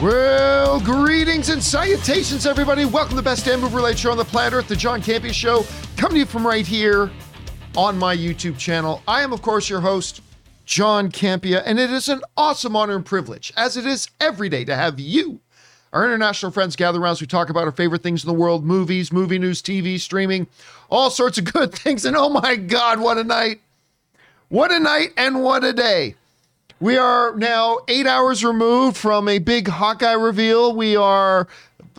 Well, greetings and salutations, everybody. Welcome to the best damn movie related show on the planet Earth, the John Campea Show, coming to you from right here on my YouTube channel. I am, of course, your host, John Campea, and it is an awesome honor and privilege, as it is every day, to have you, our international friends, gather around as we talk about our favorite things in the world movies, movie news, TV, streaming, all sorts of good things. And oh my God, what a night! What a night and what a day! We are now eight hours removed from a big Hawkeye reveal. We are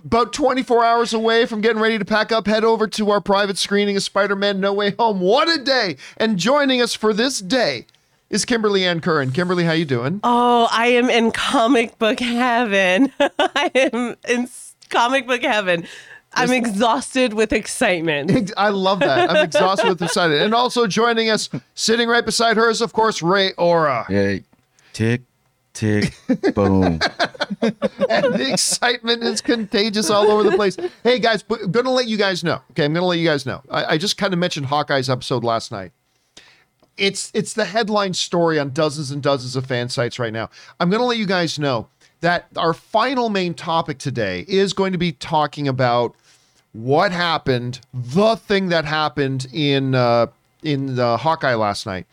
about 24 hours away from getting ready to pack up, head over to our private screening of Spider Man No Way Home. What a day! And joining us for this day is Kimberly Ann Curran. Kimberly, how you doing? Oh, I am in comic book heaven. I am in comic book heaven. I'm exhausted with excitement. I love that. I'm exhausted with excitement. And also joining us, sitting right beside her is, of course, Ray Aura. Yay. Tick, tick, boom. and the excitement is contagious all over the place. Hey guys, I'm gonna let you guys know. Okay, I'm gonna let you guys know. I, I just kind of mentioned Hawkeye's episode last night. It's it's the headline story on dozens and dozens of fan sites right now. I'm gonna let you guys know that our final main topic today is going to be talking about what happened, the thing that happened in uh, in the Hawkeye last night.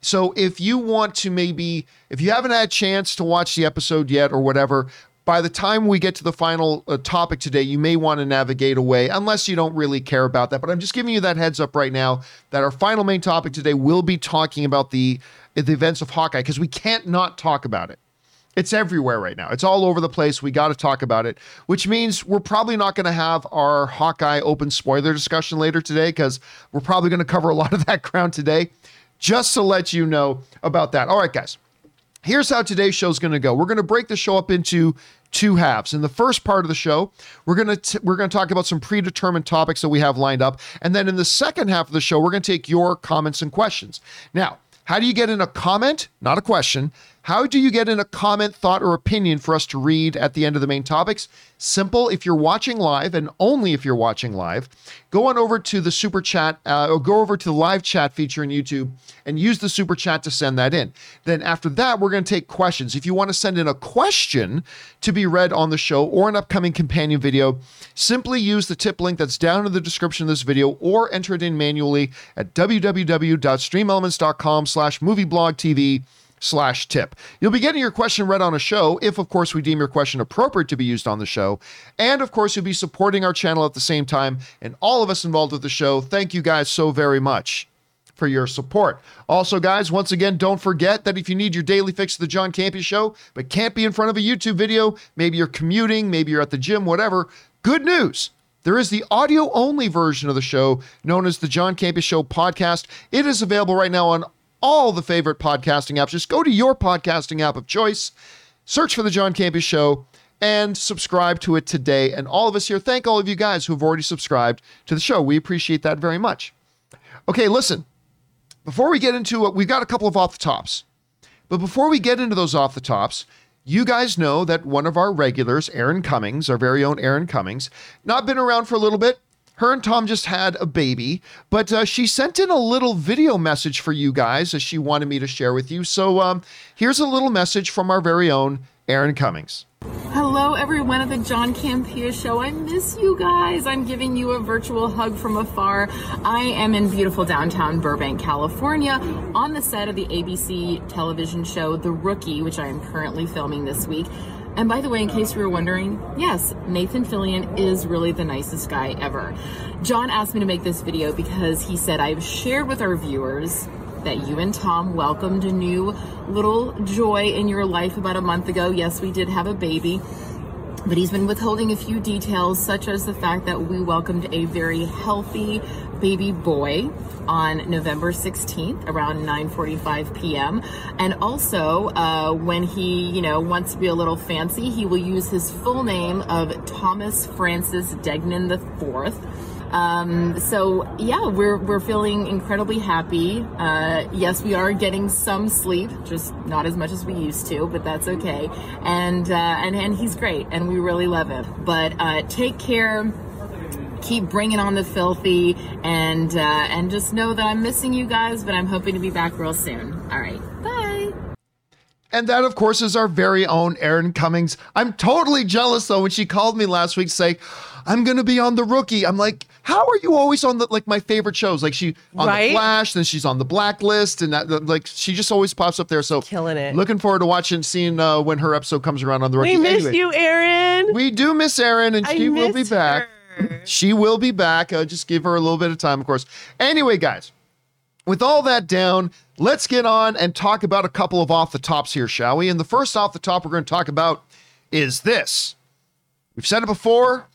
So if you want to maybe, if you haven't had a chance to watch the episode yet or whatever, by the time we get to the final uh, topic today, you may want to navigate away unless you don't really care about that. But I'm just giving you that heads up right now that our final main topic today will be talking about the the events of Hawkeye because we can't not talk about it. It's everywhere right now. It's all over the place. We got to talk about it, which means we're probably not going to have our Hawkeye open spoiler discussion later today because we're probably going to cover a lot of that ground today. Just to let you know about that. All right, guys. Here's how today's show is going to go. We're going to break the show up into two halves. In the first part of the show, we're going to we're going to talk about some predetermined topics that we have lined up, and then in the second half of the show, we're going to take your comments and questions. Now, how do you get in a comment, not a question? How do you get in a comment, thought, or opinion for us to read at the end of the main topics? Simple. If you're watching live, and only if you're watching live, go on over to the super chat uh, or go over to the live chat feature in YouTube and use the super chat to send that in. Then after that, we're going to take questions. If you want to send in a question to be read on the show or an upcoming companion video, simply use the tip link that's down in the description of this video or enter it in manually at www.streamelements.com slash movieblogtv slash tip. You'll be getting your question read on a show if, of course, we deem your question appropriate to be used on the show. And, of course, you'll be supporting our channel at the same time. And all of us involved with the show, thank you guys so very much for your support. Also, guys, once again, don't forget that if you need your daily fix of the John Campea Show, but can't be in front of a YouTube video, maybe you're commuting, maybe you're at the gym, whatever, good news. There is the audio only version of the show known as the John Campea Show podcast. It is available right now on all the favorite podcasting apps. Just go to your podcasting app of choice, search for The John Campea Show, and subscribe to it today. And all of us here, thank all of you guys who have already subscribed to the show. We appreciate that very much. Okay, listen, before we get into it, we've got a couple of off the tops. But before we get into those off the tops, you guys know that one of our regulars, Erin Cummings, our very own Erin Cummings, not been around for a little bit, her and Tom just had a baby, but uh, she sent in a little video message for you guys as she wanted me to share with you. So um, here's a little message from our very own Erin Cummings. Hello, everyone at the John Campea Show. I miss you guys. I'm giving you a virtual hug from afar. I am in beautiful downtown Burbank, California, on the set of the ABC television show The Rookie, which I am currently filming this week. And by the way, in case you were wondering, yes, Nathan Fillion is really the nicest guy ever. John asked me to make this video because he said I've shared with our viewers that you and Tom welcomed a new little joy in your life about a month ago. Yes, we did have a baby but he's been withholding a few details, such as the fact that we welcomed a very healthy baby boy on November 16th around 9:45 p.m. And also, uh, when he, you know, wants to be a little fancy, he will use his full name of Thomas Francis Degnan IV. Um, so yeah, we're we're feeling incredibly happy. Uh, yes, we are getting some sleep, just not as much as we used to, but that's okay. And uh, and and he's great, and we really love him. But uh, take care. Keep bringing on the filthy, and uh, and just know that I'm missing you guys, but I'm hoping to be back real soon. All right, bye. And that, of course, is our very own Erin Cummings. I'm totally jealous though when she called me last week, to say, "I'm going to be on the Rookie." I'm like, "How are you always on the like my favorite shows?" Like she on Right? the Flash, then she's on the Blacklist, and that like she just always pops up there. So Killing it. Looking forward to watching, seeing uh, when her episode comes around on the Rookie. We miss Anyway, you, Erin. We do miss Erin, and I she will be back. her. She will be back. Uh, just give her a little bit of time, of course. Anyway, guys, with all that down, let's get on and talk about a couple of off the tops here, shall we? And the first off the top we're going to talk about is this. We've said it before,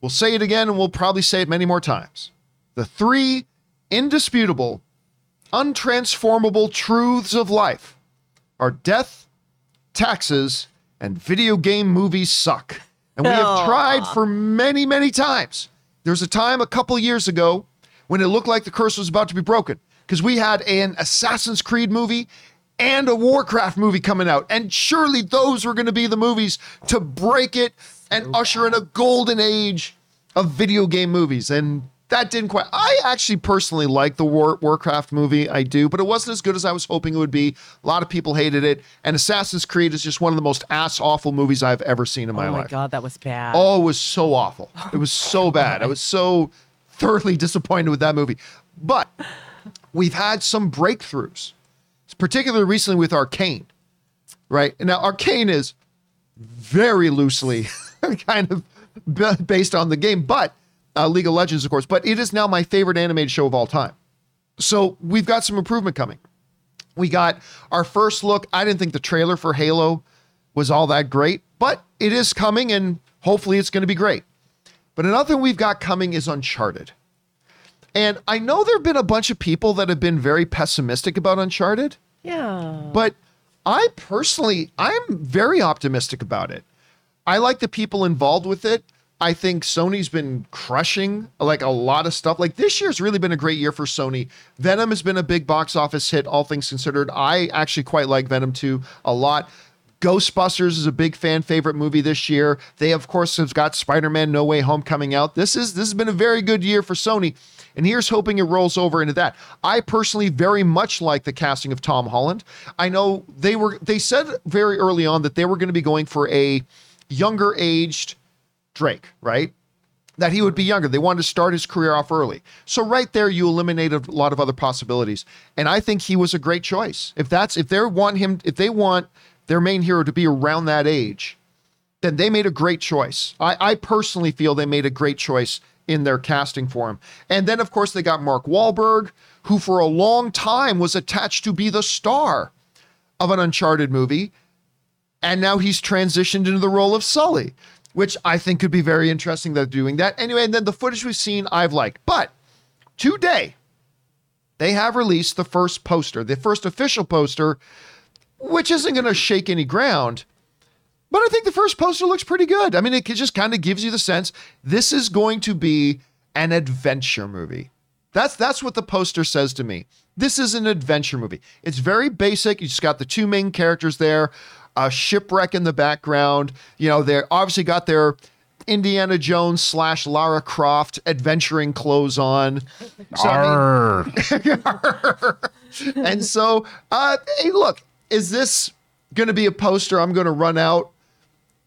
we'll say it again, and we'll probably say it many more times. The three indisputable, untransformable truths of life are death, taxes, and video game movies suck. And we have tried for many, many times. There was a time a couple years ago when it looked like the curse was about to be broken because we had an Assassin's Creed movie and a Warcraft movie coming out. And surely those were going to be the movies to break it and usher in a golden age of video game movies. And that didn't quite. I actually personally like the War, Warcraft movie. I do, but it wasn't as good as I was hoping it would be. A lot of people hated it. And Assassin's Creed is just one of the most ass awful movies I've ever seen in my life. oh my life. god, that was bad. Oh, it was so awful. It was so oh bad. I was so thoroughly disappointed with that movie. But we've had some breakthroughs, particularly recently with Arcane, right? And now, Arcane is very loosely kind of based on the game, but uh, League of Legends, of course. But it is now my favorite animated show of all time. So we've got some improvement coming. We got our first look. I didn't think the trailer for Halo was all that great, but it is coming and hopefully it's going to be great. But another thing we've got coming is Uncharted. And I know there have been a bunch of people that have been very pessimistic about Uncharted, yeah. but I personally, I'm very optimistic about it. I like the people involved with it. I think Sony's been crushing like a lot of stuff. Like this year's really been a great year for Sony. Venom has been a big box office hit, all things considered. I actually quite like Venom 2 a lot. Ghostbusters is a big fan favorite movie this year. They of course have got Spider-Man No Way Home coming out. This is this has been a very good year for Sony. And here's hoping it rolls over into that. I personally very much like the casting of Tom Holland. I know they were they said very early on that they were going to be going for a younger aged Drake, right? That he would be younger. They wanted to start his career off early. So right there, you eliminate a lot of other possibilities. And I think he was a great choice. If that's if they want him, if they want their main hero to be around that age, then they made a great choice. I, I personally feel they made a great choice in their casting for him. And then, of course, they got Mark Wahlberg, who for a long time was attached to be the star of an Uncharted movie. And now he's transitioned into the role of Sully, which I think could be very interesting they're doing that. Anyway, and then the footage we've seen, I've liked. But today, they have released the first poster, the first official poster, which isn't going to shake any ground. But I think the first poster looks pretty good. I mean, it just kind of gives you the sense this is going to be an adventure movie. That's that's what the poster says to me. This is an adventure movie. It's very basic. You just got the two main characters there, a shipwreck in the background. You know, they obviously got their Indiana Jones slash Lara Croft adventuring clothes on. So, I mean, and so, uh, hey, look, is this going to be a poster I'm going to run out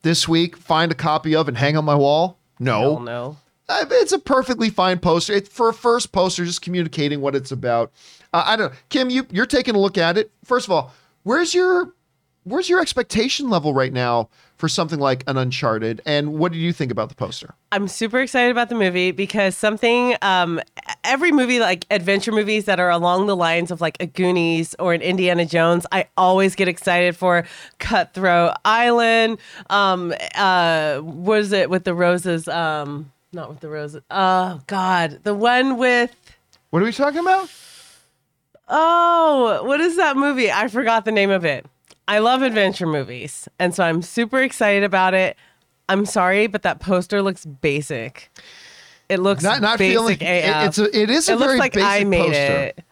this week, find a copy of, and hang on my wall? No. no. Uh, It's a perfectly fine poster. It's for a first poster, just communicating what it's about. Uh, I don't know. Kim, you, you're taking a look at it. First of all, where's your where's your expectation level right now for something like an Uncharted? And what do you think about the poster? I'm super excited about the movie because something, um, every movie, like adventure movies that are along the lines of like a Goonies or an Indiana Jones, I always get excited for Cutthroat Island. Um, uh, what is it with the roses? Um, not with the roses. Oh, God. The one with, What are we talking about? oh, what is that movie? I forgot the name of it. I love adventure movies. And so I'm super excited about it. I'm sorry, but that poster looks basic. It looks Not not feeling. basic it- it's a, it is a it very like basic I made poster. it.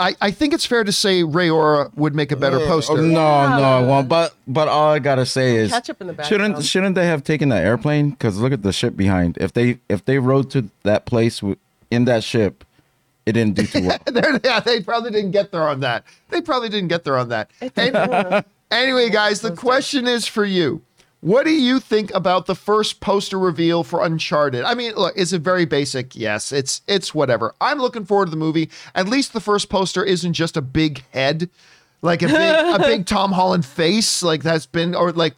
I, I think it's fair to say Ray Ora would make a better poster. No, no, well, but but all I gotta say is Ketchup in the background. shouldn't shouldn't they have taken that airplane? Because look at the ship behind. If they if they rode to that place in that ship, it didn't do too well. They're- yeah, they probably didn't get there on that. They probably didn't get there on that. And Anyway, guys, the question is for you. What do you think about the first poster reveal for Uncharted? I mean, look, is it very basic? Yes, it's it's whatever. I'm looking forward to the movie. At least the first poster isn't just a big head, like a big a big Tom Holland face, like that's been or like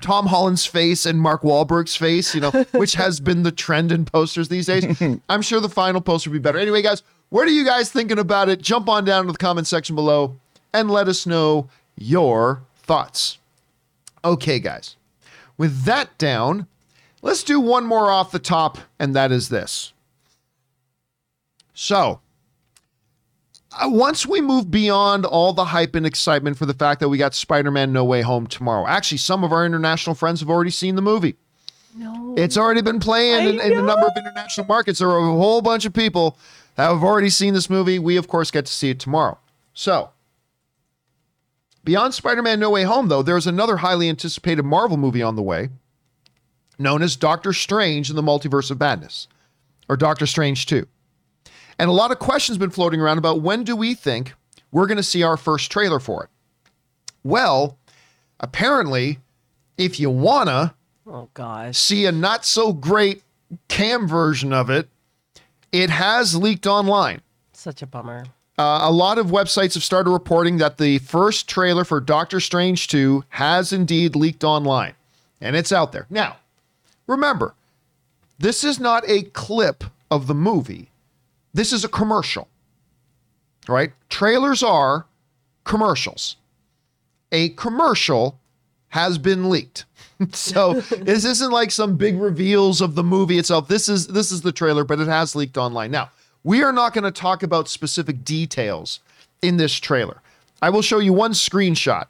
Tom Holland's face and Mark Wahlberg's face, you know, which has been the trend in posters these days. I'm sure the final poster will be better. Anyway, guys, what are you guys thinking about it? Jump on down to the comment section below and let us know your thoughts. Okay, guys. With that down, let's do one more off the top, and that is this. So, uh, once we move beyond all the hype and excitement for the fact that we got Spider Man No Way Home tomorrow, actually, some of our international friends have already seen the movie. No. It's already been playing in, in a number of international markets. There are a whole bunch of people have already seen this movie. We, of course, get to see it tomorrow. So, beyond Spider Man No Way Home, though, there's another highly anticipated Marvel movie on the way known as Doctor Strange in the Multiverse of Madness, or Doctor Strange 2. And a lot of questions been floating around about when do we think we're going to see our first trailer for it? Well, apparently, if you wanna, Oh see a not so great cam version of it, it has leaked online. Such a bummer. Uh, a lot of websites have started reporting that the first trailer for Doctor Strange 2 has indeed leaked online, and it's out there. Now, remember, this is not a clip of the movie, this is a commercial, right? Trailers are commercials. A commercial has been leaked. so this isn't like some big reveals of the movie itself. This is this is the trailer, but it has leaked online. Now, we are not going to talk about specific details in this trailer. I will show you one screenshot.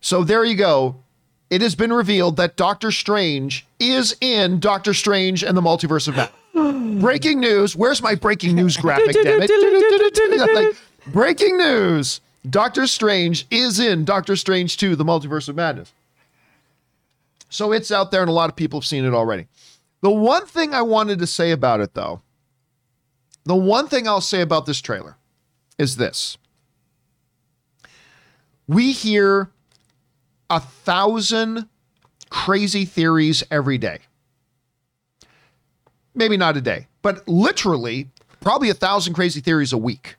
So there you go. It has been revealed that Doctor Strange is in Doctor Strange and the Multiverse of Madness. breaking news. Where's my breaking news graphic, damn it? Like, breaking news. Doctor Strange is in Doctor Strange 2, the Multiverse of Madness. So it's out there and a lot of people have seen it already. The one thing I wanted to say about it, though, the one thing I'll say about this trailer is this. We hear a thousand crazy theories every day. Maybe not a day, but literally probably a thousand crazy theories a week.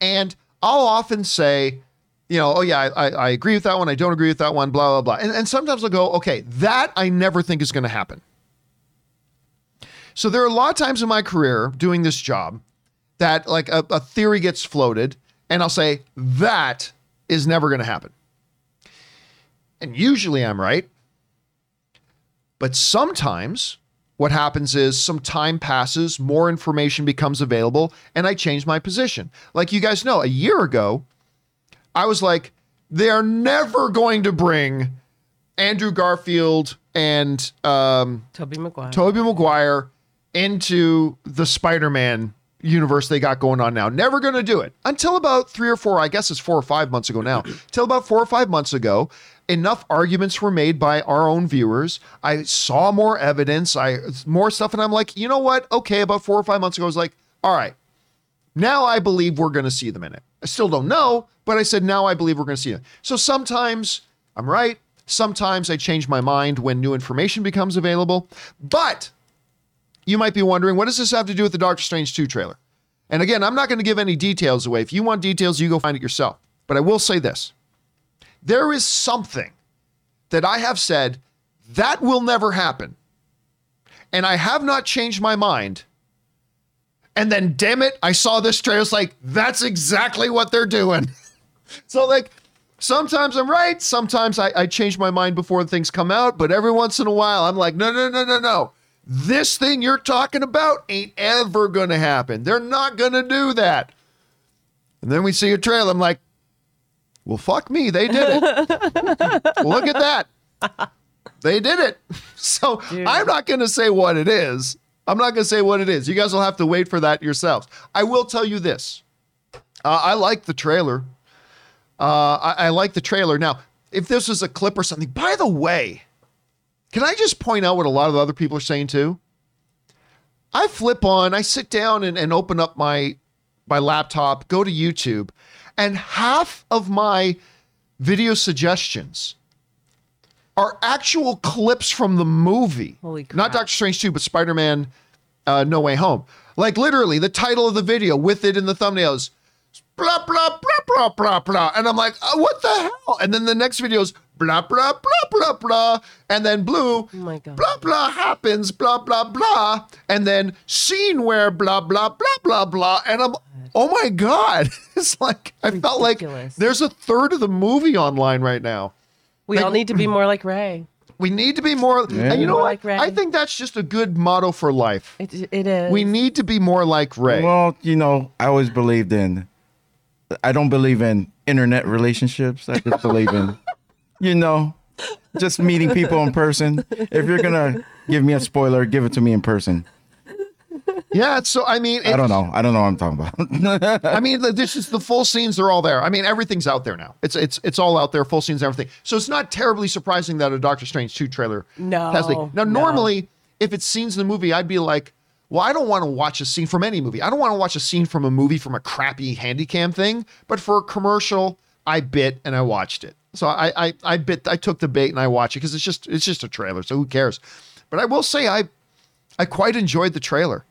And I'll often say, you know, oh yeah, I, I, agree with that one. I don't agree with that one, blah, blah, blah. And, and sometimes I'll go, okay, that I never think is going to happen. So there are a lot of times in my career doing this job that like a, a theory gets floated and I'll say, that is never going to happen. And usually I'm right. But sometimes what happens is some time passes, more information becomes available, and I change my position. Like you guys know, a year ago, I was like, they're never going to bring Andrew Garfield and um, Tobey Maguire. Tobey Maguire into the Spider-Man universe they got going on now. Never going to do it until about three or four. I guess it's four or five months ago now. Till about four or five months ago, enough arguments were made by our own viewers. I saw more evidence. I more stuff, and I'm like, you know what? Okay, about four or five months ago, I was like, all right, now I believe we're going to see them in it. I still don't know, but I said now I believe we're going to see it. So sometimes I'm right. Sometimes I change my mind when new information becomes available. But you might be wondering, what does this have to do with the Doctor Strange 2 trailer? And again, I'm not going to give any details away. If you want details, you go find it yourself. But I will say this there is something that I have said that will never happen. And I have not changed my mind. And then, damn it, I saw this trailer. It's like, that's exactly what they're doing. so, like, sometimes I'm right. Sometimes I, I change my mind before things come out. But every once in a while, I'm like, no, no, no, no, no. This thing you're talking about ain't ever going to happen. They're not going to do that. And then we see a trailer. I'm like, well, fuck me. They did it. Look at that. They did it. So I'm not going to say what it is. I'm not going to say what it is. You guys will have to wait for that yourselves. I will tell you this. Uh, I like the trailer. Uh, I, I like the trailer. Now, if this was a clip or something, by the way, can I just point out what a lot of the other people are saying too? I flip on, I sit down and, and open up my my laptop, go to YouTube, and half of my video suggestions are actual clips from the movie. Holy crap. Not. Doctor Strange 2, but Spider Man uh, No Way Home. Like literally, the title of the video with it in the thumbnails, blah, blah, blah, blah, blah, blah. And I'm like, oh, what the hell? And then the next video is blah, blah, blah, blah, blah. And then blue, Oh my God. blah, blah happens, blah, blah, blah. And then scene where blah, blah, blah, blah, blah. And I'm, oh my God. It's like, I felt like there's a third of the movie online right now. We all need to be more like Ray. We need to be more, and you know More what? like I think that's just a good motto for life. It, it is. We need to be more like Ray. Well, you know, I always believed in. I don't believe in internet relationships. I just believe in, you know, just meeting people in person. If you're gonna give me a spoiler, give it to me in person. Yeah, so I mean, I don't know. I don't know what I'm talking about. I mean, this is the full scenes they're all there. I mean, everything's out there now. It's it's it's all out there, full scenes, everything. So it's not terribly surprising that a Doctor Strange two trailer. No, has the- Now, no. normally, if it's scenes in the movie, I'd be like, well, I don't want to watch a scene from any movie. I don't want to watch a scene from a movie from a crappy handycam thing. But for a commercial, I bit and I watched it. So I I I bit I took the bait and I watched it because it's just it's just a trailer. So who cares? But I will say I I quite enjoyed the trailer.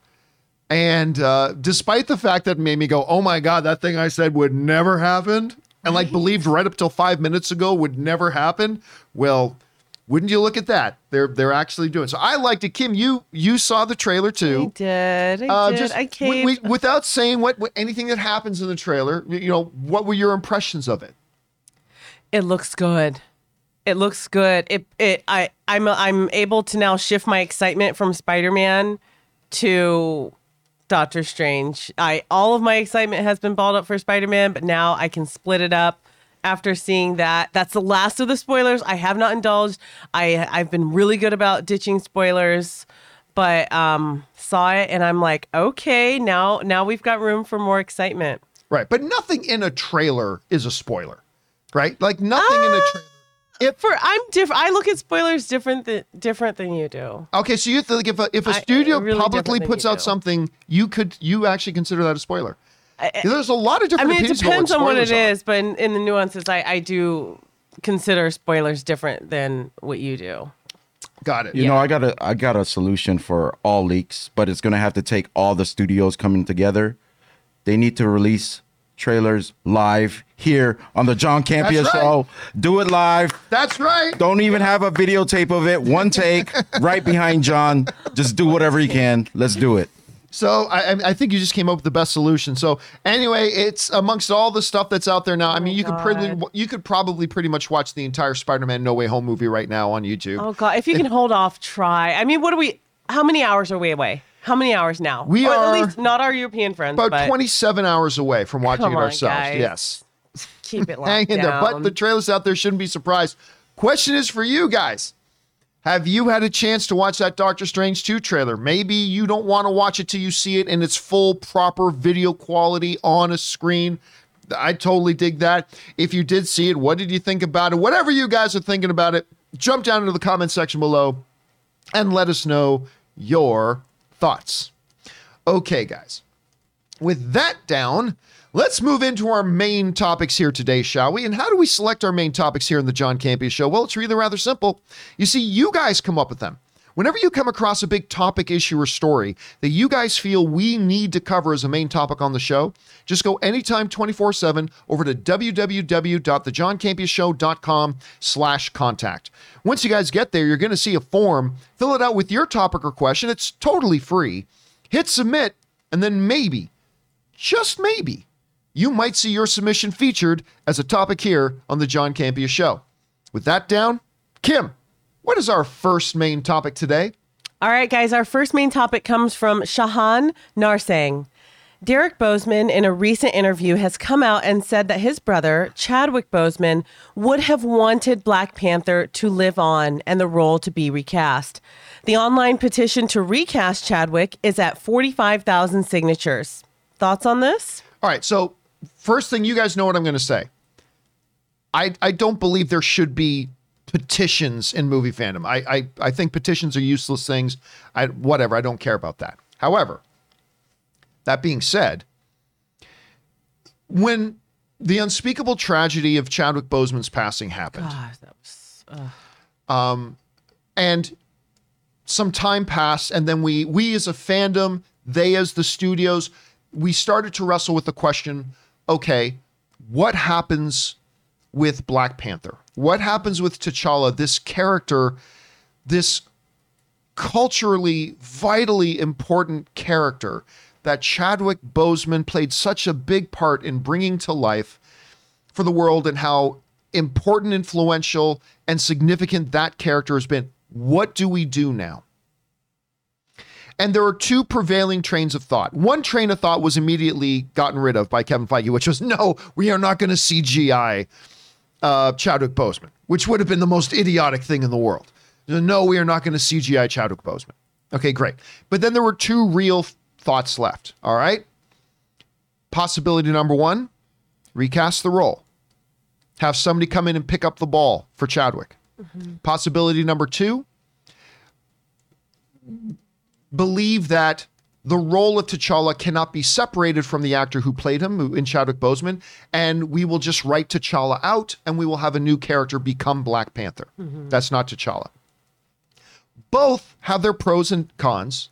And uh, despite the fact that it made me go, oh my God, that thing I said would never happen, and like believed right up till five minutes ago would never happen. Well, wouldn't you look at that? They're they're actually doing. So I liked it. Kim, you you saw the trailer too. I did. I Uh, did. just I came. wi- without saying what, what anything that happens in the trailer. You, know, what were your impressions of it? it looks good. It looks good. It it I I'm I'm able to now shift my excitement from Spider-Man to Doctor Strange. I all of my excitement has been balled up for Spider-Man, but now I can split it up after seeing that. That's the last of the spoilers. I have not indulged. I I've been really good about ditching spoilers, but um saw it and I'm like, "Okay, now now we've got room for more excitement." Right, but nothing in a trailer is a spoiler, right? Like nothing in a Ah. trailer. If For I'm different. I look at spoilers different than different than you do. Okay, so you think if a, if a I- studio really publicly puts out do. something, you could you actually consider that a spoiler? There's a lot of different. I mean, it depends on what what it spoilers is, but in, in the nuances, I, I do consider spoilers different than what you do. Got it. You know, I got a I got a solution for all leaks, but it's gonna have to take all the studios coming together. They need to release trailers live here on the John Campea right. show. Do it live. That's right. Don't even have a videotape of it. One take, right behind John. Just do whatever you can. Let's do it. So I, I- I think you just came up with the best solution. So anyway, it's amongst all the stuff that's out there now. I oh mean, you could pretty you could probably pretty much watch the entire Spider-Man No Way Home movie right now on YouTube. Oh God! If you can hold off, try. I mean, what are we? How many hours are we away? How many hours now? We Or are at least not our European friends. About but 27 hours away from watching Come it on, ourselves. guys. Yes. Keep it locked hang in there. But the trailers out there shouldn't be surprised. Question is for you guys. Have you had a chance to watch that Doctor Strange 2 trailer? Maybe you don't want to watch it till you see it in its full, proper video quality on a screen. I totally dig that. If you did see it, what did you think about it? Whatever you guys are thinking about it, jump down into the comment section below and let us know your thoughts. Okay, guys with that down, let's move into our main topics here today, shall we? And how do we select our main topics here in the John Campea Show? Well, it's really rather simple. You see, you guys come up with them. Whenever you come across a big topic, issue, or story that you guys feel we need to cover as a main topic on the show, just go anytime 24-7 over to www.thejohncampiashow.com slash contact. Once you guys get there, you're going to see a form. Fill it out with your topic or question. It's totally free. Hit submit, and then maybe, just maybe, you might see your submission featured as a topic here on the John Campea Show. With that down, Kim, what is our first main topic today? All right, guys, our first main topic comes from Shahan Narsang. Derrick Boseman, in a recent interview, has come out and said that his brother, Chadwick Boseman, would have wanted Black Panther to live on and the role to be recast. The online petition to recast Chadwick is at 45,000 signatures. Thoughts on this? All right, so first thing, you guys know what I'm going to say. I, I don't believe there should be petitions in movie fandom. I, I, I think petitions are useless things. I, whatever, I don't care about that. However, that being said, when the unspeakable tragedy of Chadwick Boseman's passing happened. Gosh, that was. Uh, and some time passed and then we we as a fandom they as the studios we started to wrestle with the question okay what happens with black panther what happens with t'challa this character this culturally vitally important character that chadwick boseman played such a big part in bringing to life for the world and how important, influential, and significant that character has been. What do we do now? And there are two prevailing trains of thought. One train of thought was immediately gotten rid of by Kevin Feige, which was no, we are not going to CGI uh, Chadwick Boseman, which would have been the most idiotic thing in the world. No, we are not going to CGI Chadwick Boseman. Okay, great. But then there were two real thoughts left. All right. Possibility number one recast the role have somebody come in and pick up the ball for Chadwick. Possibility number two believe that the role of T'Challa cannot be separated from the actor who played him in Chadwick Boseman, and we will just write T'Challa out and we will have a new character become Black Panther. That's not T'Challa. Both have their pros and cons.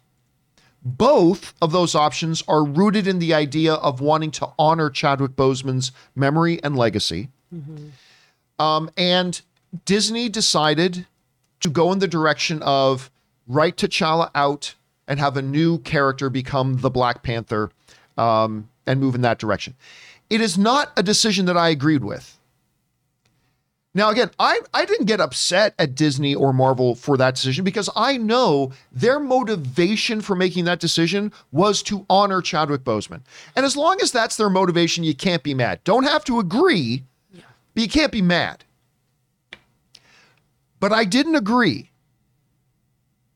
Both of those options are rooted in the idea of wanting to honor Chadwick Boseman's memory and legacy. Um, and Disney decided to go in the direction of write T'Challa out and have a new character become the Black Panther um, and move in that direction. It is not a decision that I agreed with. Now, again, I, I didn't get upset at Disney or Marvel for that decision because I know their motivation for making that decision was to honor Chadwick Boseman. And as long as that's their motivation, you can't be mad. Don't have to agree, but you can't be mad. But I didn't agree.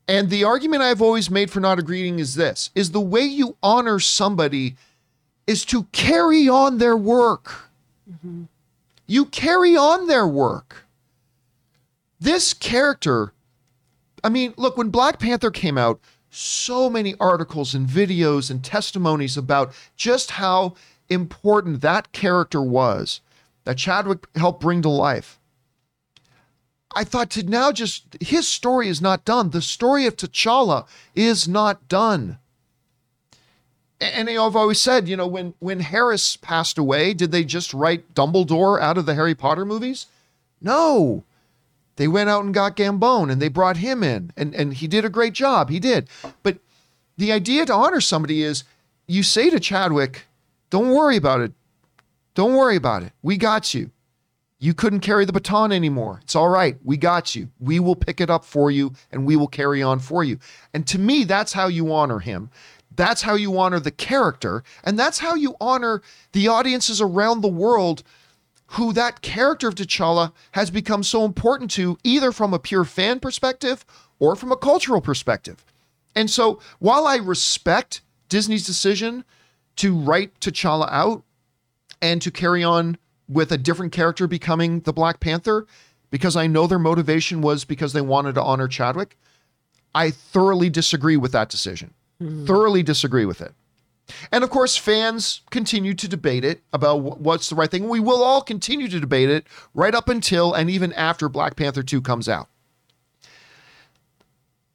And the argument I've always made for not agreeing is this is the way you honor somebody is to carry on their work. Mm-hmm. You carry on their work. This character, I mean, look, when Black Panther came out, so many articles and videos and testimonies about just how important that character was that Chadwick helped bring to life. I thought to now just his story is not done. The story of T'Challa is not done. And you know, I've always said, you know, when when Harris passed away, did they just write Dumbledore out of the Harry Potter movies? No. They went out and got Gambon and they brought him in and, and he did a great job. He did. But the idea to honor somebody is you say to Chadwick, don't worry about it. Don't worry about it. We got you. You couldn't carry the baton anymore. It's all right. We got you. We will pick it up for you and we will carry on for you. And to me, that's how you honor him. That's how you honor the character. And that's how you honor the audiences around the world who that character of T'Challa has become so important to, either from a pure fan perspective or from a cultural perspective. And so while I respect Disney's decision to write T'Challa out and to carry on with a different character becoming the Black Panther, because I know their motivation was because they wanted to honor Chadwick, I thoroughly disagree with that decision. Hmm. Thoroughly disagree with it. And of course, fans continue to debate it about what's the right thing. We will all continue to debate it right up until and even after Black Panther 2 comes out.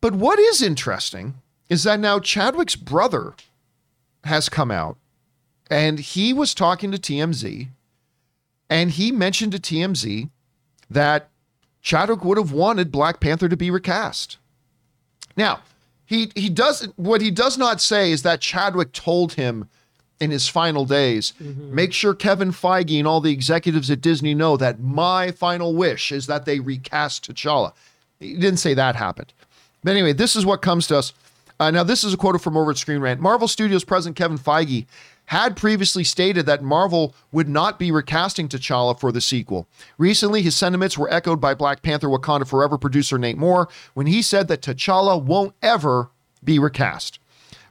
But what is interesting is that now Chadwick's brother has come out and he was talking to TMZ and he mentioned to TMZ that Chadwick would have wanted Black Panther to be recast. Now, he he does what he does not say is that Chadwick told him in his final days, make sure Kevin Feige and all the executives at Disney know that my final wish is that they recast T'Challa. He didn't say that happened. But anyway, this is what comes to us. Uh, now, this is a quote from over at Screen Rant. Marvel Studios president Kevin Feige had previously stated that Marvel would not be recasting T'Challa for the sequel. Recently, his sentiments were echoed by Black Panther Wakanda Forever producer Nate Moore when he said that T'Challa won't ever be recast.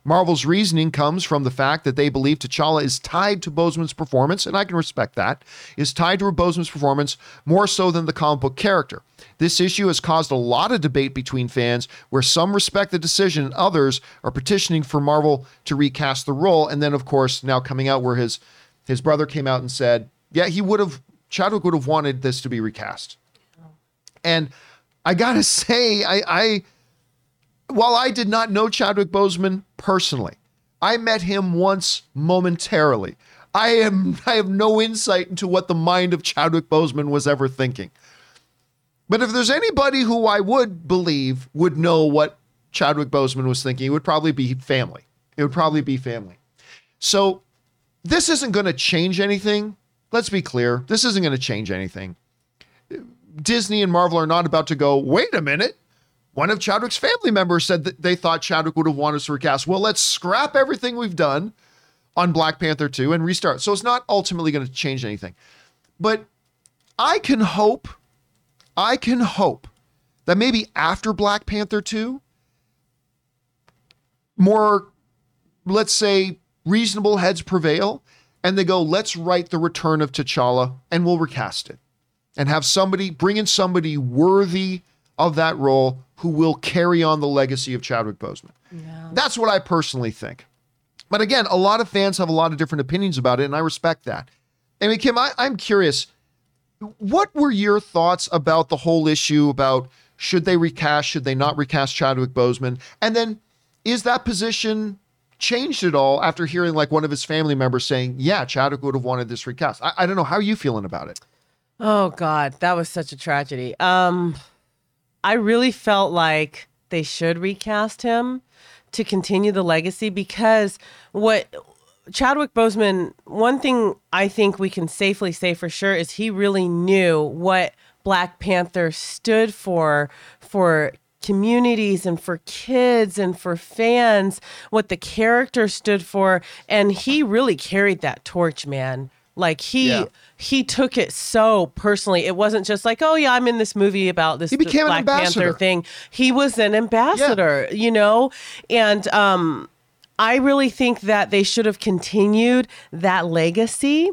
Marvel's reasoning comes from the fact that they believe T'Challa is tied to Boseman's performance, and I can respect that, is tied to Boseman's performance more so than the comic book character. This issue has caused a lot of debate between fans, where some respect the decision and others are petitioning for Marvel to recast the role. And then, of course, now coming out where his his brother came out and said, Yeah, he would have Chadwick would have wanted this to be recast. And I gotta say, I, I while I did not know Chadwick Boseman personally, I met him once momentarily. I am I have no insight into what the mind of Chadwick Boseman was ever thinking. But if there's anybody who I would believe would know what Chadwick Boseman was thinking, it would probably be family. It would probably be family. So this isn't going to change anything. Let's be clear. This isn't going to change anything. Disney and Marvel are not about to go, wait a minute. One of Chadwick's family members said that they thought Chadwick would have wanted to recast. Well, let's scrap everything we've done on Black Panther 2 and restart. So it's not ultimately going to change anything. But I can hope, I can hope that maybe after Black Panther 2, more, let's say, reasonable heads prevail and they go, let's write the return of T'Challa and we'll recast it and have somebody, bring in somebody worthy of that role who will carry on the legacy of Chadwick Boseman. That's what I personally think. But again, a lot of fans have a lot of different opinions about it, and I respect that. I mean, Kim, I, I'm curious. What were your thoughts about the whole issue about should they recast, should they not recast Chadwick Boseman? And then is that position changed at all after hearing like one of his family members saying, yeah, Chadwick would have wanted this recast? I, I don't know. How are you feeling about it? Oh God, that was such a tragedy. Um, I really felt like they should recast him to continue the legacy because what Chadwick Boseman, one thing I think we can safely say for sure is he really knew what Black Panther stood for for communities and for kids and for fans, what the character stood for. And he really carried that torch, man. Like he Yeah. he took it so personally. It wasn't just like, oh yeah, I'm in this movie about this, He became this an Black ambassador. Panther thing. He was an ambassador, you know? And um I really think that they should have continued that legacy.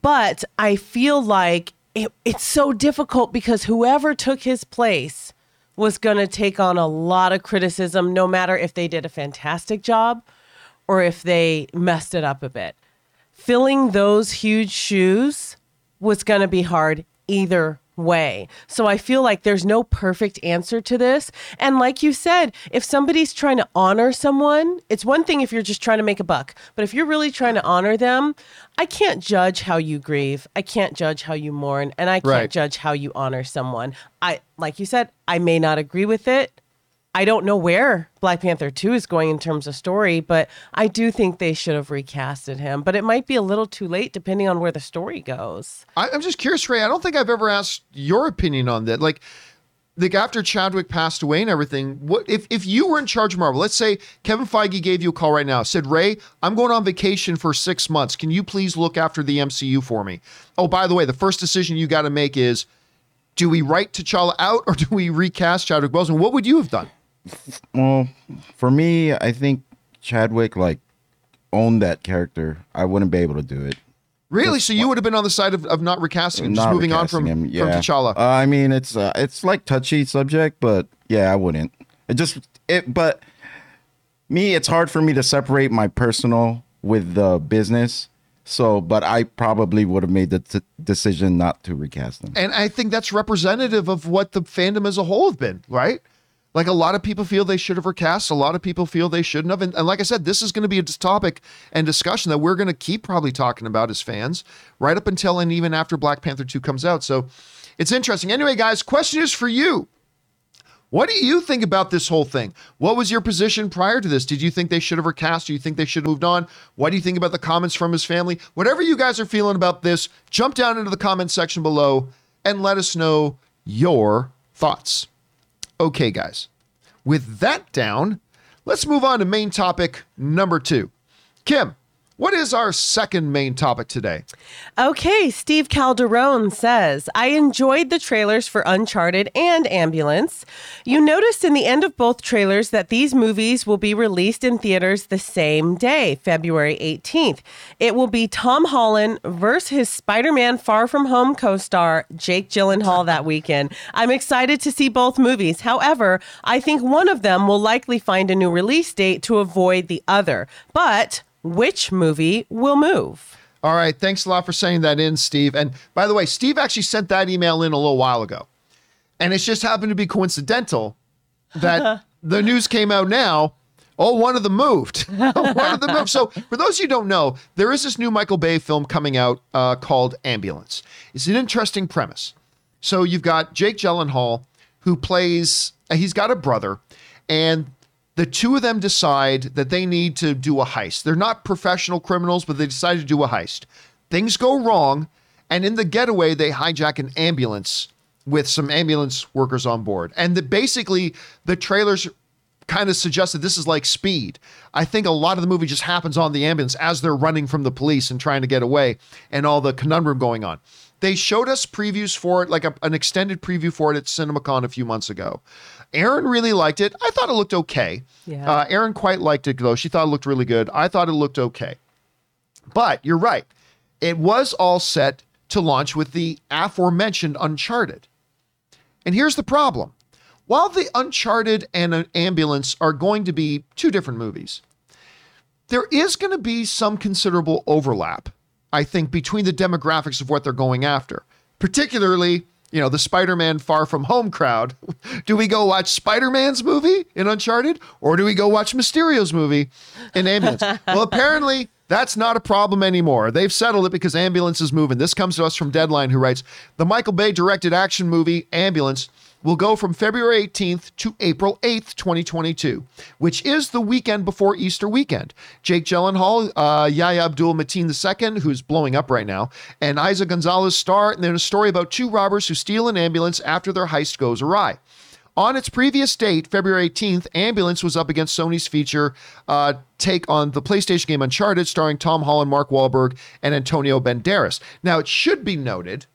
But I feel like it, it's so difficult because whoever took his place was going to take on a lot of criticism, no matter if they did a fantastic job or if they messed it up a bit. Filling those huge shoes was going to be hard either way. So I feel like there's no perfect answer to this. And like you said, if somebody's trying to honor someone, it's one thing if you're just trying to make a buck, but if you're really trying to honor them, I can't judge how you grieve. I can't judge how you mourn, and I can't Right. judge how you honor someone. I like you said, I may not agree with it. I don't know where Black Panther 2 is going in terms of story, but I do think they should have recasted him. But it might be a little too late depending on where the story goes. I, I'm just curious, Ray. I don't think I've ever asked your opinion on that. Like, like after Chadwick passed away and everything, what if if you were in charge of Marvel? Let's say Kevin Feige gave you a call right now, said, "Ray, I'm going on vacation for six months. Can you please look after the MCU for me?" Oh, by the way, the first decision you got to make is, do we write T'Challa out or do we recast Chadwick Boseman? What would you have done? Well, for me, I think Chadwick like owned that character. I wouldn't be able to do it. Really? So you would have been on the side of, of not recasting him, just moving on from, him, from. T'Challa. Uh, I mean, it's uh, it's like touchy subject, but yeah, I wouldn't. It just it, but me, it's hard for me to separate my personal with the business. So, but I probably would have made the t- decision not to recast him. And I think that's representative of what the fandom as a whole have been, right? Like a lot of people feel they should have recast, a lot of people feel they shouldn't have. And, and like I said, this is going to be a topic and discussion that we're going to keep probably talking about as fans right up until and even after Black Panther 2 comes out. So it's interesting. Anyway, guys, question is for you. What do you think about this whole thing? What was your position prior to this? Did you think they should have recast? Do you think they should have moved on? What do you think about the comments from his family? Whatever you guys are feeling about this, jump down into the comment section below and let us know your thoughts. Okay, guys, with that down, let's move on to main topic number two. Kim, what is our second main topic today? Okay, Steve Calderone says, I enjoyed the trailers for Uncharted and Ambulance. You noticed in the end of both trailers that these movies will be released in theaters the same day, February 18th. It will be Tom Holland versus his Spider Man Far From Home co star, Jake Gyllenhaal, that weekend. I'm excited to see both movies. However, I think one of them will likely find a new release date to avoid the other. But which movie will move? All right. Thanks a lot for saying that in, Steve. And by the way, Steve actually sent that email in a little while ago. And it's just happened to be coincidental that the news came out now. Oh, one of them moved. one of them moved. So, for those of you who don't know, there is this new Michael Bay film coming out uh, called Ambulance. It's an interesting premise. So, you've got Jake Gyllenhaal, who plays, uh, he's got a brother, and the two of them decide that they need to do a heist. They're not professional criminals, but they decide to do a heist. Things go wrong, and in the getaway, they hijack an ambulance with some ambulance workers on board. And the, basically, the trailers kind of suggested this is like speed. I think a lot of the movie just happens on the ambulance as they're running from the police and trying to get away and all the conundrum going on. They showed us previews for it, like a, an extended preview for it at CinemaCon a few months ago. Erin really liked it. I thought it looked okay. Yeah. Uh, Erin quite liked it, though. She thought it looked really good. I thought it looked okay. But you're right. It was all set to launch with the aforementioned Uncharted. And here's the problem while the Uncharted and an Ambulance are going to be two different movies, there is going to be some considerable overlap, I think, between the demographics of what they're going after, particularly. You know, the Spider Man Far From Home crowd. Do we go watch Spider Man's movie in Uncharted or do we go watch Mysterio's movie in Ambulance? well, apparently that's not a problem anymore. They've settled it because Ambulance is moving. This comes to us from Deadline, who writes The Michael Bay directed action movie Ambulance will go from February 18th to April 8th, 2022, which is the weekend before Easter weekend. Jake Gyllenhaal, uh, Yahya Abdul Mateen II, who's blowing up right now, and Eiza Gonzalez star, and then a story about two robbers who steal an ambulance after their heist goes awry. On its previous date, February 18th, Ambulance was up against Sony's feature uh, take on the PlayStation game Uncharted, starring Tom Holland, Mark Wahlberg, and Antonio Banderas. Now, it should be noted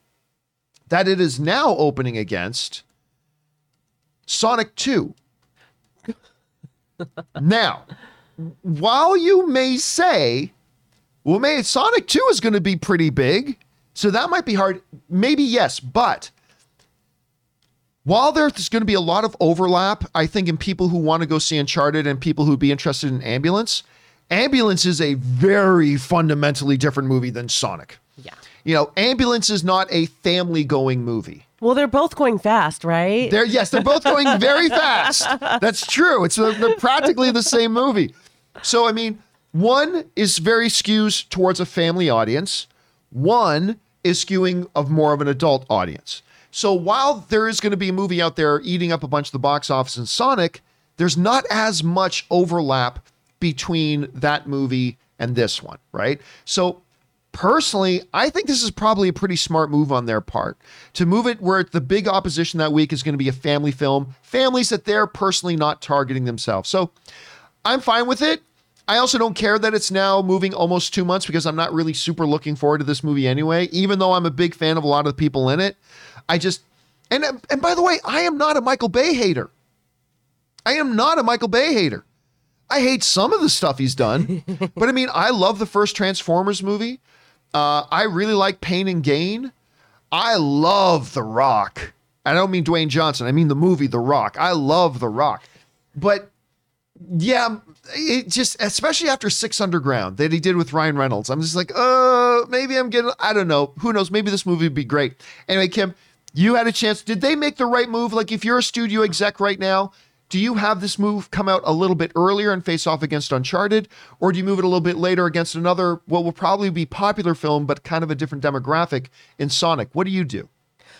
that it is now opening against Sonic 2. now, while you may say, well, may Sonic 2 is going to be pretty big, so that might be hard. Maybe yes, but while there's going to be a lot of overlap, I think in people who want to go see Uncharted and people who'd be interested in Ambulance, Ambulance is a very fundamentally different movie than Sonic. Yeah. You know, Ambulance is not a family going movie. Well, they're both going fast, right? They're yes, they're both going very fast. That's true. It's they're practically the same movie. So I mean, one is very skews towards a family audience. One is skewing of more of an adult audience. So while there is going to be a movie out there eating up a bunch of the box office in Sonic, there's not as much overlap between that movie and this one, right? So personally, I think this is probably a pretty smart move on their part to move it where the big opposition that week is going to be a family film, families that they're personally not targeting themselves. So I'm fine with it. I also don't care that it's now moving almost two months because I'm not really super looking forward to this movie anyway, even though I'm a big fan of a lot of the people in it. I just and and by the way, I am not a Michael Bay hater. I am not a Michael Bay hater. I hate some of the stuff he's done, but I mean, I love the first Transformers movie. Uh, I really like Pain and Gain. I love The Rock. I don't mean Dwayne Johnson. I mean the movie The Rock. I love The Rock. But yeah, it just especially after Six Underground that he did with Ryan Reynolds. I'm just like, uh, maybe I'm getting. I don't know. Who knows? Maybe this movie would be great. Anyway, Kim, you had a chance. Did they make the right move? Like, if you're a studio exec right now, do you have this move come out a little bit earlier and face off against Uncharted, or do you move it a little bit later against another what will probably be popular film but kind of a different demographic in Sonic? What do you do?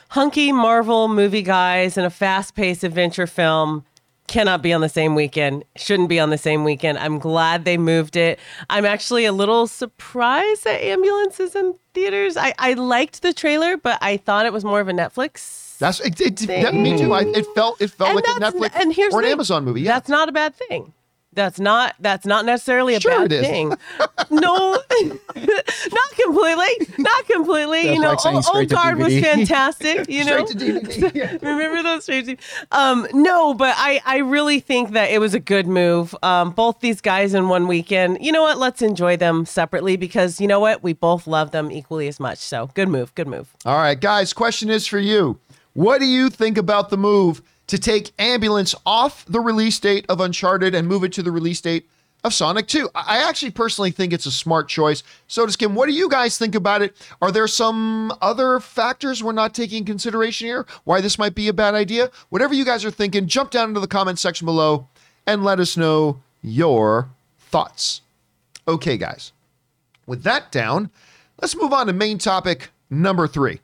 Hunky Marvel movie guys and a fast paced adventure film cannot be on the same weekend, shouldn't be on the same weekend. I'm glad they moved it. I'm actually a little surprised that Ambulance is in theaters. I, I liked the trailer, but I thought it was more of a Netflix. That's it, it, that, me too. I, it felt it felt And like a Netflix and here's or an the thing. Amazon movie. Yeah, That's not a bad thing. That's not that's not necessarily a Sure bad it is. thing. no, not completely, not completely. you know, like old, straight old guard was fantastic. You know, to DVD. Yeah. Remember those straight Um, no, but I, I really think that it was a good move. Um, both these guys in one weekend. You know what? Let's enjoy them separately because you know what? We both love them equally as much. So good move. Good move. All right, guys, question is for you. What do you think about the move to take Ambulance off the release date of Uncharted and move it to the release date of Sonic 2. I actually personally think it's a smart choice. So does Kim. What do you guys think about it? Are there some other factors we're not taking in consideration here? Why this might be a bad idea? Whatever you guys are thinking, jump down into the comment section below and let us know your thoughts. Okay, guys. With that down, let's move on to main topic number three.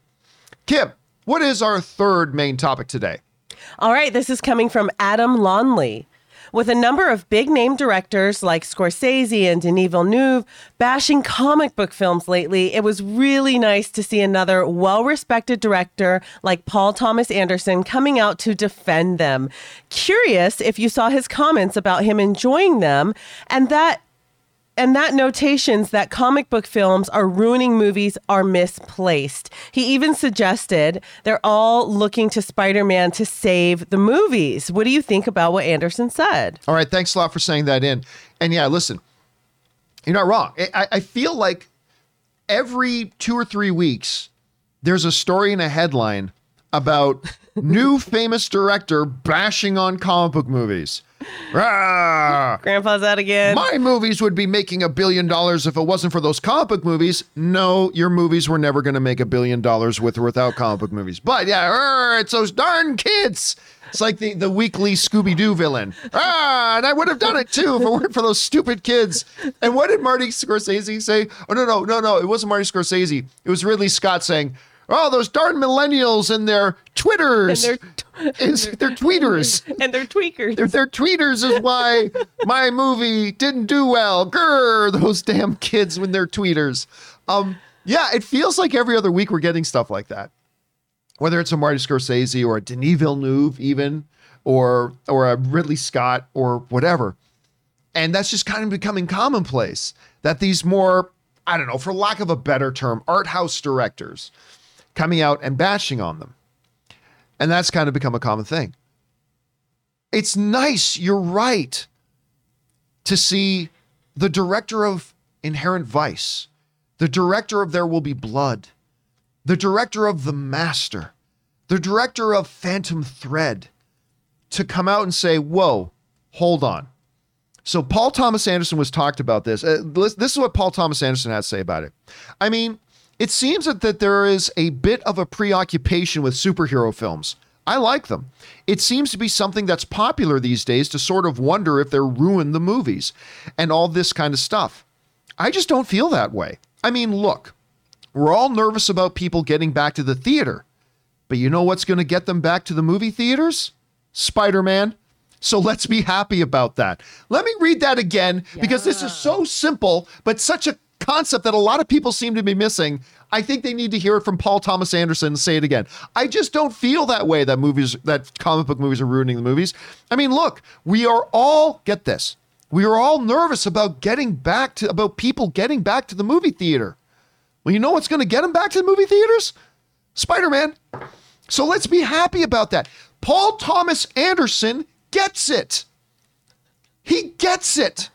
Kim, what is our third main topic today? All right, this is coming from Adam Lonley. With a number of big name directors like Scorsese and Denis Villeneuve bashing comic book films lately, it was really nice to see another well respected director like Paul Thomas Anderson coming out to defend them. Curious if you saw his comments about him enjoying them and that and that notations that comic book films are ruining movies are misplaced. He even suggested they're all looking to Spider Man to save the movies. What do you think about what Anderson said? All right, thanks a lot for saying that in. And yeah, listen, you're not wrong. I, I feel like every two or three weeks, there's a story and a headline about new famous director bashing on comic book movies. Rah! Grandpa's out again. My movies would be making a billion dollars if it wasn't for those comic book movies. No, your movies were never going to make a billion dollars with or without comic book movies. But yeah, rah, it's those darn kids. It's like the, the weekly Scooby Doo villain. Ah, and I would have done it too if it weren't for those stupid kids. And what did Marty Scorsese say? Oh, no, no, no, no. It wasn't Marty Scorsese. It was Ridley Scott saying, Oh, those darn millennials and their Twitters. And Is- they're tweeters. and they're tweakers. Their, their tweeters is why my movie didn't do well. Grr, those damn kids when they're tweeters. Um, yeah, it feels like every other week we're getting stuff like that. Whether it's a Marty Scorsese or a Denis Villeneuve, even, or or a Ridley Scott or whatever. And that's just kind of becoming commonplace that these more, I don't know, for lack of a better term, art house directors coming out and bashing on them. And that's kind of become a common thing it's nice, you're right, to see the director of Inherent Vice, the director of There Will Be Blood, the director of The Master, the director of Phantom Thread to come out and say, Whoa, hold on. So Paul Thomas Anderson was talked about this. Uh, this is what Paul Thomas Anderson has to say about it. I mean, it seems that, that there is a bit of a preoccupation with superhero films. I like them. It seems to be something that's popular these days to sort of wonder if they're ruined the movies and all this kind of stuff. I just don't feel that way. I mean, look, we're all nervous about people getting back to the theater. But you know what's going to get them back to the movie theaters? Spider Man. So let's be happy about that. Let me read that again because this is so simple, but such a concept that a lot of people seem to be missing. I think they need to hear it from Paul Thomas Anderson and say it again. I just don't feel that way that movies, that comic book movies are ruining the movies. I mean, look, we are all, get this, we are all nervous about getting back to, about people getting back to the movie theater. Well, you know what's going to get them back to the movie theaters? Spider Man. So let's be happy about that. Paul Thomas Anderson gets it. He gets it.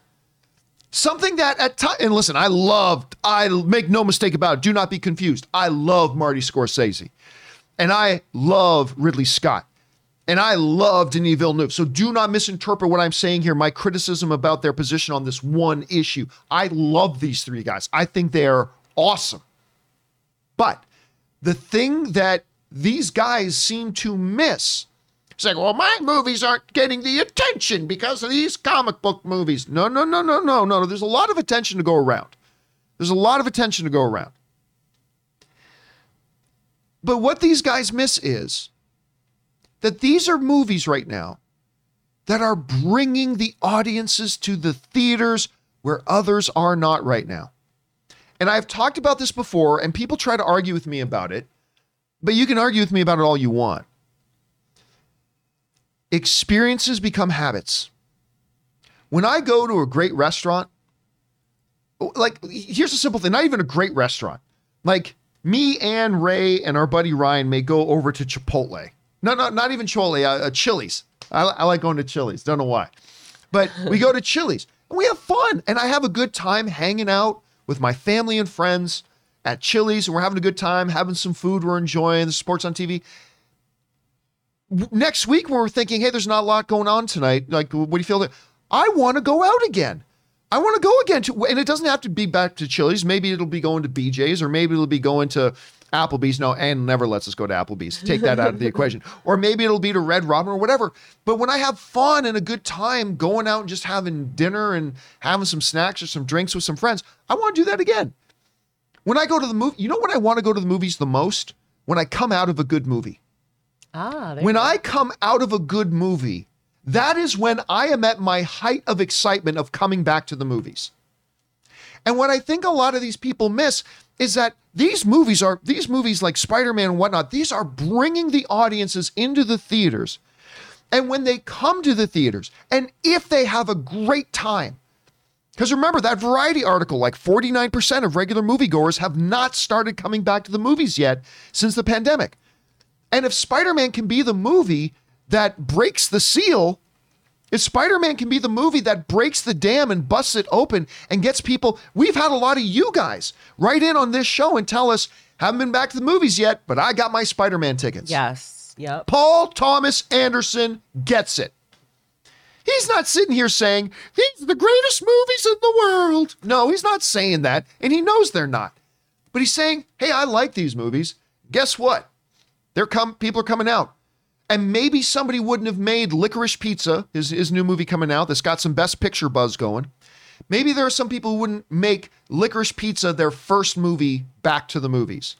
Something that at time and listen, I loved, I make no mistake about it. Do not be confused. I love Marty Scorsese. And I love Ridley Scott. And I love Denis Villeneuve. So do not misinterpret what I'm saying here, my criticism about their position on this one issue. I love these three guys. I think they are awesome. But the thing that these guys seem to miss like, well, my movies aren't getting the attention because of these comic book movies. No, no, no, no, no, no. There's a lot of attention to go around. There's a lot of attention to go around. But what these guys miss is that these are movies right now that are bringing the audiences to the theaters where others are not right now. And I've talked about this before, and people try to argue with me about it, but you can argue with me about it all you want. Experiences become habits. When I go to a great restaurant, like here's a simple thing, not even a great restaurant. Like me and Ray and our buddy Ryan may go over to Chipotle. No, no, not even Chipotle, uh, uh, Chili's. I, I like going to Chili's. Don't know why. But we go to Chili's and we have fun. And I have a good time hanging out with my family and friends at Chili's. And we're having a good time, having some food we're enjoying, the sports on TV. Next week, when we're thinking, hey, there's not a lot going on tonight, like, what do you feel? That I want to go out again. I want to go again to, and it doesn't have to be back to Chili's. Maybe it'll be going to BJ's, or maybe it'll be going to Applebee's. No, Ann never lets us go to Applebee's. Take that out of the equation. Or maybe it'll be to Red Robin or whatever. But when I have fun and a good time going out and just having dinner and having some snacks or some drinks with some friends, I want to do that again. When I go to the movie, you know when I want to go to the movies the most? When I come out of a good movie. Ah, When. I come out of a good movie, that is when I am at my height of excitement of coming back to the movies. And what I think a lot of these people miss is that these movies are, these movies like Spider Man and whatnot, these are bringing the audiences into the theaters. And when they come to the theaters, and if they have a great time, because remember that variety article, like 49% of regular moviegoers have not started coming back to the movies yet since the pandemic. And if Spider Man can be the movie that breaks the seal, if Spider Man can be the movie that breaks the dam and busts it open and gets people, we've had a lot of you guys write in on this show and tell us, haven't been back to the movies yet, but I got my Spider Man tickets. Yes. Yep. Paul Thomas Anderson gets it. He's not sitting here saying, these are the greatest movies in the world. No, he's not saying that, and he knows they're not. But he's saying, hey, I like these movies. Guess what? They're come people are coming out. And maybe somebody wouldn't have made Licorice Pizza, his, his new movie coming out that's got some best picture buzz going. Maybe there are some people who wouldn't make Licorice Pizza their first movie back to the movies.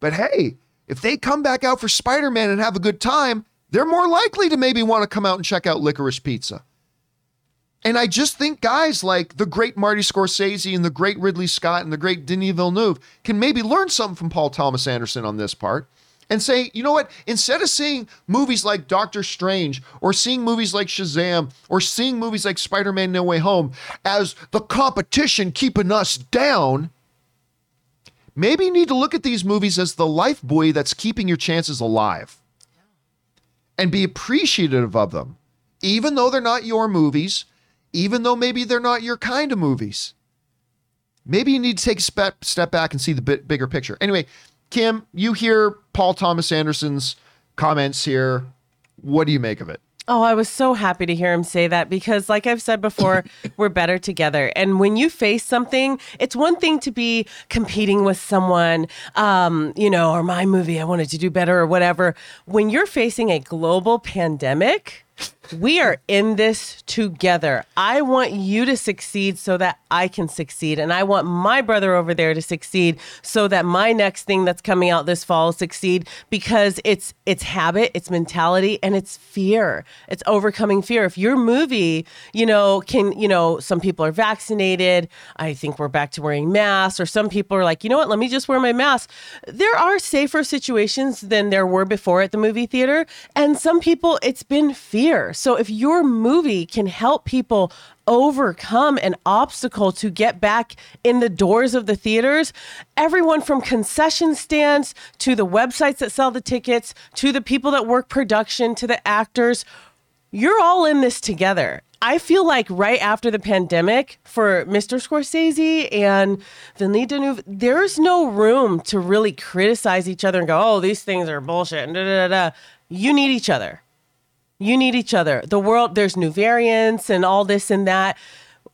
But hey, if they come back out for Spider Man and have a good time, they're more likely to maybe want to come out and check out Licorice Pizza. And I just think guys like the great Marty Scorsese and the great Ridley Scott and the great Denis Villeneuve can maybe learn something from Paul Thomas Anderson on this part and say, you know what? Instead of seeing movies like Doctor Strange or seeing movies like Shazam or seeing movies like Spider Man No Way Home as the competition keeping us down, maybe you need to look at these movies as the life buoy that's keeping your chances alive and be appreciative of them, even though they're not your movies, even though maybe they're not your kind of movies. Maybe you need to take a step, step back and see the bit bigger picture. Anyway, Kim, you hear Paul Thomas Anderson's comments here. What do you make of it? Oh, I was so happy to hear him say that because, like I've said before, we're better together. And when you face something, it's one thing to be competing with someone, um, you know, or my movie, I wanted to do better or whatever. When you're facing a global pandemic, we are in this together. I want you to succeed so that I can succeed. And I want my brother over there to succeed so that my next thing that's coming out this fall succeed because it's it's habit, it's mentality, and it's fear. It's overcoming fear. If your movie, you know, can, you know, some people are vaccinated. I think we're back to wearing masks, or some people are like, you know what, let me just wear my mask. There are safer situations than there were before at the movie theater. And some people, it's been fear. So if your movie can help people overcome an obstacle to get back in the doors of the theaters, everyone from concession stands to the websites that sell the tickets to the people that work production to the actors, you're all in this together. I feel like right after the pandemic, for Mr. Scorsese and Denis Villeneuve, there's no room to really criticize each other and go, "Oh, these things are bullshit." Da, da, da. You need each other. You need each other. The world, there's new variants and all this and that.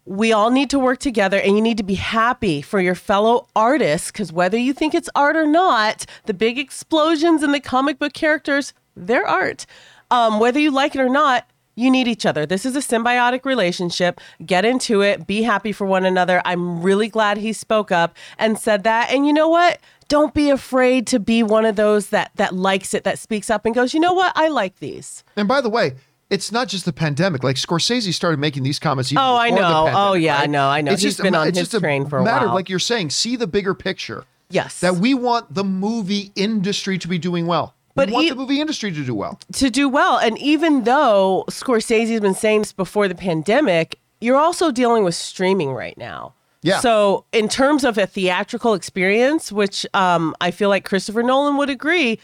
We all need to work together, and you need to be happy for your fellow artists because whether you think it's art or not, the big explosions in the comic book characters, they're art. Um, whether you like it or not, you need each other. This is a symbiotic relationship. Get into it. Be happy for one another. I'm really glad he spoke up and said that. And you know what? Don't be afraid to be one of those that that likes it, that speaks up and goes, you know what? I like these. And by the way, it's not just the pandemic. Like Scorsese started making these comments. Even Oh, I before the know. Oh, pandemic, Oh, yeah, I know, I know. It's He's just been on it's his just train for a matter while. like you're saying, see the bigger picture. Yes. That we want the movie industry to be doing well. But we want e- the movie industry to do well. to do well. And even though Scorsese's been saying this before the pandemic, you're also dealing with streaming right now. Yeah. So in terms of a theatrical experience, which um, I feel like Christopher Nolan would agree,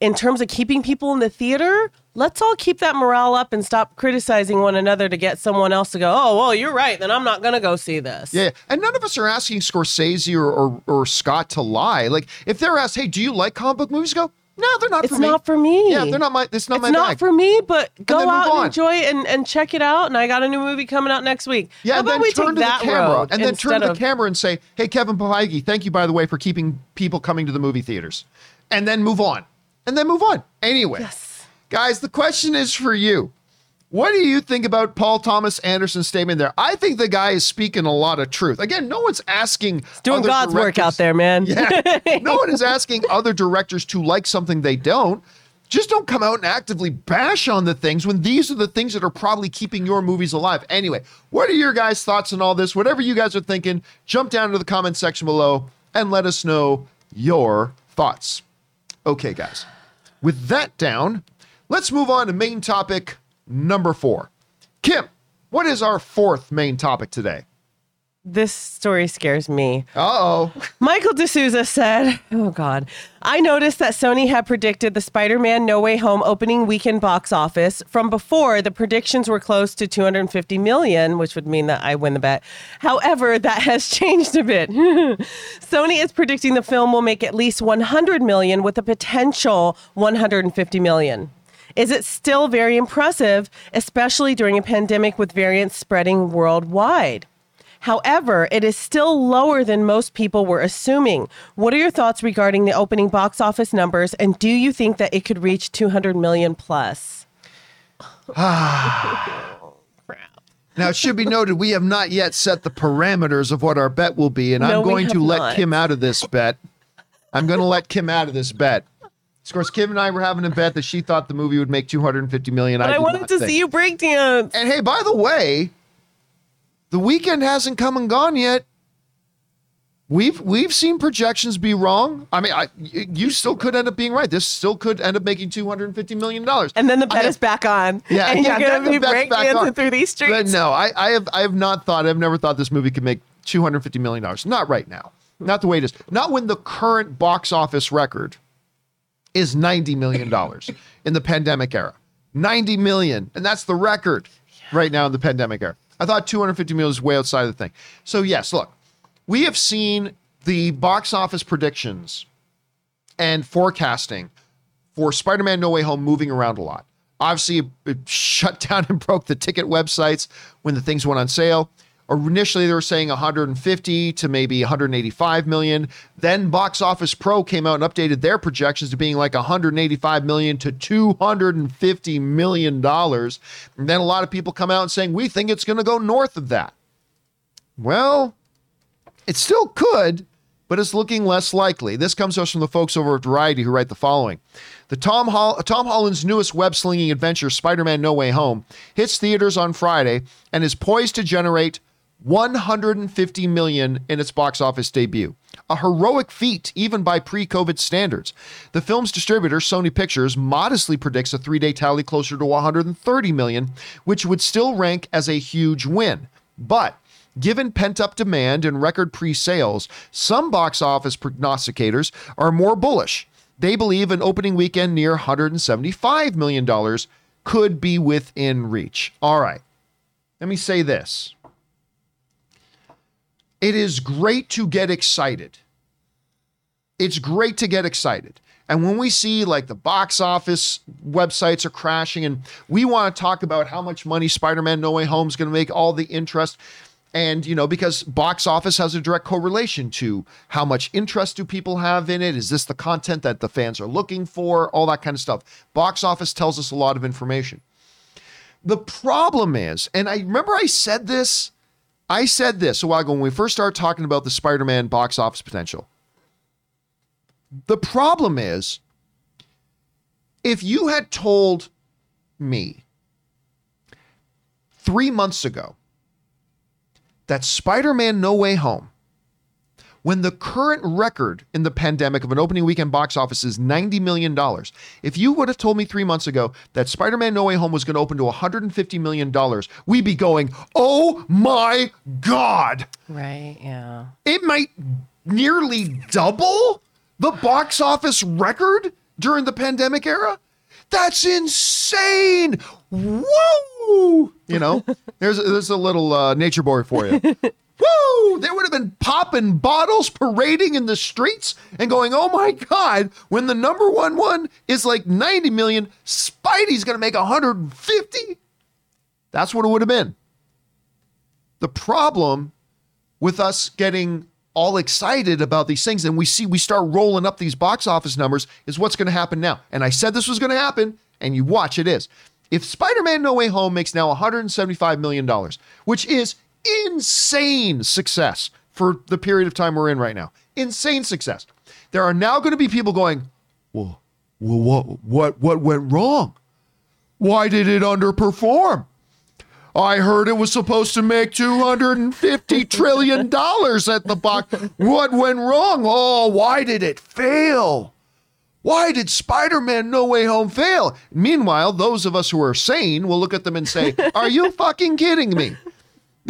in terms of keeping people in the theater, let's all keep that morale up and stop criticizing one another to get someone else to go, oh, well, you're right. Then I'm not going to go see this. Yeah, and none of us are asking Scorsese or, or or Scott to lie. Like, if they're asked, "Hey, do you like comic book movies?" Go, No, they're not It's for me. not for me. Yeah, they're not my. It's not it's my not bag. for me, but go out and on. enjoy it and, and check it out. And I got a new movie coming out next week. Yeah, How and then we turn take to the camera and then turn to the of- camera and say, "Hey, Kevin Feige, thank you by the way for keeping people coming to the movie theaters," and then move on, and then move on. Anyway, Yes. guys, the question is for you. What do you think about Paul Thomas Anderson's statement there? I think the guy is speaking a lot of truth. Again, no one's asking Doing other God's work out there, man. Yeah. no one is asking other directors to like something they don't. Just don't come out and actively bash on the things when these are the things that are probably keeping your movies alive. Anyway, what are your guys' thoughts on all this? Whatever you guys are thinking, jump down to the comment section below and let us know your thoughts. Okay, guys. With that down, let's move on to main topic number four. Kim, what is our fourth main topic today? This story scares me. Uh oh. Michael D'Souza said, Oh God, I noticed that Sony had predicted the Spider Man No Way Home opening weekend box office from before the predictions were close to 250 million, which would mean that I win the bet. However, that has changed a bit. Sony is predicting the film will make at least 100 million with a potential 150 million. Is it still very impressive, especially during a pandemic with variants spreading worldwide? However, it is still lower than most people were assuming. What are your thoughts regarding the opening box office numbers, and do you think that it could reach 200 million plus? Now, it should be noted, we have not yet set the parameters of what our bet will be, and No, I'm going to let not. Kim out of this bet. I'm going to let Kim out of this bet. Of course, Kim and I were having a bet that she thought the movie would make 250 million. But I, did wanted to think. see you break dance. And hey, by the way, the weekend hasn't come and gone yet. We've we've seen projections be wrong. I mean, I, you still could end up being right. This still could end up making 250 million dollars. And then the bet is back on. Yeah, and yeah, you're then gonna be bet's break back dancing on. through these streets. But no, I, I have I have not thought I've never thought this movie could make two hundred fifty million dollars. Not right now. Not the way it is. Not when the current box office record is ninety million dollars in the pandemic era. Ninety million, and that's the record right now in the pandemic era. I thought two hundred fifty million is way outside of the thing. So yes, look, we have seen the box office predictions and forecasting for Spider-Man No Way Home moving around a lot. Obviously, it shut down and broke the ticket websites when the things went on sale. Initially, they were saying 150 to maybe 185 million. Then Box Office Pro came out and updated their projections to being like 185 million to 250 million dollars. And then a lot of people come out and saying we think it's going to go north of that. Well, it still could, but it's looking less likely. This comes to us from the folks over at Variety who write the following. The Tom, Tom Holland's newest web slinging adventure, Spider Man No Way Home, hits theaters on Friday and is poised to generate 150 million in its box office debut. A heroic feat, even by pre COVID standards. The film's distributor, Sony Pictures, modestly predicts a three day tally closer to 130 million, which would still rank as a huge win. But Given pent up demand and record pre sales, some box office prognosticators are more bullish. They believe an opening weekend near $175 million could be within reach. All right, let me say this it is great to get excited. It's great to get excited. And when we see like the box office websites are crashing, and we want to talk about how much money Spider Man No Way Home is going to make, all the interest. And, you know, because box office has a direct correlation to how much interest do people have in it? Is this the content that the fans are looking for? All that kind of stuff. Box office tells us a lot of information. The problem is, and I remember I said this, I said this a while ago when we first started talking about the Spider Man box office potential. The problem is, if you had told me three months ago that Spider Man No Way Home, when the current record in the pandemic of an opening weekend box office is $90 million, if you would have told me three months ago that Spider Man No Way Home was going to open to $150 million, we'd be going, oh my God Right, yeah. it might nearly double the box office record during the pandemic era. That's insane. Whoa! You know, there's there's a little uh, nature boy for you. Woo! They would have been popping bottles, parading in the streets, and going, "Oh my God!" When the number one one is like 90 million, Spidey's going to make 150. That's what it would have been. The problem with us getting all excited about these things and we see we start rolling up these box office numbers is what's going to happen now. And I said this was going to happen, and you watch it is. If Spider-Man No Way Home makes now 175 million dollars, which is insane success for the period of time we're in right now. Insane success. There are now going to be people going, "Well, well what what what went wrong? Why did it underperform?" I heard it was supposed to make 250 trillion dollars at the box. What went wrong? Oh, why did it fail? Why did Spider-Man No Way Home fail? Meanwhile, those of us who are sane will look at them and say, "Are you fucking kidding me?"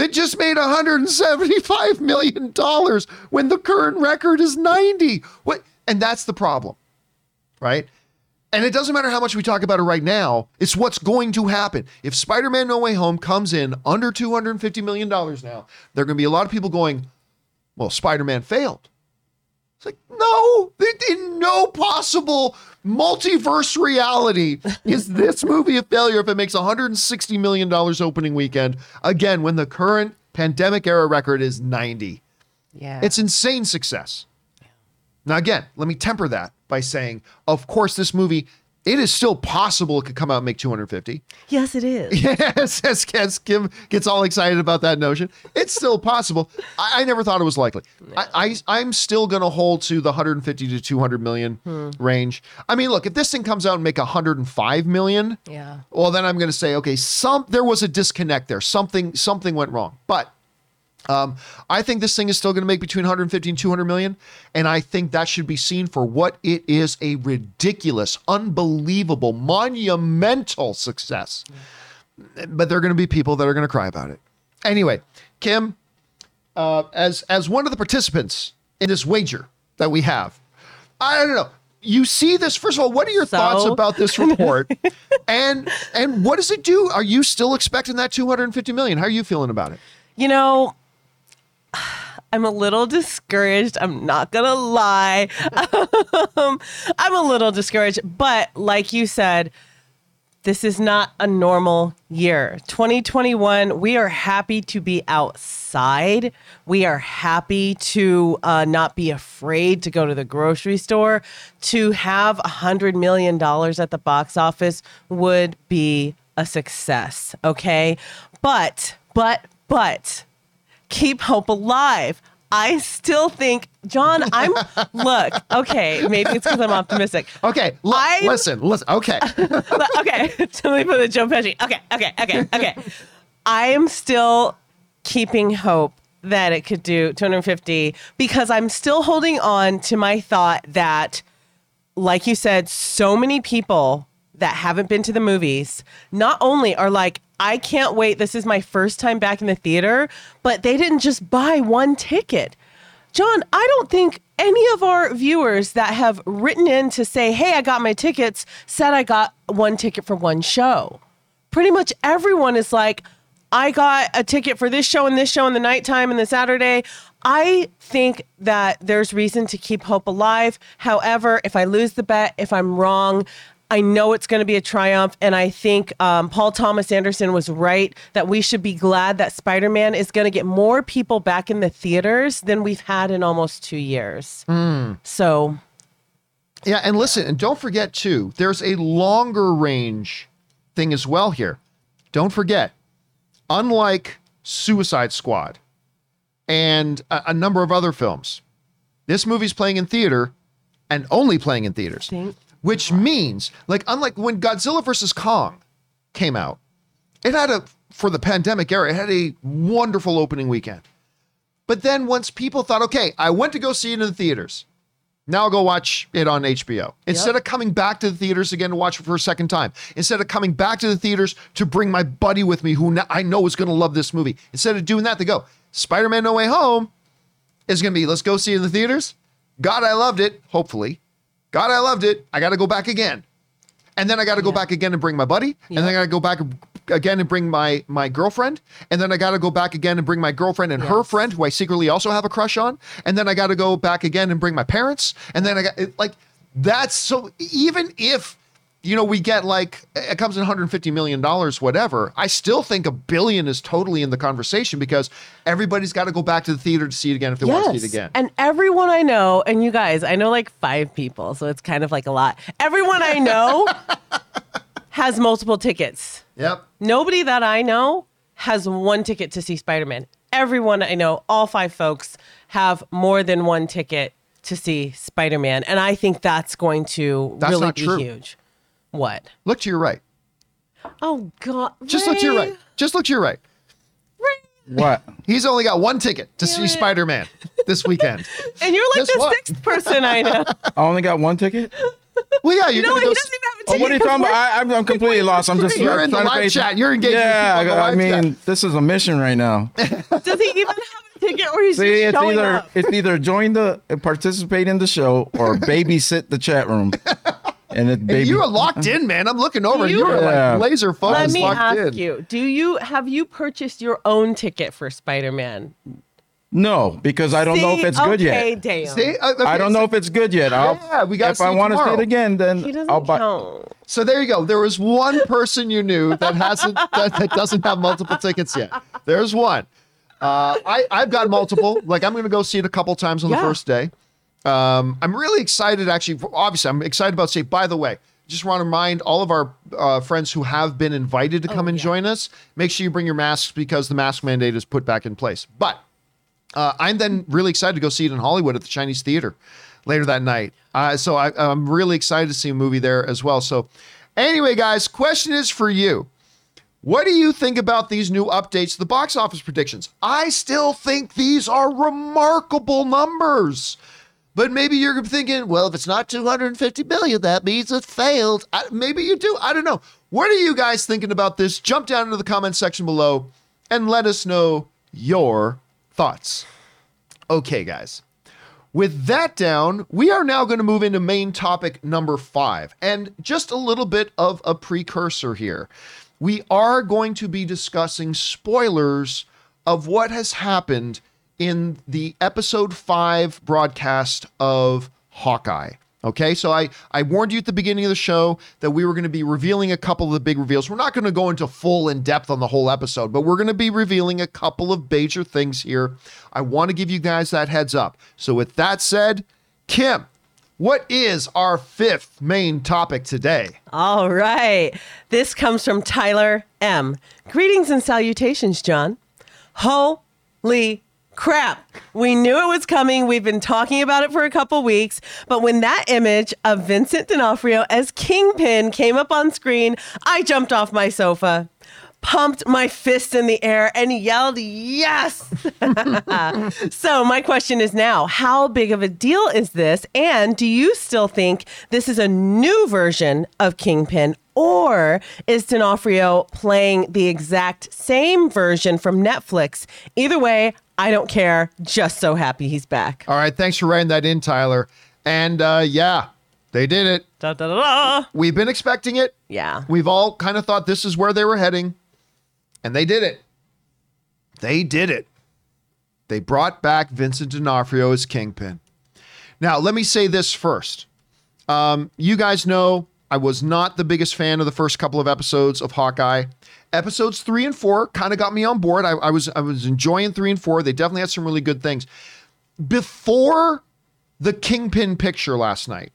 They just made 175 million dollars when the current record is 90. What? And that's the problem. Right? And it doesn't matter how much we talk about it right now, it's what's going to happen. If Spider Man No Way Home comes in under $250 million now, there are going to be a lot of people going, well, Spider Man failed. It's like, no, in no possible multiverse reality is this movie a failure if it makes $160 million opening weekend. Again, when the current pandemic era record is 90. Yeah. It's insane success. Now, again, let me temper that by saying, of course, this movie, it is still possible it could come out and make 250. yes, it is. Yes, as, as Kim gets all excited about that notion, it's still possible. I, I never thought it was likely. I, I, am still going to hold to the 150 to 200 million hmm. range. I mean, look, if this thing comes out and make 105 million, Yeah. well, then I'm going to say, okay, some there was a disconnect there. Something something went wrong. But um, I think this thing is still going to make between 150 and 200 million, and I think that should be seen for what it is: a ridiculous, unbelievable, monumental success. But there are going to be people that are going to cry about it. Anyway, Kim, uh, as as one of the participants in this wager that we have, I don't know. You see this first of all. What are your So? thoughts about this report? and and what does it do? Are you still expecting that 250 million? How are you feeling about it? You know, I'm a little discouraged. I'm not going to lie. um, I'm a little discouraged. But like you said, this is not a normal year. 2021, we are happy to be outside. We are happy to uh, not be afraid to go to the grocery store. To have a $100 million at the box office would be a success. Okay. But, but, but, keep hope alive. I still think, John, I'm, look, okay, maybe it's because I'm optimistic. Okay, I'm- listen, listen. Okay, okay, tell me for the Joe Pesci. Okay, okay, okay, okay. I am still keeping hope that it could do 250 because I'm still holding on to my thought that, like you said, so many people that haven't been to the movies not only are like, I can't wait. This is my first time back in the theater, but they didn't just buy one ticket. John, I don't think any of our viewers that have written in to say, hey, I got my tickets, said I got one ticket for one show. Pretty much everyone is like, I got a ticket for this show and this show in the nighttime and the Saturday. I think that there's reason to keep hope alive. However, if I lose the bet, if I'm wrong, I know it's going to be a triumph. And I think um, Paul Thomas Anderson was right that we should be glad that Spider Man is going to get more people back in the theaters than we've had in almost two years. So, yeah, and listen, and don't forget too. There's a longer range thing as well here. Don't forget, unlike Suicide Squad and a, a number of other films, this movie's playing in theater and only playing in theaters. Thank which means, like, unlike when Godzilla versus Kong came out, it had a, for the pandemic era, it had a wonderful opening weekend. But then once people thought, okay, I went to go see it in the theaters, now I'll go watch it on HBO. Instead of coming back to the theaters again to watch it for a second time, instead of coming back to the theaters to bring my buddy with me who I know is going to love this movie, instead of doing that, they go, Spider Man No Way Home is going to be, let's go see it in the theaters. God, I loved it, hopefully. God, I loved it. I got to go back again. And then I got to go back again and bring my buddy. And then I got to go back again and bring my my girlfriend, and then I got to go back again and bring my girlfriend and her friend, who I secretly also have a crush on, and then I got to go back again and bring my parents, and then I got like that's so even if you know we get like it comes in 150 million dollars whatever i still think a billion is totally in the conversation because everybody's got to go back to the theater to see it again if they want to see it again And everyone I know, and you guys, I know like five people, so it's kind of like a lot. Everyone I know has multiple tickets. yep Nobody that I know has one ticket to see Spider Man. Everyone I know, all five folks, have more than one ticket to see Spider Man. And I think that's going to That's really not be true. huge. What? look to your right Oh, God. just look to your right just look to your right Ray. What? he's only got one ticket to see it. spider-man this weekend And you're like Guess the what? sixth person I know. I only got one ticket. well yeah you're no, gonna he go doesn't even have a Oh, what are you talking about? I, I'm, I'm completely lost. I'm just You're in the trying to live pay- chat. You're engaging with Yeah, people on the I live mean, chat. this is a mission right now. Does he even have a ticket or he's See, just it's showing either up? it's either join the participate in the show or babysit the chat room. And it And you are locked in man i'm looking over You you are Yeah. like laser Let me locked ask in you: Do you have you purchased your own ticket for Spider Man? no, because I don't know if it's good yet. Damn. See, uh, okay, I don't know if it's good yet. I'll, Yeah, we gotta If I want to see it again, then doesn't I'll buy. count. So there you go. There was one person you knew that hasn't that, that doesn't have multiple tickets yet. There's one. Uh, I I've got multiple. Like I'm going to go see it a couple times on Yeah. the first day. Um, I'm really excited. Actually, obviously, I'm excited about see. By the way, just want to remind all of our uh, friends who have been invited to come and yeah. join us. Make sure you bring your masks because the mask mandate is put back in place. But uh, I'm then really excited to go see it in Hollywood at the Chinese Theater later that night. Uh, so I, I'm really excited to see a movie there as well. So, anyway, guys, question is for you. What do you think about these new updates to the box office predictions? I still think these are remarkable numbers. But maybe you're thinking, well, if it's not 250 million, that means it failed. I, maybe you do. I don't know. What are you guys thinking about this? Jump down into the comment section below and let us know your thoughts. Okay, guys. With that down, we are now going to move into main topic number five. And just a little bit of a precursor here. We are going to be discussing spoilers of what has happened in the episode five broadcast of Hawkeye. Okay, so I, I warned you at the beginning of the show that we were going to be revealing a couple of the big reveals. We're not going to go into full in depth on the whole episode, but we're going to be revealing a couple of major things here. I want to give you guys that heads up. So, with that said, Kim, what is our fifth main topic today? All right. This comes from Tyler M. Greetings and salutations, John. Holy crap. We knew it was coming. We've been talking about it for a couple weeks. But when that image of Vincent D'Onofrio as Kingpin came up on screen, I jumped off my sofa. Pumped my fist in the air and yelled, Yes! So, my question is now how big of a deal is this? And do you still think this is a new version of Kingpin? Or is D'Onofrio playing the exact same version from Netflix? Either way, I don't care. Just so happy he's back. All right, thanks for writing that in, Tyler. And uh, yeah, they did it. Da, da, da, da. We've been expecting it. Yeah. We've all kind of thought this is where they were heading, and they did it. They did it. They brought back Vincent D'Onofrio as Kingpin. Now, let me say this first. Um, you guys know I was not the biggest fan of the first couple of episodes of Hawkeye. Episodes three and four kind of got me on board. I, I was I was enjoying three and four. They definitely had some really good things. Before the Kingpin picture last night,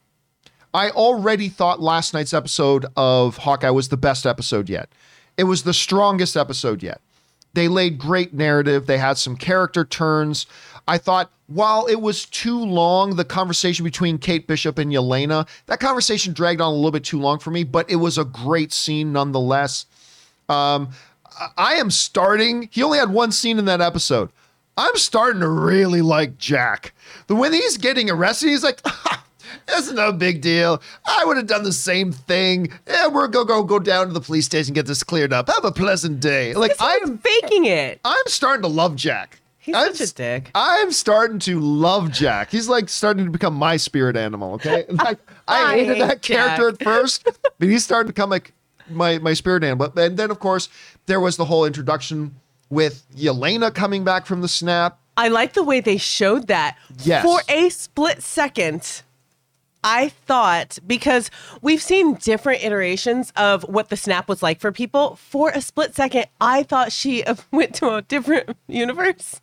I already thought last night's episode of Hawkeye was the best episode yet. It was the strongest episode yet. They laid great narrative. They had some character turns. I thought while it was too long, the conversation between Kate Bishop and Yelena, that conversation dragged on a little bit too long for me, but it was a great scene nonetheless. Um, I- am starting. He only had one scene in that episode. I'm starting to really like Jack. The when he's getting arrested, he's like, "That's no big deal. I would have done the same thing. Yeah, we're gonna go go down to the police station get this cleared up. Have a pleasant day." Like I'm, faking it. I'm starting to love Jack. He's I'm such a dick. I'm starting to love Jack. He's like starting to become my spirit animal. Okay, like I I hated hate that character Jack. at first, but he's starting to become like my my spirit animal. And then of course there was the whole introduction with Yelena coming back from the snap. I like the way they showed that. Yes. For a split second, I thought because we've seen different iterations of what the snap was like for people. For a split second, I thought she went to a different universe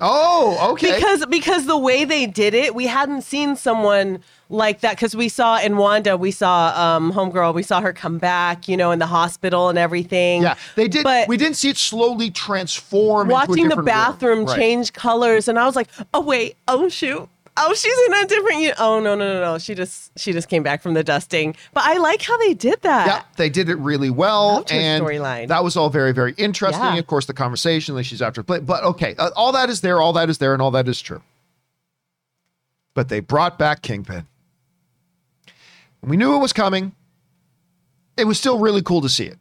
Oh, okay. because because the way they did it, we hadn't seen someone like that. Because we saw in Wanda, we saw um, Homegirl, we saw her come back, you know, in the hospital and everything. yeah, they did. But we didn't see it slowly transform. into a watching the bathroom Right. change colors, and I was like, oh wait, oh shoot. Oh, she's in a different. U- oh no, no, no, no! She just she just came back from the dusting. But I like how they did that. Yeah, they did it really well, and storyline. that was all very, very interesting. Yeah. Of course, the conversation that she's after play, but okay, uh, all that is there, all that is there, and all that is true. But they brought back Kingpin. We knew it was coming. It was still really cool to see it.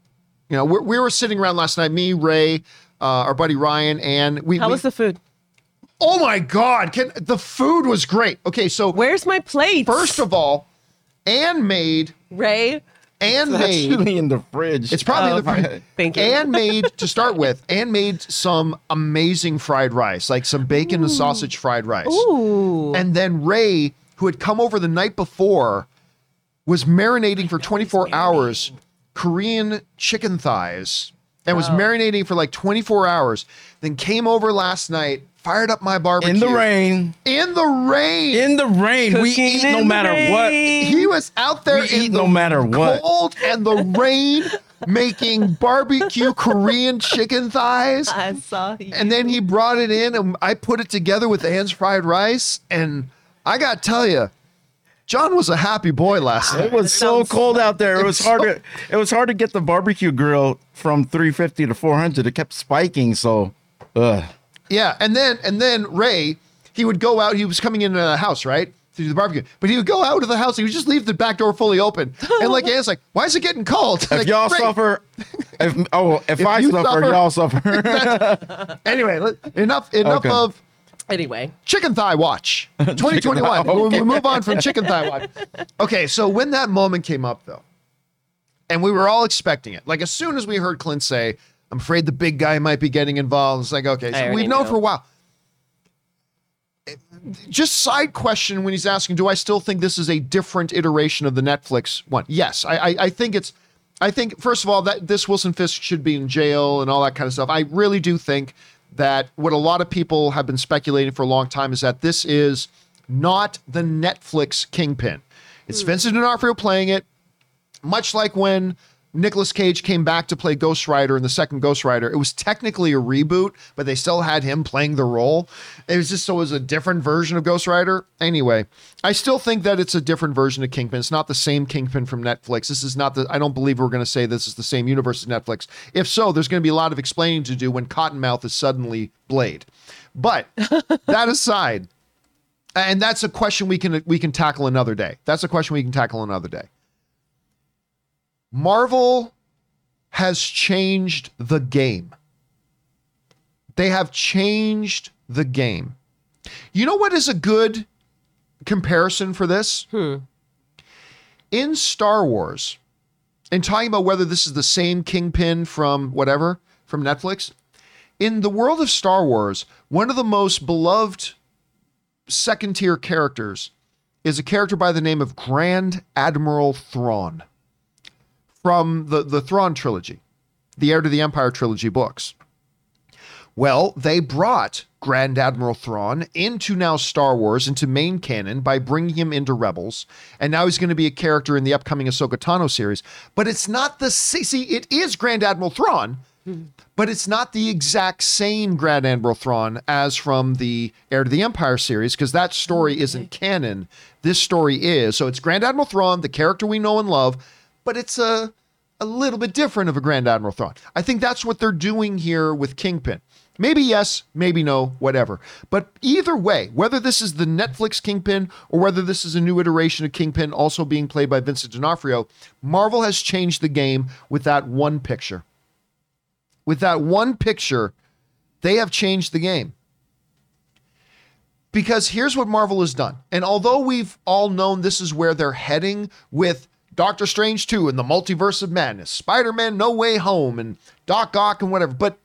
You know, we we were sitting around last night, me, Ray, uh, our buddy Ryan, and we. How we- was the food? Oh my God! Can, the food was great. Okay, so Where's my plate? first of all, Anne made Ray. Anne It's made actually in the fridge. It's probably Oh, the fridge. thank you. Anne made to start with. Anne made some amazing fried rice, like some bacon and sausage fried rice. Ooh. And then Ray, who had come over the night before, was marinating for 24 hours Korean chicken thighs and was oh. marinating for like 24 hours. Then came over last night, fired up my barbecue in the rain. In the rain. In the rain. we eat no the matter what. he was out there We in eat the no matter what. cold and the rain making barbecue Korean chicken thighs. I saw you. And then he brought it in and I put it together with the hands fried rice. And I got to tell you, John was a happy boy last night. It was so cold out there. It was hard to it was hard to get the barbecue grill from 350 to 400. It kept spiking, so ugh. Yeah. And then, and then Ray, he would go out. He was coming into the house, right? To do the barbecue. But he would go out of the house. He would just leave the back door fully open. And like Anne's like, why is it getting cold? If Like, y'all "Ray, suffer, if oh, if, I suffer, suffer- y'all suffer. Anyway, enough, enough Okay. of anyway, Chicken Thigh Watch 2021. Thigh, We'll- okay. We'll move on from Chicken Thigh Watch. Okay, so when that moment came up, though, and we were all expecting it, like as soon as we heard Clint say, I'm afraid the big guy might be getting involved, it's like, okay, so we've known knew. for a while. Just side question when he's asking, do I still think this is a different iteration of the Netflix one? Yes, I, I, I think it's. I think first of all that this Wilson Fisk should be in jail and all that kind of stuff. I really do think that what a lot of people have been speculating for a long time is that this is not the Netflix Kingpin. It's hmm. Vincent D'Onofrio playing it, much like when Nicolas Cage came back to play Ghost Rider in the second Ghost Rider. It was technically a reboot, but they still had him playing the role. It was just so it was a different version of Ghost Rider. Anyway, I still think that it's a different version of Kingpin. It's not the same Kingpin from Netflix. This is not the I don't believe we're going to say this is the same universe as Netflix. If so, there's going to be a lot of explaining to do when Cottonmouth is suddenly Blade. But that aside, and that's a question we can we can tackle another day. That's a question we can tackle another day. Marvel has changed the game. They have changed the game. You know what is a good comparison for this? Hmm. In Star Wars, in talking about whether this is the same Kingpin from whatever, from Netflix, in the world of Star Wars, one of the most beloved second tier characters is a character by the name of Grand Admiral Thrawn from the, the Thrawn trilogy, the Heir to the Empire trilogy books. Well, they brought Grand Admiral Thrawn into now Star Wars, into main canon by bringing him into Rebels, and now he's going to be a character in the upcoming Ahsoka Tano series. But it's not the see, it is Grand Admiral Thrawn, but it's not the exact same Grand Admiral Thrawn as from the Heir to the Empire series because that story isn't canon. This story is. So it's Grand Admiral Thrawn, the character we know and love, but it's a a little bit different of a Grand Admiral Thrawn. I think that's what they're doing here with Kingpin. Maybe yes, maybe no, whatever. But either way, whether this is the Netflix Kingpin or whether this is a new iteration of Kingpin also being played by Vincent D'Onofrio, Marvel has changed the game with that one picture. With that one picture, they have changed the game. Because here's what Marvel has done. And although we've all known this is where they're heading with Doctor Strange 2 and the Multiverse of Madness, Spider Man No Way Home, and Doc Ock and whatever. But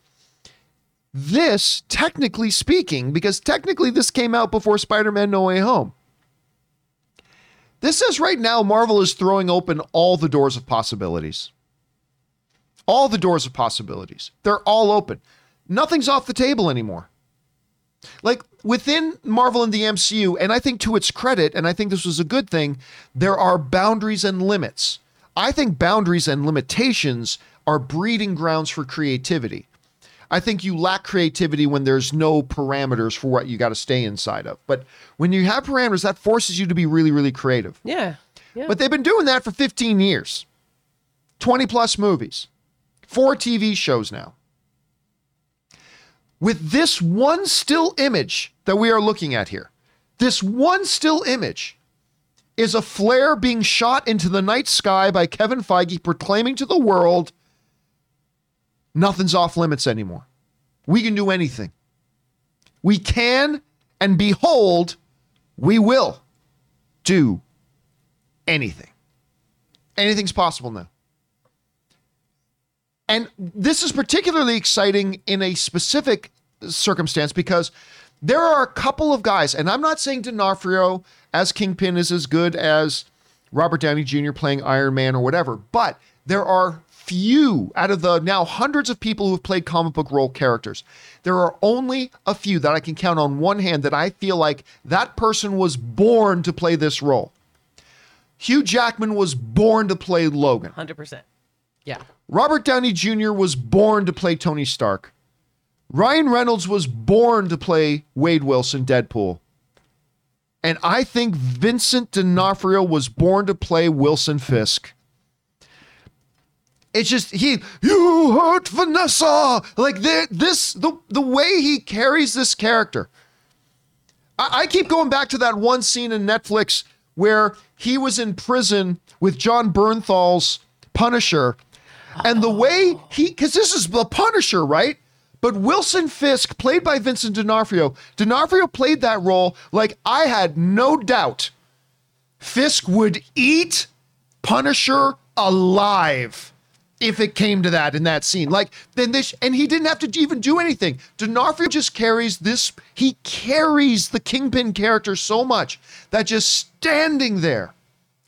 this, technically speaking, because technically this came out before Spider Man No Way Home, this says right now Marvel is throwing open all the doors of possibilities. All the doors of possibilities. They're all open. Nothing's off the table anymore. Like within Marvel and the MCU, and I think to its credit, and I think this was a good thing, there are boundaries and limits. I think boundaries and limitations are breeding grounds for creativity. I think you lack creativity when there's no parameters for what you got to stay inside of. But when you have parameters, that forces you to be really, really creative. Yeah. Yeah. But they've been doing that for 15 years 20 plus movies, four TV shows now. With this one still image that we are looking at here, this one still image is a flare being shot into the night sky by Kevin Feige proclaiming to the world nothing's off limits anymore. We can do anything. We can, and behold, we will do anything. Anything's possible now. And this is particularly exciting in a specific circumstance because there are a couple of guys, and I'm not saying D'Onofrio as Kingpin is as good as Robert Downey Jr. playing Iron Man or whatever, but there are few out of the now hundreds of people who have played comic book role characters. There are only a few that I can count on one hand that I feel like that person was born to play this role. Hugh Jackman was born to play Logan. 100%. Yeah. Robert Downey Jr. was born to play Tony Stark. Ryan Reynolds was born to play Wade Wilson, Deadpool. And I think Vincent D'Onofrio was born to play Wilson Fisk. It's just he, you hurt Vanessa. Like the, this, the the way he carries this character. I, I keep going back to that one scene in Netflix where he was in prison with Jon Bernthal's Punisher, and the way he, because this is the Punisher, right? But Wilson Fisk, played by Vincent D'Onofrio, D'Onofrio played that role like I had no doubt Fisk would eat Punisher alive if it came to that in that scene. Like then this, and he didn't have to even do anything. D'Onofrio just carries this. He carries the Kingpin character so much that just standing there,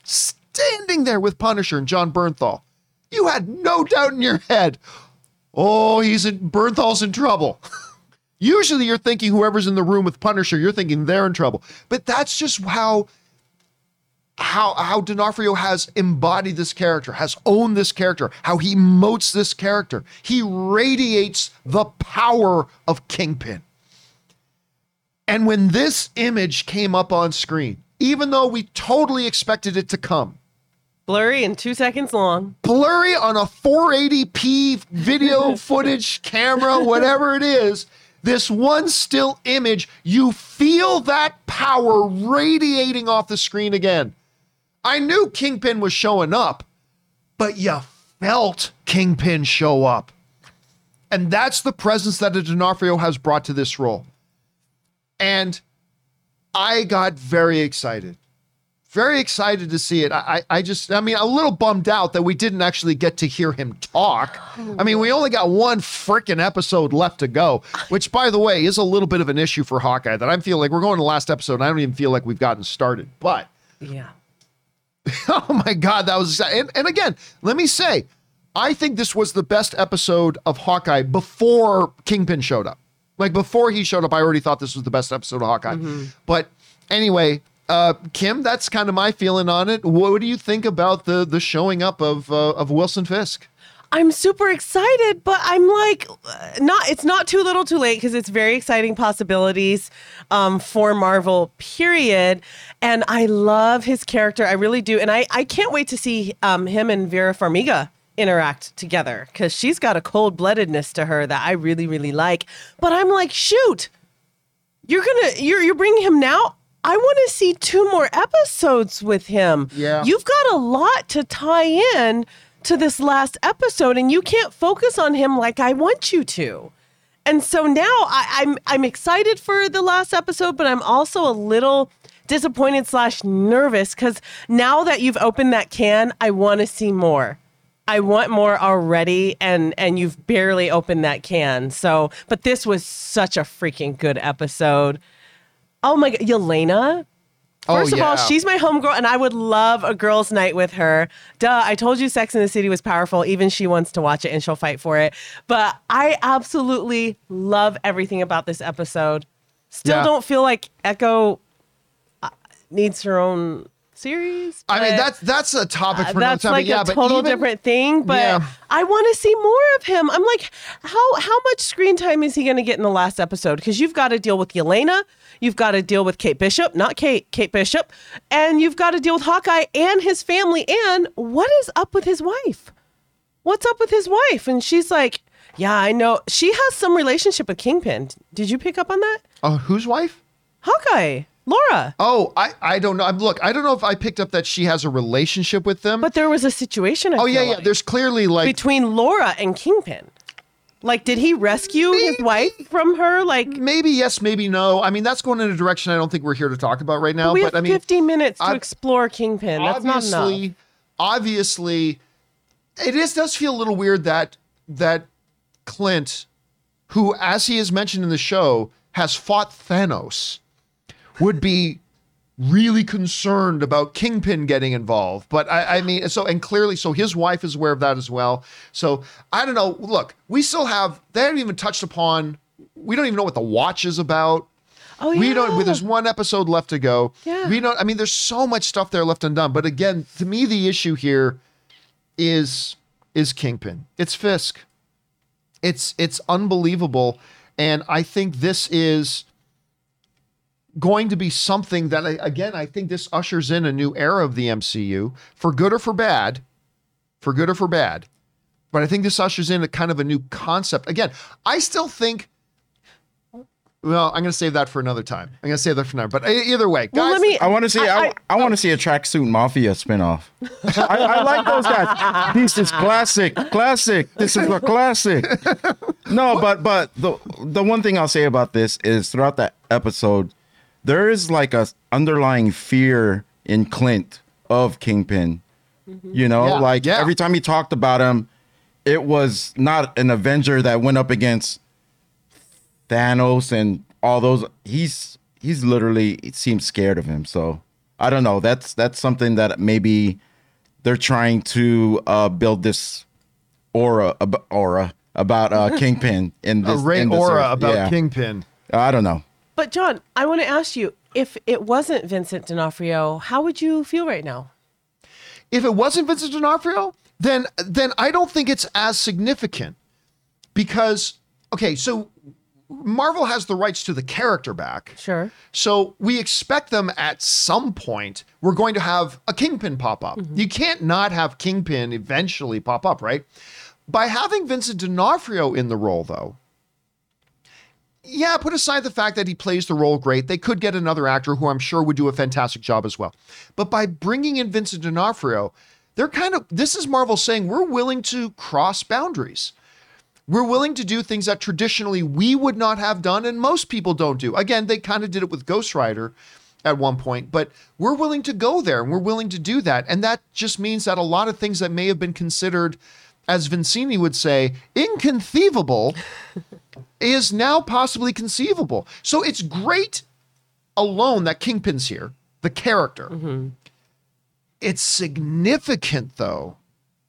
standing there with Punisher and Jon Bernthal, you had no doubt in your head. Oh, he's in Bernthal's in trouble. Usually you're thinking whoever's in the room with Punisher, you're thinking they're in trouble. But that's just how how how D'Onofrio has embodied this character, has owned this character, how he motes this character. He radiates the power of Kingpin. And when this image came up on screen, even though we totally expected it to come, Blurry and two seconds long. blurry on a 480p video footage camera, whatever it is, this one still image, you feel that power radiating off the screen again. I knew Kingpin was showing up, but you felt Kingpin show up. And that's the presence that D'Onofrio has brought to this role. And I got very excited. Very excited to see it. I, I just, I mean, a little bummed out that we didn't actually get to hear him talk. I mean, we only got one freaking episode left to go, which, by the way, is a little bit of an issue for Hawkeye that I feel like we're going to the last episode and I don't even feel like we've gotten started. But Yeah. oh my God, that was, and, and again, let me say, I think this was the best episode of Hawkeye before Kingpin showed up. Like before he showed up, I already thought this was the best episode of Hawkeye. Mm-hmm. But anyway, uh, Kim, that's kind of my feeling on it. What do you think about the the showing up of uh, of Wilson Fisk? I'm super excited, but I'm like, uh, not. It's not too little, too late because it's very exciting possibilities um, for Marvel. Period. And I love his character. I really do, and I I can't wait to see um, him and Vera Farmiga interact together because she's got a cold bloodedness to her that I really really like. But I'm like, shoot, you're gonna you're you're bringing him now. I want to see two more episodes with him. Yeah. You've got a lot to tie in to this last episode, and you can't focus on him like I want you to. and so now I, I'm I'm excited for the last episode, but I'm also a little disappointed slash nervous because now that you've opened that can, I want to see more. I want more already, and and you've barely opened that can. So, but this was such a freaking good episode. Oh my god, Yelena. Oh, First of all, she's my homegirl, and I would love a girls' night with her. Duh, I told you Sex in the City was powerful. Even she wants to watch it and she'll fight for it. But I absolutely love everything about this episode. Still Yeah. don't feel like Echo uh, needs her own series. I mean, that's that's a topic uh, for another time. like but yeah, a but total even- different thing. But Yeah. I want to see more of him. I'm like, how how much screen time is he going to get in the last episode? Because you've got to deal with Yelena, you've got to deal with Kate Bishop, not Kate, Kate Bishop, and you've got to deal with Hawkeye and his family. And what is up with his wife? What's up with his wife? And she's like, yeah, I know. She has some relationship with Kingpin. Did you pick up on that? Oh, whose wife? Hawkeye, Laura. Oh, I I don't know. I'm- Look, I don't know if I picked up that she has a relationship with them. But there was a situation. I oh yeah, yeah. like. There's clearly like between Laura and Kingpin. Like, did he rescue his wife from her? Like, maybe yes, maybe no. I mean, that's going in a direction I don't think we're here to talk about right now. we but have I mean, 50 minutes to ob- explore Kingpin. That's not enough. obviously, obviously, it is does feel a little weird that that Clint, who, as he is mentioned in the show, has fought Thanos, would be really concerned about Kingpin getting involved. But I, I mean, so and clearly, so his wife is aware of that as well. So I don't know. Look, we still have they haven't even touched upon. We don't even know what the watch is about. Oh, yeah. We don't. There's one episode left to go. Yeah. We don't. I mean, there's so much stuff there left undone. But again, to me, the issue here is is Kingpin. It's Fisk. It's it's unbelievable, and I think this is going to be something that I, again I think this ushers in a new era of the MCU for good or for bad, for good or for bad. But I think this ushers in a kind of a new concept. Again, I still think. Well, I'm going to save that for another time. I'm going to save that for now. But either way, guys, Well, let me. I want to see. I, I- I, want to oh. see a tracksuit mafia spinoff. I, I like those guys. This is classic, classic. This is a classic. No, but but the the one thing I'll say about this is throughout that episode, there is like a underlying fear in Clint of Kingpin. You know, Yeah, like yeah. every time he talked about him, it was not an Avenger that went up against Thanos and all those. He's he's literally it seems scared of him. So I don't know. That's that's something that maybe they're trying to uh, build this aura ab- aura about uh, Kingpin in this, a Ray aura earth. about Yeah. Kingpin. I don't know. But John, I want to ask you: if it wasn't Vincent D'Onofrio, how would you feel right now? If it wasn't Vincent D'Onofrio, then then I don't think it's as significant because okay, so Marvel has the rights to the character back. Sure. So we expect them at some point. We're going to have a Kingpin pop up. Mm-hmm. You can't not have Kingpin eventually pop up, right? By having Vincent D'Onofrio in the role, though, yeah, put aside the fact that he plays the role great, they could get another actor who I'm sure would do a fantastic job as well. But by bringing in Vincent D'Onofrio, they're kind of this is Marvel saying we're willing to cross boundaries. We're willing to do things that traditionally we would not have done and most people don't do. Again, they kind of did it with Ghost Rider at one point, but we're willing to go there and we're willing to do that. And that just means that a lot of things that may have been considered, as Vizzini would say, inconceivable, is now possibly conceivable. So it's great alone that Kingpin's here, the character. Mm-hmm. It's significant, though,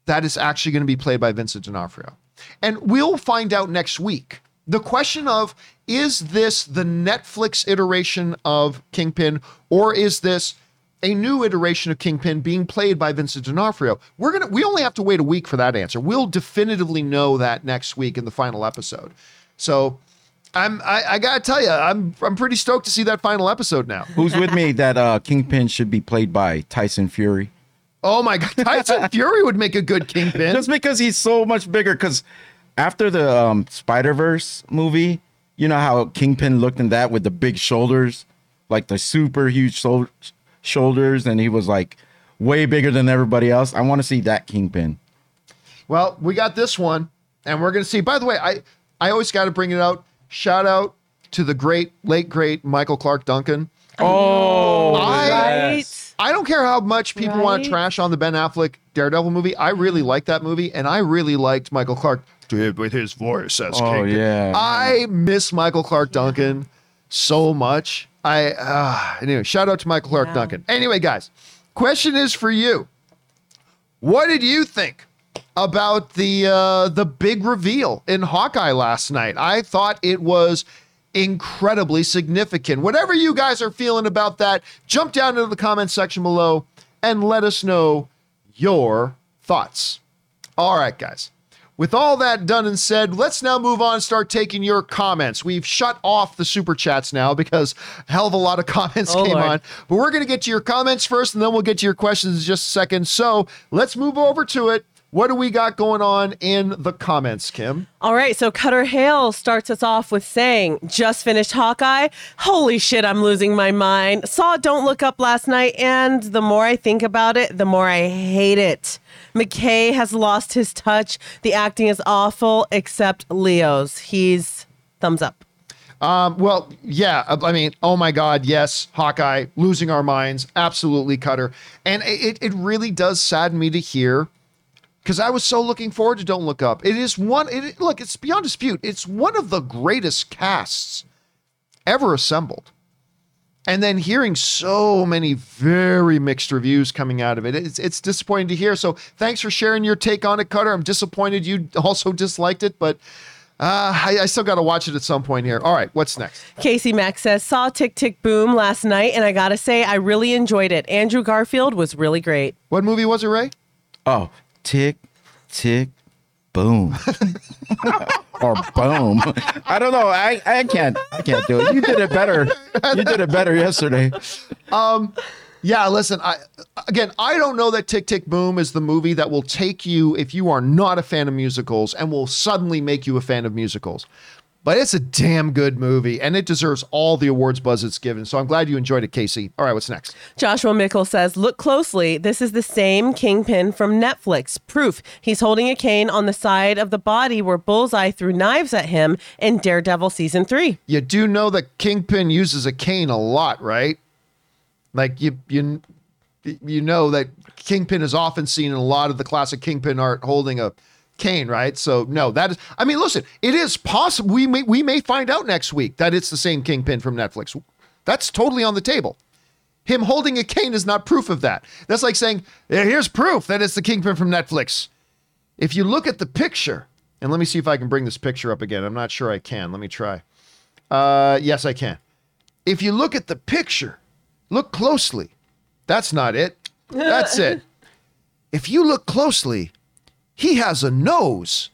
that is actually going to be played by Vincent D'Onofrio. And we'll find out next week. The question of is this the Netflix iteration of Kingpin or is this a new iteration of Kingpin being played by Vincent D'Onofrio? We're going to we only have to wait a week for that answer. We'll definitively know that next week in the final episode. So I'm I, I got to tell you, I'm I'm pretty stoked to see that final episode now. Who's with me that uh, Kingpin should be played by Tyson Fury? Oh my god, Tyson Fury would make a good Kingpin. Just because he's so much bigger. Because after the um, Spider Verse movie, you know how Kingpin looked in that with the big shoulders, like the super huge shou- shoulders, and he was like way bigger than everybody else. I want to see that Kingpin. Well, we got this one, and we're to see. By the way, I I always got to bring it out. Shout out to the great, late great Michael Clarke Duncan. Oh, I- Right? I don't care how much people want to trash on the Ben Affleck Daredevil movie. I really like that movie, and I really liked Michael Clarke with his voice as Oh, Kingpin. yeah. I miss Michael Clarke Duncan so much. I uh, anyway, shout out to Michael Clarke Wow. Duncan. Anyway, guys, question is for you. What did you think about the uh, the big reveal in Hawkeye last night? I thought it was incredibly significant. Whatever you guys are feeling about that, jump down into the comment section below and let us know your thoughts. All right, guys. With all that done and said, let's now move on and start taking your comments. We've shut off the super chats now because a hell of a lot of comments Oh, came Lord. on. But we're going to get to your comments first and then we'll get to your questions in just a second. So let's move over to it. What do we got going on in the comments, Kim? All right, so Cutter Hale starts us off with saying, just finished Hawkeye. Holy shit, I'm losing my mind. Saw Don't Look Up last night, and the more I think about it, the more I hate it. McKay has lost his touch. The acting is awful, except Leo's. He's thumbs up. Um, well, yeah, I mean, oh my God, yes, Hawkeye, losing our minds, absolutely, Cutter. And it, it really does sadden me to hear because I was so looking forward to Don't Look Up. It is one, it, look, it's beyond dispute. It's one of the greatest casts ever assembled. And then hearing so many very mixed reviews coming out of it, it's, it's disappointing to hear. So thanks for sharing your take on it, Cutter. I'm disappointed you also disliked it, but uh, I, I still got to watch it at some point here. All right, what's next? Casey Mack says, saw Tick Tick Boom last night, and I gotta say, I really enjoyed it. Andrew Garfield was really great. What movie was it, Ray? Oh, tick, tick, boom. or boom. I don't know. I, I can't I can't do it. You did it better. You did it better yesterday. Um Yeah, listen, I again, I don't know that Tick Tick Boom is the movie that will take you if you are not a fan of musicals and will suddenly make you a fan of musicals. But it's a damn good movie and it deserves all the awards buzz it's given. So I'm glad you enjoyed it, Casey. All right, what's next? Joshua Mickle says, Look closely. This is the same Kingpin from Netflix. Proof. He's holding a cane on the side of the body where Bullseye threw knives at him in Daredevil season three. You do know that Kingpin uses a cane a lot, right? Like you you you know that Kingpin is often seen in a lot of the classic Kingpin art holding a cane, right? So no, that is I mean, listen, it is possible we may we may find out next week that it's the same Kingpin from Netflix. That's totally on the table. Him holding a cane is not proof of that. That's like saying, "Eh, here's proof that it's the Kingpin from Netflix. If you look at the picture, and let me see if I can bring this picture up again. I'm not sure I can. Let me try. Uh, yes, I can. If you look at the picture, look closely. That's not it. That's it. If you look closely, he has a nose.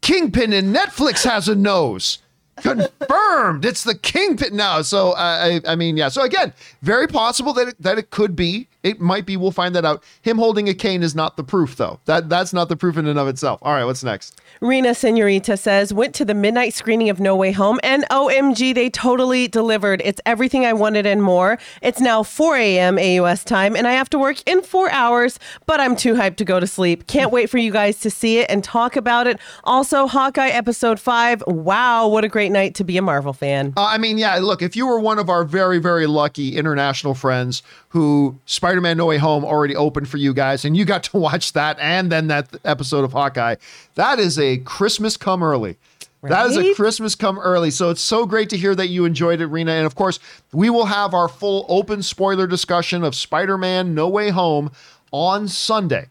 Kingpin in Netflix has a nose. Confirmed. It's the Kingpin now. So I, I, I mean, yeah. So again, very possible that it, that it could be. It might be. We'll find that out. Him holding a cane is not the proof, though. That that's not the proof in and of itself. All right, what's next? Rena Senorita says, Went to the midnight screening of No Way Home, and OMG, they totally delivered. It's everything I wanted and more. It's now 4 a.m. AUS time, and I have to work in four hours, but I'm too hyped to go to sleep. Can't wait for you guys to see it and talk about it. Also, Hawkeye episode 5. Wow, what a great night to be a Marvel fan. Uh, I mean, yeah, look, if you were one of our very, very lucky international friends who Spider Man No Way Home already opened for you guys and you got to watch that and then that episode of Hawkeye, that is a Christmas come early. That is a Christmas come early. So it's so great to hear that you enjoyed it, Rena. And of course, we will have our full open spoiler discussion of Spider Man No Way Home on Sunday.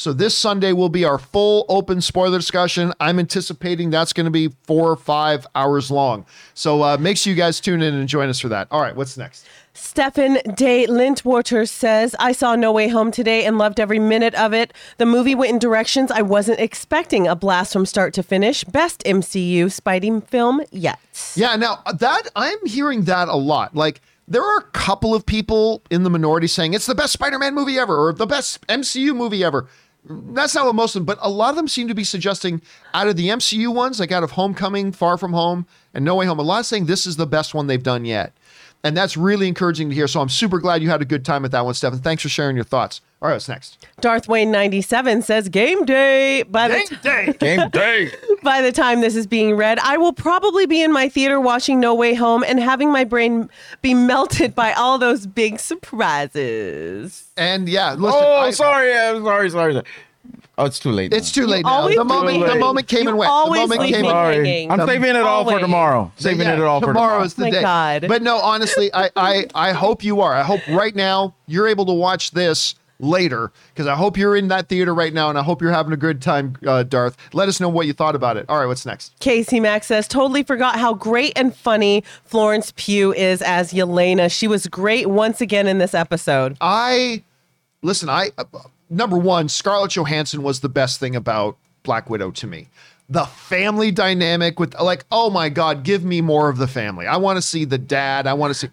So this Sunday will be our full open spoiler discussion. I'm anticipating that's going to be four or five hours long. So uh, make sure you guys tune in and join us for that. All right, what's next? Stefan de Lintwater says, I saw No Way Home today and loved every minute of it. The movie went in directions I wasn't expecting. A blast from start to finish. Best MCU Spidey film yet. Yeah, now uh, that I'm hearing that a lot. Like there are a couple of people in the minority saying it's the best Spider-Man movie ever or the best MCU movie ever. That's not what most of them, but a lot of them seem to be suggesting out of the MCU ones, like out of Homecoming, Far From Home, and No Way Home, a lot of saying this is the best one they've done yet. And that's really encouraging to hear. So I'm super glad you had a good time at that one, Stefan. Thanks for sharing your thoughts. All right, what's next? Darth Wayne 97 says game day. By the, t- day. Game day. by the time this is being read, I will probably be in my theater watching No Way Home and having my brain be melted by all those big surprises. And yeah, listen. Oh, I- sorry. I'm sorry. Sorry. sorry. Oh, it's too late. It's too late now. The moment, me the moment came You and went. The moment came and went. Sorry. I'm saving it all for tomorrow. Saving Yeah, it all for tomorrow tomorrow. is the My day. God. But no, honestly, I, I I hope you are. I hope right now you're able to watch this later because I hope you're in that theater right now and I hope you're having a good time, uh, Darth. Let us know what you thought about it. All right, what's next? Casey Mack says, totally forgot how great and funny Florence Pugh is as Yelena. She was great once again in this episode. I listen. I uh, number one, Scarlett Johansson was the best thing about Black Widow to me. The family dynamic with like, oh my God, give me more of the family. I want to see the dad. I want to see,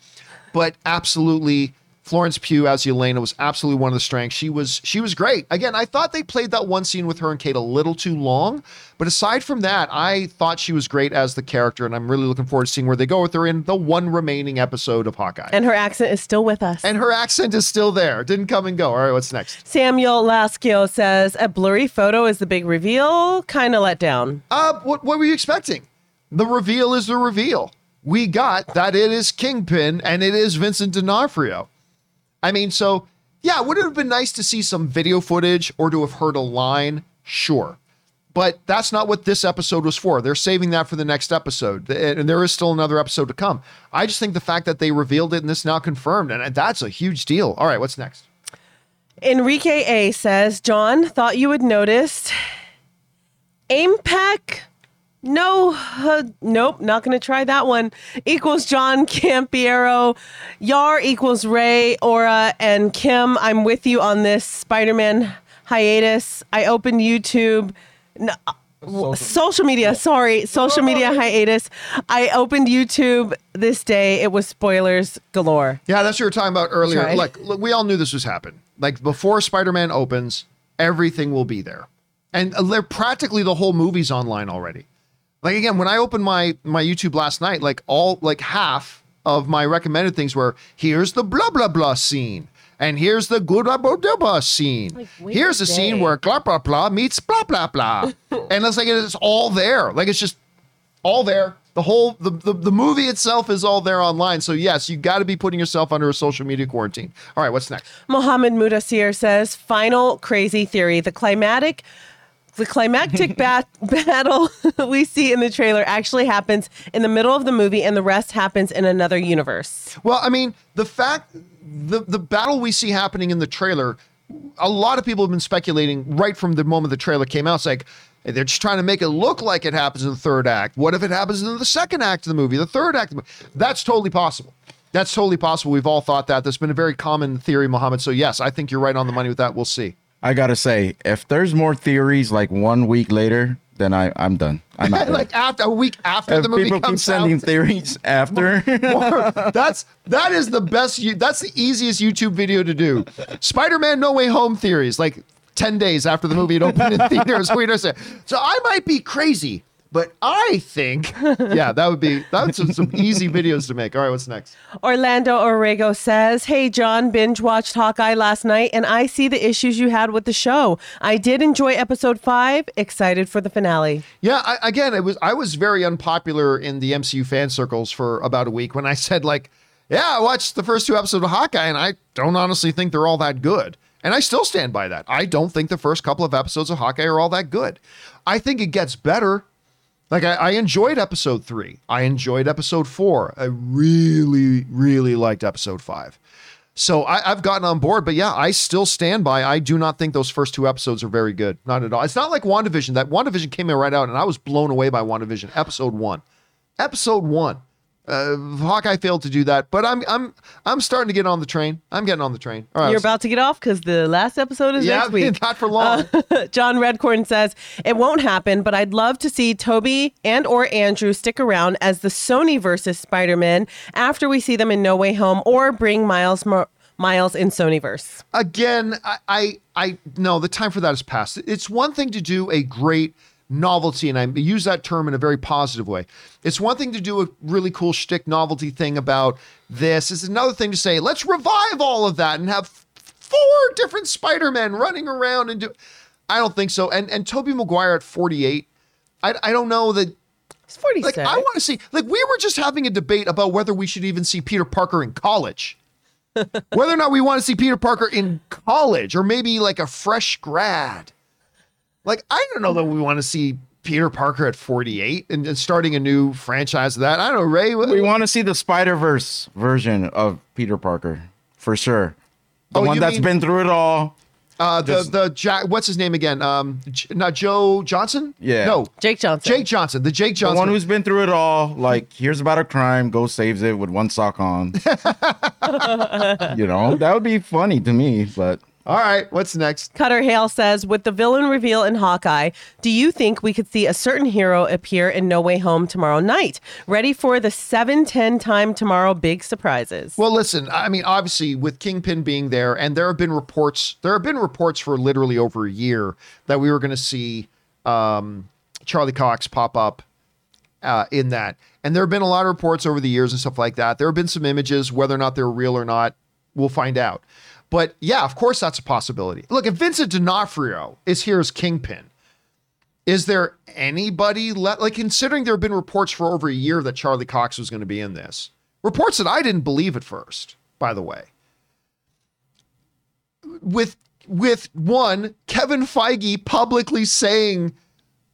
but absolutely. Florence Pugh as Elena was absolutely one of the strengths. She was she was great. Again, I thought they played that one scene with her and Kate a little too long, but aside from that, I thought she was great as the character, and I'm really looking forward to seeing where they go with her in the one remaining episode of Hawkeye. And her accent is still with us. And her accent is still there. Didn't come and go. All right, what's next? Samuel Laskio says, a blurry photo is the big reveal. Kind of let down. Uh, what, what were you expecting? The reveal is the reveal. We got that it is Kingpin and it is Vincent D'Onofrio. I mean, so yeah, would it have been nice to see some video footage or to have heard a line? Sure. But that's not what this episode was for. They're saving that for the next episode. And there is still another episode to come. I just think the fact that they revealed it and this now confirmed, and that's a huge deal. All right, what's next? Enrique A says, John, thought you would notice. AIMPAC? No, uh, nope, not going to try that one. Equals John Campiero. Yar equals Ray, Aura, and Kim. I'm with you on this Spider Man hiatus. I opened YouTube. No, uh, social media, sorry, social media hiatus. I opened YouTube this day. It was spoilers galore. Yeah, that's what we were talking about earlier. Sorry. Like, look, we all knew this was happening. Like before Spider-Man opens, everything will be there, and uh, they're practically the whole movie's online already. Like again, when I opened my my YouTube last night, like all like half of my recommended things were here's the blah blah blah scene. And here's the good blah blah blah scene. wait here's a a scene where blah blah blah meets blah blah blah. and it's like it's all there. Like it's just all there. The whole the, the the movie itself is all there online. So yes, you got to be putting yourself under a social media quarantine. All right, what's next? Mohammed Mudassir says, final crazy theory. The climatic the climactic bat- battle we see in the trailer actually happens in the middle of the movie and the rest happens in another universe. Well, I mean, the fact the the battle we see happening in the trailer, a lot of people have been speculating right from the moment the trailer came out. It's like they're just trying to make it look like it happens in the third act. What if it happens in the second act of the movie, the third act? Of the movie? That's totally possible. That's totally possible. We've all thought that. That's been a very common theory, Mohammed. So yes, I think you're right on the money with that. We'll see. I gotta say, if there's more theories like one week later, then I I'm done. I'm out. like after a week after if the movie people keep comes out. sending theories after, that's that is the best. That's the easiest YouTube video to do. Spider-Man: No Way Home theories, like ten days after the movie had opened in theaters. We just say, so I might be crazy, but I think, yeah, that would be that's some, some easy videos to make. All right, what's next? Orlando Orrego says, Hey, John, binge watched Hawkeye last night, and I see the issues you had with the show. I did enjoy episode five. Excited for the finale. Yeah, I, again, it was I was very unpopular in the MCU fan circles for about a week when I said like, yeah, I watched the first two episodes of Hawkeye and I don't honestly think they're all that good. And I still stand by that. I don't think the first couple of episodes of Hawkeye are all that good. I think it gets better. Like I, I enjoyed episode three. I enjoyed episode four. I really, really liked episode five. So I, I've gotten on board, but yeah, I still stand by. I do not think those first two episodes are very good. Not at all. It's not like WandaVision. That WandaVision came in right out, and I was blown away by WandaVision. Episode one, episode one. Uh, Hawkeye failed to do that, but I'm I'm I'm starting to get on the train. I'm getting on the train. All right, You're about to get off because the last episode is yeah, next week. not for long. John Redcorn says it won't happen, but I'd love to see Tobey and or Andrew stick around as the Sony versus Spider-Man after we see them in No Way Home, or bring Miles Mo- Miles in Sonyverse. again, I, I, I, no, the time for that is past. It's one thing to do a great novelty, and I use that term in a very positive way. It's one thing to do a really cool shtick novelty thing about this. It's another thing to say, let's revive all of that and have four different Spider-Men running around and do. I don't think so. And and Tobey Maguire at 48. I I don't know that. He's 46. Like I want to see. Like we were just having a debate about whether we should even see Peter Parker in college. whether or not we want to see Peter Parker in college or maybe like a fresh grad. Like I don't know that we want to see Peter Parker at 48 and, and starting a new franchise of that. I don't know, Ray. what- We want to see the Spider Verse version of Peter Parker for sure. The Oh, one you that's mean- been through it all. Uh, the Just- the Jack, what's his name again? Um, J- not Joe Johnson. Yeah. no, Jake Johnson. Jake Johnson. The Jake Johnson. The one who's been through it all. Like, here's about a crime, go saves it with one sock on. you know, that would be funny to me, but All right, what's next? Cutter Hale says, with the villain reveal in Hawkeye, do you think we could see a certain hero appear in No Way Home tomorrow night? Ready for the 7-10 time tomorrow big surprises. Well, listen. I mean, obviously, with Kingpin being there, and there have been reports. There have been reports for literally over a year that we were going to see um, Charlie Cox pop up uh, in that. And there have been a lot of reports over the years and stuff like that. There have been some images, whether or not they're real or not, we'll find out. But yeah, of course, that's a possibility. Look, if Vincent D'Onofrio is here as Kingpin, is there anybody left? Like, considering there have been reports for over a year that Charlie Cox was going to be in this, reports that I didn't believe at first, by the way. With with one, Kevin Feige publicly saying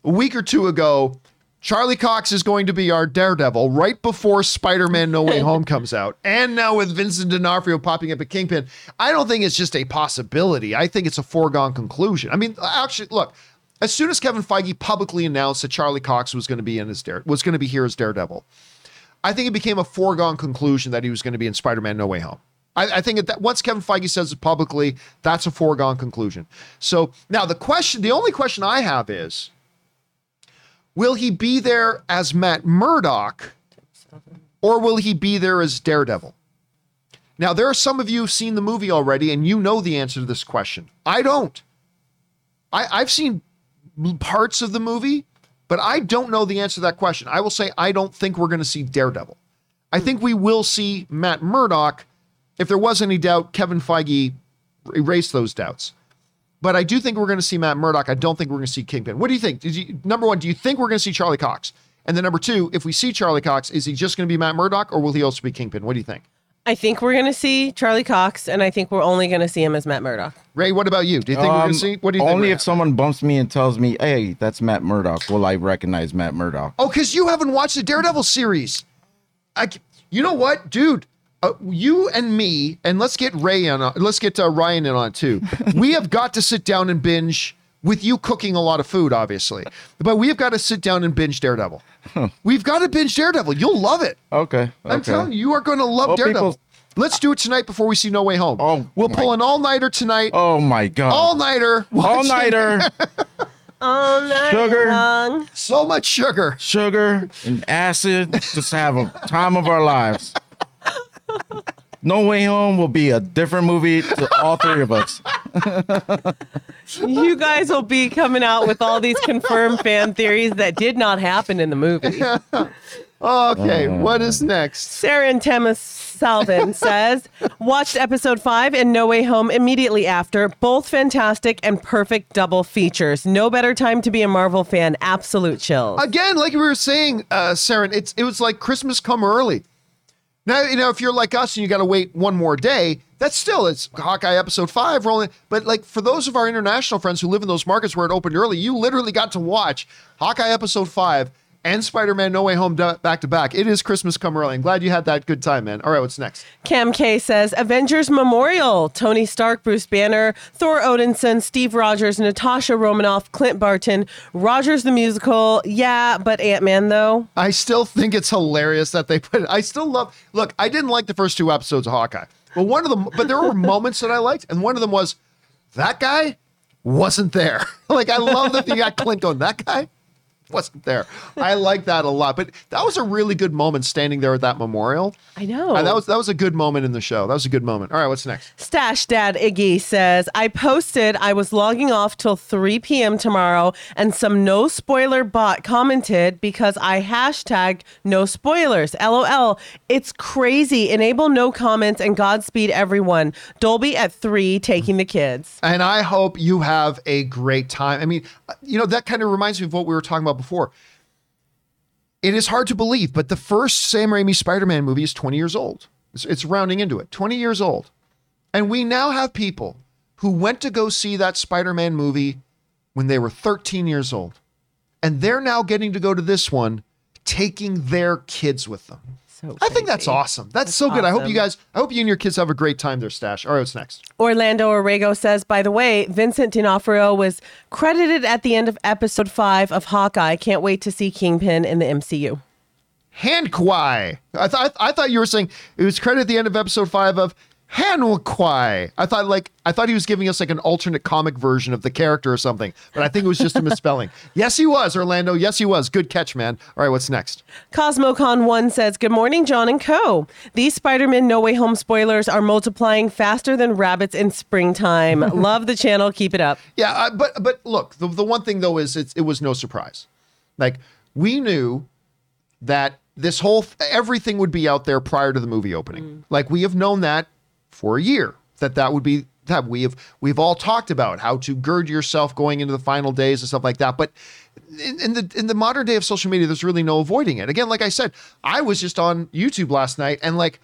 a week or two ago, Charlie Cox is going to be our Daredevil right before Spider-Man No Way Home comes out. And now with Vincent D'Onofrio popping up at Kingpin, I don't think it's just a possibility. I think it's a foregone conclusion. I mean, actually, look, as soon as Kevin Feige publicly announced that Charlie Cox was going to be in his Dare was going to be here as Daredevil, I think it became a foregone conclusion that he was going to be in Spider-Man No Way Home. I, I think that once Kevin Feige says it publicly, that's a foregone conclusion. So now the question, the only question I have is, will he be there as Matt Murdock, or will he be there as Daredevil? Now there are some of you who've seen the movie already, and you know the answer to this question. I don't. I, I've seen parts of the movie, but I don't know the answer to that question. I will say I don't think we're going to see Daredevil. I think we will see Matt Murdock. If there was any doubt, Kevin Feige erased those doubts. But I do think we're going to see Matt Murdock. I don't think we're going to see Kingpin. What do you think? Did you, number one, do you think we're going to see Charlie Cox? And then number two, if we see Charlie Cox, is he just going to be Matt Murdock or will he also be Kingpin? What do you think? I think we're going to see Charlie Cox, and I think we're only going to see him as Matt Murdock. Ray, what about you? Do you think we're going Um, to see? What do you think? only we're if someone bumps me and tells me, "Hey, that's Matt Murdock," will I recognize Matt Murdock? Oh, because you haven't watched the Daredevil series. I, c- you know what, dude? Uh, you and me, and let's get Ray on. Let's get uh, Ryan in on it too. we have got to sit down and binge with you cooking a lot of food, obviously, but we have got to sit down and binge Daredevil. We've got to binge Daredevil. You'll love it. Okay, I'm telling you, you are going to love Well, Daredevil. people- Let's do it tonight before we see No Way Home. Oh, we'll my- pull an all nighter tonight. Oh my god! all nighter. all nighter, All night Sugar. long. So much sugar. sugar and acid. Just have a time of our lives. No Way Home will be a different movie to all three of us. You guys will be coming out with all these confirmed fan theories that did not happen in the movie. Okay, what is next? Sarah and Temis Salvin says, watched episode five and No Way Home immediately after. Both fantastic and perfect double features. No better time to be a Marvel fan. Absolute chills. again, like we were saying, uh, Sarah, it's it was like Christmas come early. Now you know if you're like us and you got to wait one more day, that's still it's Hawkeye episode five rolling. But like for those of our international friends who live in those markets where it opened early, you literally got to watch Hawkeye episode five and Spider-Man No Way Home back to back. It is Christmas come early. I'm glad you had that good time, man. All right, what's next? Cam K says Avengers Memorial. Tony Stark, Bruce Banner, Thor Odinson, Steve Rogers, Natasha Romanoff, Clint Barton, Rogers the musical. Yeah, but Ant Man though. I still think it's hilarious that they put. I still love. Look, I didn't like the first two episodes of Hawkeye, but one of them. But there were moments that I liked, and one of them was that guy wasn't there. like I love that you got Clint going. That guy wasn't there. I like that a lot. But that was a really good moment standing there at that memorial. I know. Uh, that was that was a good moment in the show. That was a good moment. All right, what's next? Stash Dad Iggy says, I posted I was logging off till 3 p.m. tomorrow, and some no spoiler bot commented because I hashtagged no spoilers. LOL. It's crazy. Enable no comments and Godspeed everyone. Dolby at 3 taking the kids. And I hope you have a great time. I mean, you know, that kind of reminds me of what we were talking about before. It is hard to believe, but the first Sam Raimi Spider Man movie is 20 years old. It's, it's rounding into it, 20 years old. And we now have people who went to go see that Spider Man movie when they were 13 years old. And they're now getting to go to this one, taking their kids with them. So I think that's crazy. awesome. That's, so good. I hope awesome. you guys, I hope you and your kids have a great time there, Stash. All right, what's next? Orlando Orrego says, by the way, Vincent D'Onofrio was credited at the end of episode five of Hawkeye. Can't wait to see Kingpin in the MCU. Hankwai. I thought I thought you were saying it was credit at the end of episode five of Hankwai. I thought like I thought he was giving us like an alternate comic version of the character or something, but I think it was just a misspelling. yes, he was Orlando. Yes, he was. Good catch, man. All right, what's next? CosmoCon1 says, Good morning, John and Co. These Spider Man No Way Home spoilers are multiplying faster than rabbits in springtime. Love the channel. Keep it up. Yeah, uh, but but look, the, the one thing though is it's, it was no surprise. Like we knew that this whole everything would be out there prior to the movie opening. Like we have known that for a year that that would be that we have we've all talked about how to gird yourself going into the final days and stuff like that. But in, in the in the modern day of social media, there's really no avoiding it. Again, like I said, I was just on YouTube last night and like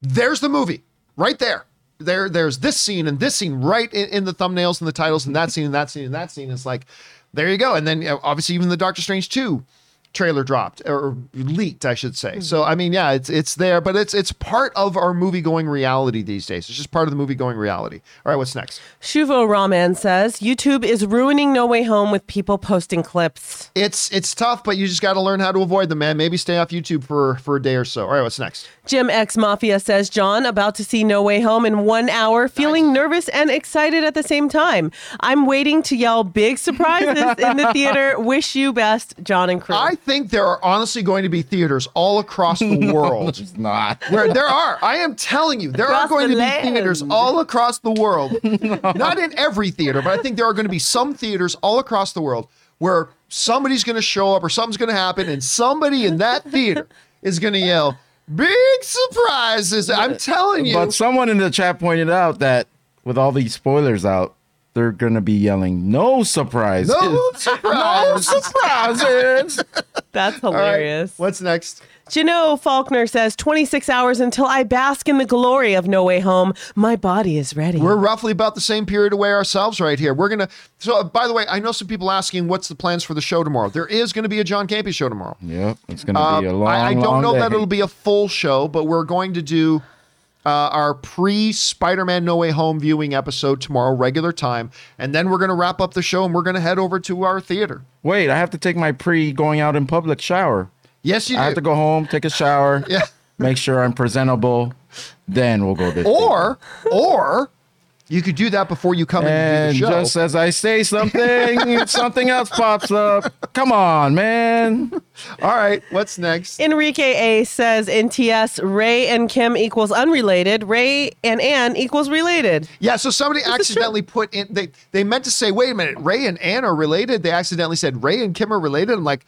there's the movie right there. There, there's this scene and this scene right in, in the thumbnails and the titles and that scene and that scene and that scene. It's like, there you go. And then obviously even the Doctor Strange 2 trailer dropped or leaked, I should say. So mm-hmm. I mean, yeah, it's it's there, but it's it's part of our movie going reality these days. It's just part of the movie going reality. All right, what's next? Shuvo Raman says, YouTube is ruining No Way Home with people posting clips. It's it's tough, but you just got to learn how to avoid them, man. Maybe stay off YouTube for for a day or so. All right, what's next? Jim X Mafia says, John, about to see No Way Home in one hour, feeling nervous and excited at the same time. I'm waiting to yell big surprises in the theater. Wish you best, John and crew. I think there are honestly going to be theaters all across the world. It's not. Where there are, I am telling you, there are going the to be theaters all across the world. Not in every theater, but I think there are going to be some theaters all across the world where somebody's going to show up or something's going to happen, and somebody in that theater is going to yell, "Big surprises!" I'm telling you. But someone in the chat pointed out that with all these spoilers out, they're gonna be yelling "No surprises!" no surprise. surprises! That's All right, hilarious. What's next? Janelle Faulkner says 26 hours until I bask in the glory of No Way Home. My body is ready. We're roughly about the same period away ourselves right here. We're gonna. So, by the way, I know some people asking what's the plans for the show tomorrow. There is going to be a John Campea show tomorrow. yep, it's gonna be a Uh, long. I, I don't long know day. that it'll be a full show, but we're going to do uh, our pre Spider Man No Way Home viewing episode tomorrow, regular time. And then we're going to wrap up the show and we're going to head over to our theater. Wait, I have to take my pre going out in public shower. Yes, you do. I have to go home, take a shower, Yeah. make sure I'm presentable. Then we'll go this. Or, or you could do that before you come in and and do the show. just as I say something, something else pops up. Come on, man. All right, what's next? Enrique A says in TS, Ray and Kim equals unrelated. Ray and Ann equals related. Yeah, so somebody accidentally put in they they meant to say, wait a minute, Ray and Ann are related. They accidentally said Ray and Kim are related. I'm like,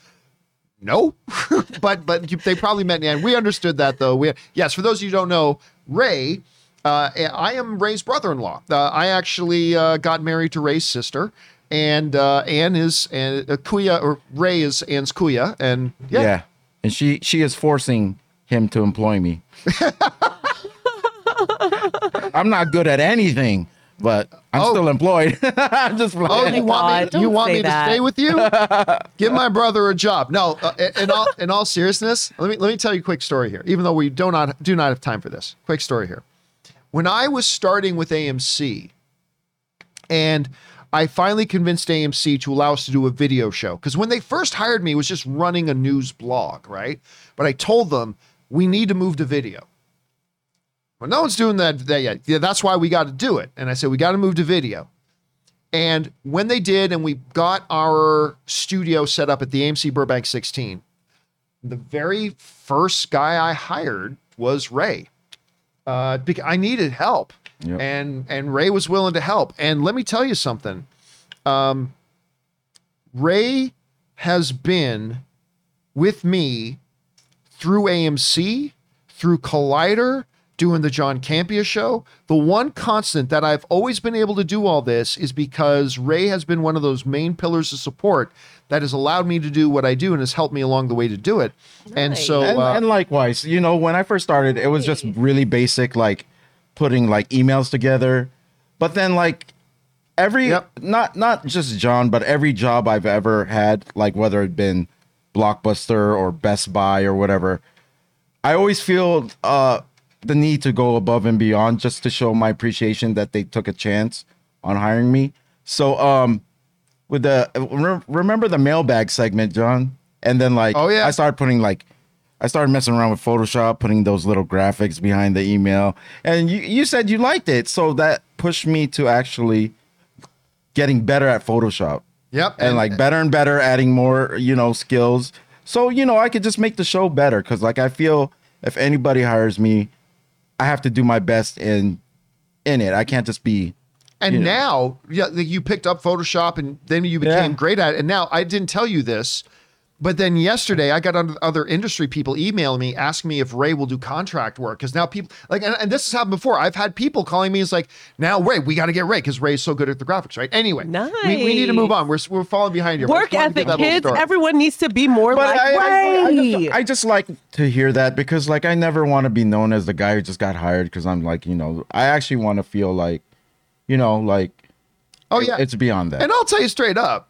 no, but but you- they probably meant Ann. We understood that though. We yes, for those of you who don't know, Ray, uh, I am Ray's brother-in-law. Uh, I actually uh, got married to Ray's sister, and uh, Ann is and uh, Kuya or Ray is Ann's Kuya, and yeah. Yeah. And she she is forcing him to employ me. I'm not good at anything, but I'm Oh. still employed. I'm just Oh, you want God, me? You want say me to stay with you? Give my brother a job. No, uh, in- in all in all seriousness, let me let me tell you a quick story here. Even though we do not do not have time for this, quick story here. When I was starting with AMC, and I finally convinced AMC to allow us to do a video show because when they first hired me, it was just running a news blog, right? But I told them we need to move to video. Well, no one's doing that, that yet. Yeah, that's why we got to do it. And I said we got to move to video. And when they did, and we got our studio set up at the AMC Burbank 16, the very first guy I hired was Ray. Uh, because I needed help, Yep. and and Ray was willing to help. And let me tell you something. Um, Ray has been with me through AMC, through Collider, doing the John Campea show. The one constant that I've always been able to do all this is because Ray has been one of those main pillars of support that has allowed me to do what I do and has helped me along the way to do it. And so, and, uh, and likewise, you know, when I first started, it was just really basic, like putting like emails together. But then, like every Yep. not not just John, but every job I've ever had, like whether it been Blockbuster or Best Buy or whatever, I always feel uh, the need to go above and beyond just to show my appreciation that they took a chance on hiring me. So, um, with the re- remember the mailbag segment, John, and then like Oh, yeah. I started putting like I started messing around with Photoshop, putting those little graphics behind the email, and you you said you liked it, so that pushed me to actually getting better at Photoshop yep. and like better and better, adding more, you know, skills. So, you know, I could just make the show better because like I feel if anybody hires me, I have to do my best in in it. I can't just be And you know. now, yeah, you picked up Photoshop and then you became Yeah. great at it. And now I didn't tell you this, but then yesterday I got other- other industry people emailing me asking me if Ray will do contract work because now people like, and, and this has happened before. I've had people calling me. It's like, now Ray, we got to get Ray because Ray's so good at the graphics, right? Anyway, we, we need to move on. We're we're falling behind here. Work just wanted to give ethic, kids. Everyone needs to be more But like I, I, I, Ray. just, I just like to hear that because like I never want to be known as the guy who just got hired because I'm like, you know, I actually want to feel like, you know, like oh yeah, it's beyond that. And I'll tell you straight up,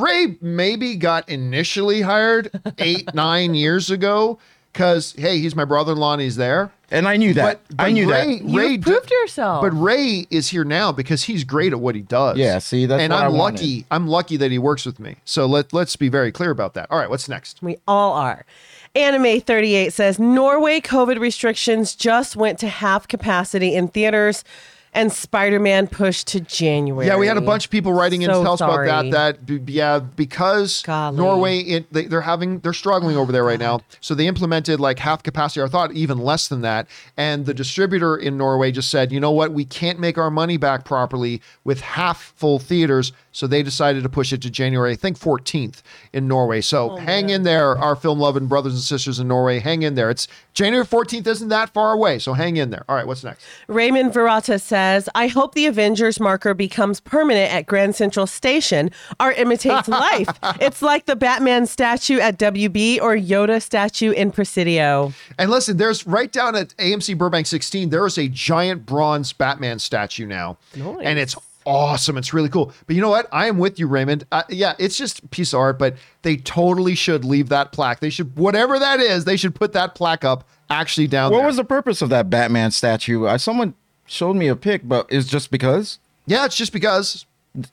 Ray maybe got initially hired eight, nine years ago because, hey, he's my brother in law and he's there. And I knew that. But, but I knew Ray, that. You Ray proved d- yourself. But Ray is here now because he's great at what he does. Yeah, see, that's and what I I'm wanted. lucky. I'm lucky that he works with me. So let let's be very clear about that. All right, what's next? We all are. Anime 38 says Norway COVID restrictions just went to half capacity in theaters and Spider-Man pushed to January. Yeah, we had a bunch of people writing in to So tell us about sorry. that. That b- yeah, because Golly. Norway, it, they, they're having they're struggling over there right now. So they implemented like half capacity. I thought even less than that. And the distributor in Norway just said, you know what, we can't make our money back properly with half full theaters. So they decided to push it to January, I think 14th in Norway. So oh, hang in there, our film loving brothers and sisters in Norway. Hang in there. It's January 14th isn't that far away. So hang in there. All right, what's next? Raymond Verata says, I hope the Avengers marker becomes permanent at Grand Central Station. Art imitates life. It's like the Batman statue at WB or Yoda statue in Presidio. And listen, there's right down at AMC Burbank 16, there is a giant bronze Batman statue now. Nice. And it's awesome. It's really cool. But you know what? I am with you, Raymond. Uh, yeah, it's just a piece of art, but they totally should leave that plaque. They should, whatever that is, they should put that plaque up actually down What there. was the purpose of that Batman statue? I, someone showed me a pic, but it's just because, yeah, it's just because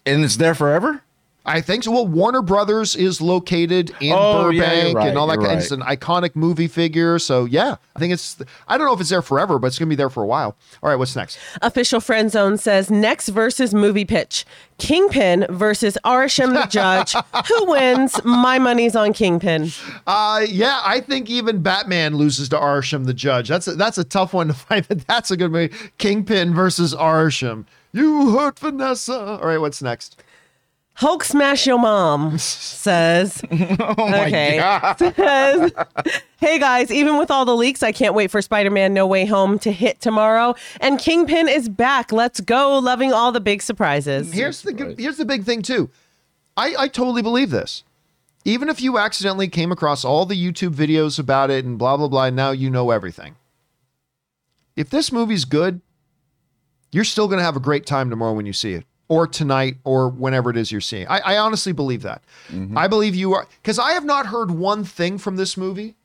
and it's there forever. I think so. Well, Warner Brothers is located in Oh, Burbank you're right, and all that. you're It's an iconic movie figure. So yeah, I think it's. I don't know if it's there forever, but it's gonna be there for a while. All right, what's next? Official Friend Zone says next versus movie pitch Kingpin versus Arishem the Judge. Who wins? My money's on Kingpin. Uh, yeah, I think even Batman loses to Arishem the Judge. That's a, that's a tough one to find, but that's a good movie. Kingpin versus Arishem. You hurt Vanessa. All right, what's next? Hulk smash your mom says. Oh my okay. god! Says, hey guys, even with all the leaks, I can't wait for Spider Man No Way Home to hit tomorrow. And Kingpin is back. Let's go. Loving all the big surprises. Here's the good, here's the big thing too. I I totally believe this. Even if you accidentally came across all the YouTube videos about it and blah blah blah, now you know everything. If this movie's good, you're still going to have a great time tomorrow when you see it, or tonight, or whenever it is you're seeing. I, I honestly believe that. Mm-hmm. I believe you are because I have not heard one thing from this movie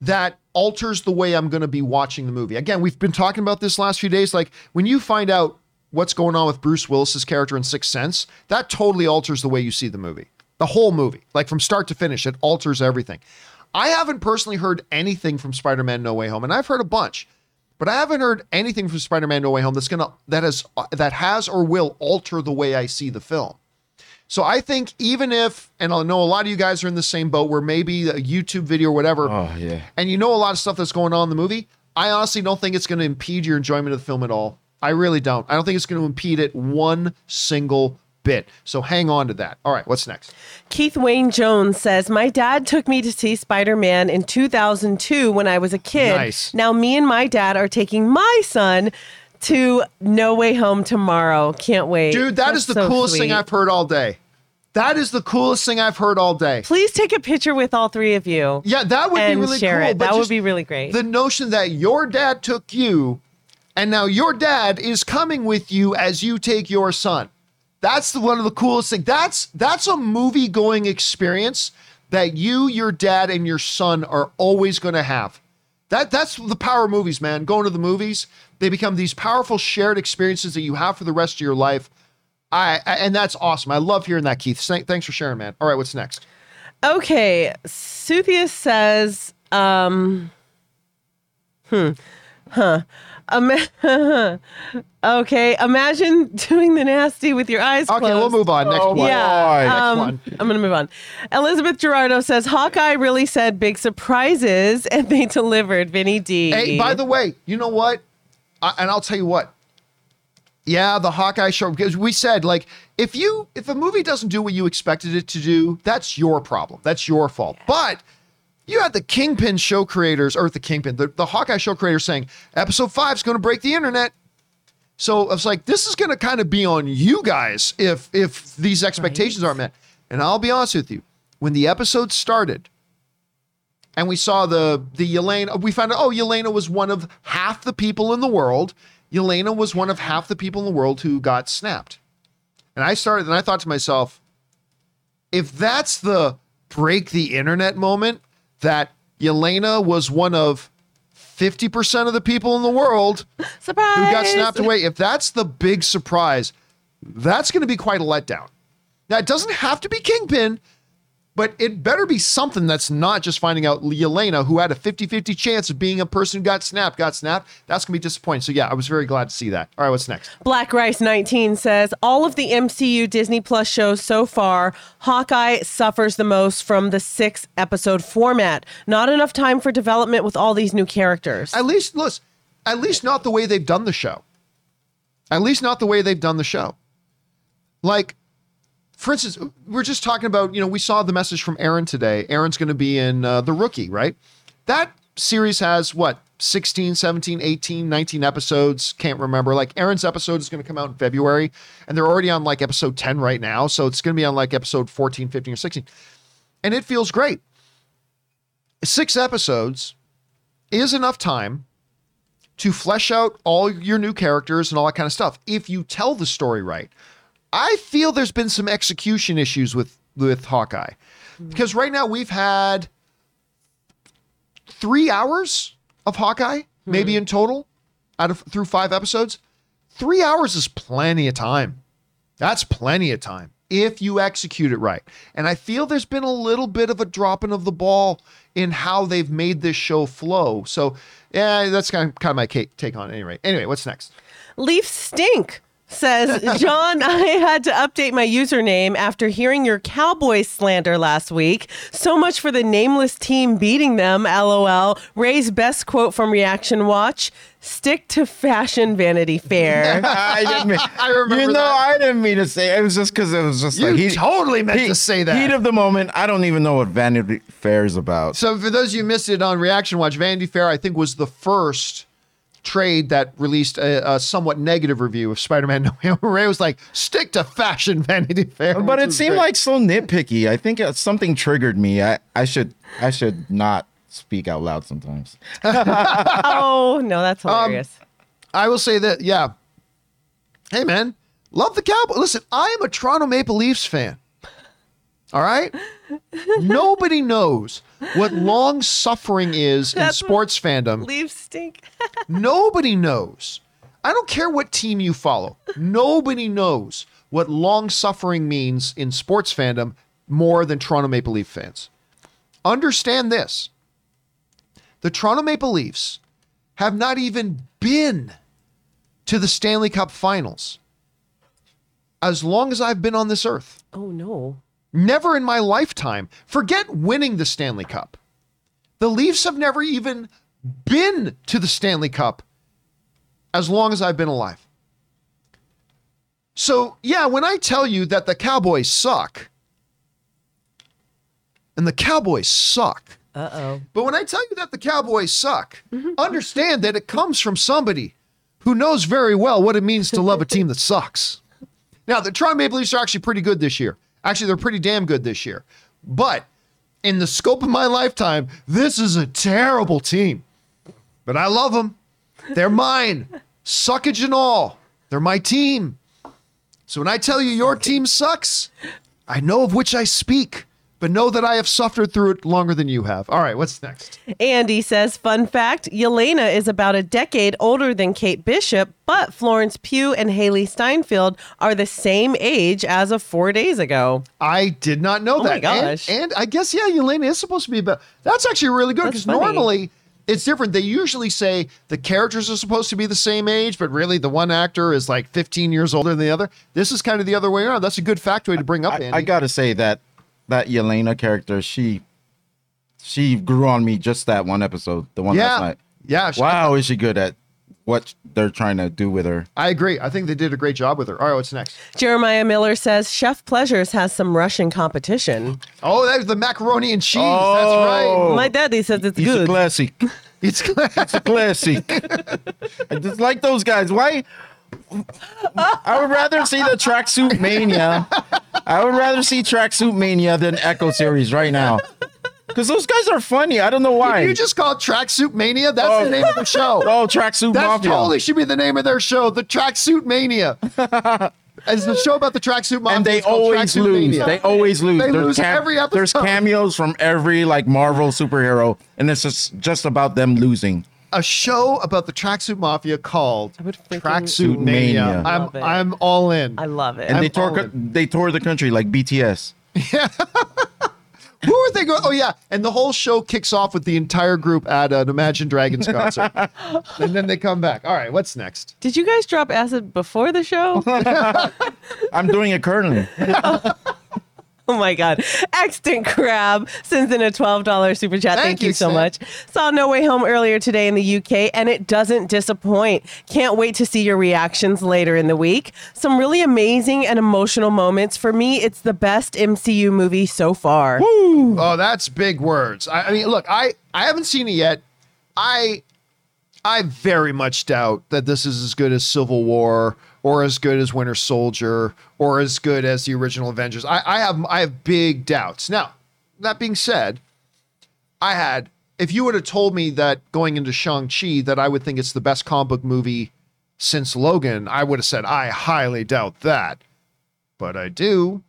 that alters the way I'm going to be watching the movie. Again, we've been talking about this last few days. Like when you find out what's going on with Bruce Willis's character in Sixth Sense, that totally alters the way you see the movie. The whole movie, like from start to finish, it alters everything. I haven't personally heard anything from Spider-Man No Way Home, and I've heard a bunch. But I haven't heard anything from Spider-Man: No Way Home that's gonna that has that has or will alter the way I see the film. So I think even if, and I know a lot of you guys are in the same boat where maybe a YouTube video or whatever, Oh yeah. and you know a lot of stuff that's going on in the movie, I honestly don't think it's going to impede your enjoyment of the film at all. I really don't. I don't think it's going to impede it one single bit. So hang on to that. All right, what's next? Keith Wayne Jones says, My dad took me to see Spider Man in 2002 when I was a kid. Nice. Now, me and my dad are taking my son to No Way Home tomorrow. Can't wait. Dude, that That's is the so coolest thing. I've heard all day. That is the coolest thing I've heard all day. Please take a picture with all three of you. Yeah, that would be really share cool. it. That would be really great. The notion that your dad took you and now your dad is coming with you as you take your son. That's the, one of the coolest things. That's that's a movie going experience that you, your dad, and your son are always going to have. That that's the power of movies, man. Going to the movies, they become these powerful shared experiences that you have for the rest of your life. I, I and that's awesome. I love hearing that, Keith. Thank- Thanks for sharing, man. All right, what's next? Okay, Suthia says, um, hmm, huh. Ima- okay, imagine doing the nasty with your eyes closed. Okay, we'll move on. Next Oh, one. boy. Yeah, um, one. I'm gonna move on. Elizabeth Gerardo says Hawkeye really said big surprises, and they delivered. Vinny D. Hey, by the way, you know what? I, and I'll tell you what. Yeah, the Hawkeye show because we said like if you if a movie doesn't do what you expected it to do, that's your problem. That's your fault. But you had the Kingpin show creators or the Kingpin, the, the Hawkeye show creators saying episode five is going to break the internet. So I was like, this is going to kind of be on you guys if if these expectations aren't met. And I'll be honest with you, when the episode started, and we saw the the Yelena. We found out oh Yelena was one of half the people in the world. Yelena was one of half the people in the world who got snapped. And I started and I thought to myself, if that's the break the internet moment, that Yelena was one of 50% of the people in the world surprise. who got snapped away. If that's the big surprise, that's going to be quite a letdown. Now, it doesn't have to be Kingpin, but it better be something that's not just finding out Yelena, who had a 50 50 chance of being a person who got snapped, got snapped. That's going to be disappointing. So, yeah, I was very glad to see that. All right, what's next? Black Rice 19 says all of the MCU Disney Plus shows so far, Hawkeye suffers the most from the six episode format. Not enough time for development with all these new characters. At least, listen, at least not the way they've done the show. At least not the way they've done the show. Like, for instance, we're just talking about, you know, we saw the message from Erin today. Erin's going to be in uh, The Rookie, right? That series has what, 16, 17, 18, 19 episodes? Can't remember. Like, Erin's episode is going to come out in February, and they're already on like episode 10 right now. So it's going to be on like episode 14, 15, or 16. And it feels great. Six episodes is enough time to flesh out all your new characters and all that kind of stuff if you tell the story right. I feel there's been some execution issues with with Hawkeye. Because right now we've had 3 hours of Hawkeye maybe hmm. in total out of through 5 episodes. 3 hours is plenty of time. That's plenty of time if you execute it right. And I feel there's been a little bit of a dropping of the ball in how they've made this show flow. So, yeah, that's kind of, kind of my take on it anyway. Anyway, what's next? Leaf Stink says, John, I had to update my username after hearing your Cowboys slander last week. So much for the nameless team beating them, lol. Ray's best quote from Reaction Watch stick to fashion Vanity Fair. I didn't mean. I remember You know, that. I didn't mean to say. It was just because it was just You like he totally meant he- to say that. Heat of the moment. I don't even know what Vanity Fair is about. so, for those of you who missed it on Reaction Watch, Vanity Fair, I think, was the first trade that released a, a somewhat negative review of Spider-Man. No Way Home. Ray was like, "Stick to fashion, Vanity Fair." But it seemed great. like so nitpicky. I think uh, something triggered me. I, I should I should not speak out loud sometimes. oh, no, Um, that's hilarious. I will say that, yeah. Hey, man, love the Cowboys. Listen, I am a Toronto Maple Leafs fan. All right? Nobody knows what long suffering is in sports fandom. Leaf Stink. Nobody knows. I don't care what team you follow. Nobody knows what long suffering means in sports fandom more than Toronto Maple Leaf fans. Understand this the Toronto Maple Leafs have not even been to the Stanley Cup finals as long as I've been on this earth. Oh no. Never in my lifetime. Forget winning the Stanley Cup. The Leafs have never even been to the Stanley Cup as long as I've been alive. So, yeah, when I tell you that the Cowboys suck, and the Cowboys suck, Uh oh. but when I tell you that the Cowboys suck, understand that it comes from somebody who knows very well what it means to love a team that sucks. Now, the Toronto Maple Leafs are actually pretty good this year. Actually, they're pretty damn good this year. But in the scope of my lifetime, this is a terrible team. But I love them. They're mine. Suckage and all. They're my team. So when I tell you your team sucks, I know of which I speak, but know that I have suffered through it longer than you have. All right, what's next? Andy says, fun fact Yelena is about a decade older than Kate Bishop, but Florence Pugh and Hailee Steinfeld are the same age as of four days ago. I did not know Oh that. my gosh. And, I guess yeah, Elena is supposed to be about. That's actually really good because normally it's different. They usually say the characters are supposed to be the same age, but really the one actor is like 15 years older than the other. This is kind of the other way around. That's a good factoid to bring up, I, Andy. I gotta say that that Yelena character, she she grew on me just that one episode, the one yeah, last night. yeah. she- Wow, is she good at what they're trying to do with her? I agree. I think they did a great job with her. All right, what's next? Jeremiah Miller says, Chef Pleasures has some Russian competition. Oh, that's the macaroni and cheese. Oh. That's right. My daddy says it's It's a good. classic. It's It's a classic. I just like those guys. Why? I would rather see the tracksuit mania. I would rather see tracksuit mania than Echo series right now. Because those guys are funny. I don't know why. you just call Tracksuit Mania. That's Oh. the name of the show. oh, tracksuit That mafia. totally should be the name of their show, the Tracksuit Mania. As the show about the tracksuit mafia. and they always lose. Mania. They always lose. They There's lose every episode. There's cameos from every like Marvel superhero, and it's just just about them losing. A show about the tracksuit mafia called would freaking Tracksuit Mania. Mania. I'm Love it. I'm all in. I love it. And I'm they tore all co- they tore the country like BTS. Yeah. Who are they going? Oh yeah, and the whole show kicks off with the entire group at an Imagine Dragons concert, and then they come back. All right, what's next? Did you guys drop acid before the show? I'm doing it currently. Oh my God. Extant Crab sends in a $12 super chat. Thank Thank, you, you, so Sam. much. Saw No Way Home earlier today in the UK, and it doesn't disappoint. Can't wait to see your reactions later in the week. Some really amazing and emotional moments. For me, it's the best MCU movie so far. Oh, that's big words. I, I mean, look, I I haven't seen it yet. I I very much doubt that this is as good as Civil War or as good as Winter Soldier or as good as the original Avengers. I, I have I have big doubts. Now, that being said, I had if you would have told me that going into Shang-Chi that I would think it's the best comic book movie since Logan, I would have said I highly doubt that. But I do.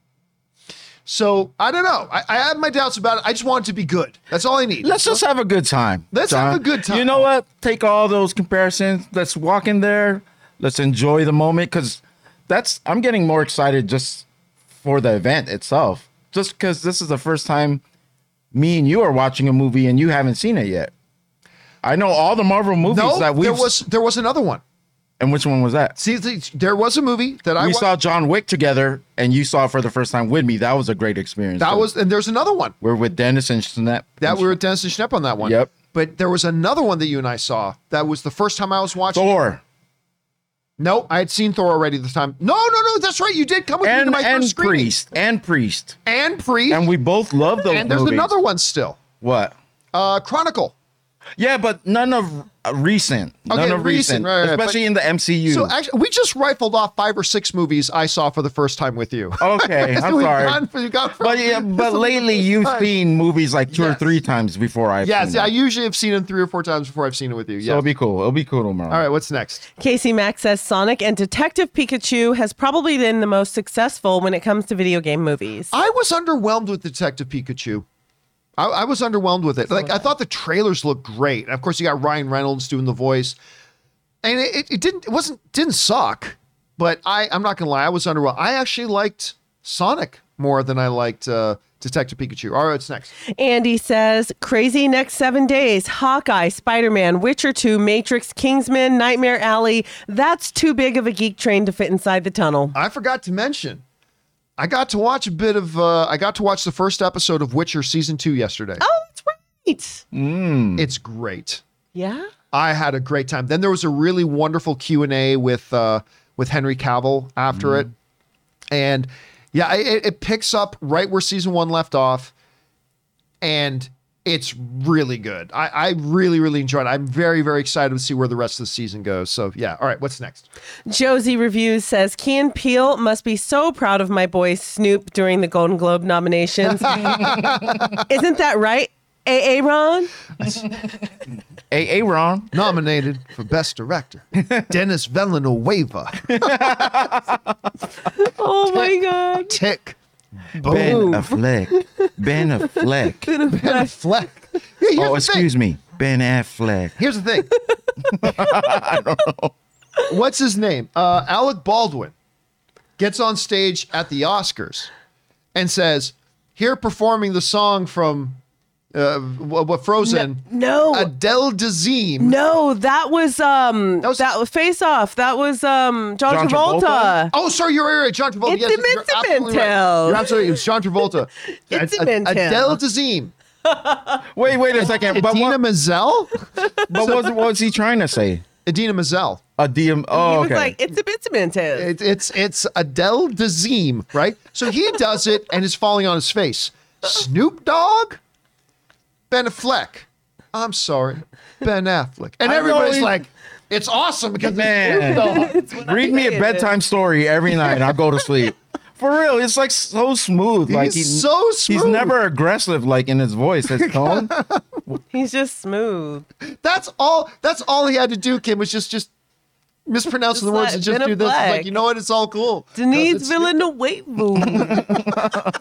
So I don't know. I, I have my doubts about it. I just want it to be good. That's all I need. Let's just have a good time. Let's have a good time. You know what? Take all those comparisons. Let's walk in there. Let's enjoy the moment because that's. I'm getting more excited just for the event itself. Just because this is the first time me and you are watching a movie and you haven't seen it yet. I know all the Marvel movies no, that we there was there was another one. And which one was that? See, there was a movie that I we saw John Wick together, and you saw it for the first time with me. That was a great experience. That was, and there's another one we're with Dennis and Schnepp. that we were with Dennis and Schnepp on that one. Yep. But there was another one that you and I saw. That was the first time I was watching. Thor No, I had seen Thor already this time. No, no, no. That's right. You did come with me to my and first screening. Priest and Priest, and Priest, and we both love those and there's movies. another one still. What? Uh, Chronicle. Yeah, but none of uh, recent. None of recent, recent, right, right, especially but- in the MCU. So actually, we just rifled off five or six movies I saw for the first time with you. okay, I'm sorry. gone- we've gone from- but yeah, but lately you've Right. seen movies like two or three times before I've Yes, seen yeah, I usually have seen them three or four times before I've seen it with you. So Yeah. it'll be cool. It'll be cool tomorrow. All right, what's next? Casey Mack says Sonic and Detective Pikachu has probably been the most successful when it comes to video game movies. I was underwhelmed with Detective Pikachu. I, I was underwhelmed with it. Like I thought the trailers looked great. And of course, you got Ryan Reynolds doing the voice, and it, it, didn't it wasn't didn't suck. But I I'm not gonna lie, I was underwhelmed. I actually liked Sonic more than I liked uh, Detective Pikachu. All right, what's next? Andy says, crazy next seven days. Hawkeye, Spider Man, Witcher 2, Matrix, Kingsman, Nightmare Alley. That's too big of a geek train to fit inside the tunnel. I forgot to mention. I got to watch a bit of. Uh, I got to watch the first episode of Witcher season two yesterday. Oh, that's right. It's great. Yeah. I had a great time. Then there was a really wonderful Q and A with uh, with Henry Cavill after it, and yeah, it, it picks up right where season one left off, and it's really good. I, I really really enjoyed it. I'm very very excited to see where the rest of the season goes. So yeah, all right, what's next? Josie Reviews says, Key and Peele must be so proud of my boy Snoop during the Golden Globe nominations. Isn't that right? AA Ron? Hey, hey, Ron. Nominated for best director, Dennis Villanueva. Oh my God. Tick. Ben Boom. Affleck. Ben Affleck. Ben Affleck. Yeah, here's Oh, the excuse thing. me. Ben Affleck. Here's the thing. I don't know. What's his name? Uh, Alec Baldwin gets on stage at the Oscars and says, "Here performing the song from uh, what, what Frozen? No. Adele Dazeem. No, that was um That was- that was Face Off. That was um John, John Travolta. Travolta? Oh, sorry, you're right, right. John Travolta. It's yes, a you're absolutely right. You're absolutely. It was John Travolta. It's a Ad- Ad- Mental. Adele Dazeem. Wait, wait a second. But Idina what, Menzel. but what, what was he trying to say? Idina Menzel. A DM. He Oh, was okay. like, it's a bit cemented. It, it's it's Adele Dazeem, right? So he does it and is falling on his face. Snoop Dogg, Ben Affleck. I'm sorry, Ben Affleck, and I everybody's he- like, it's awesome because Man. it's Snoop Read me a hated. bedtime story every night and I'll go to sleep. For real, it's like so smooth. like He's so smooth. He's never aggressive like in his voice, his tone. He's just smooth. That's all. That's all he had to do. Kim was just just mispronouncing Just the words like and just Ben do this. It's like you know what? It's all cool. 'Cause Denise it's Snoop Villanueva.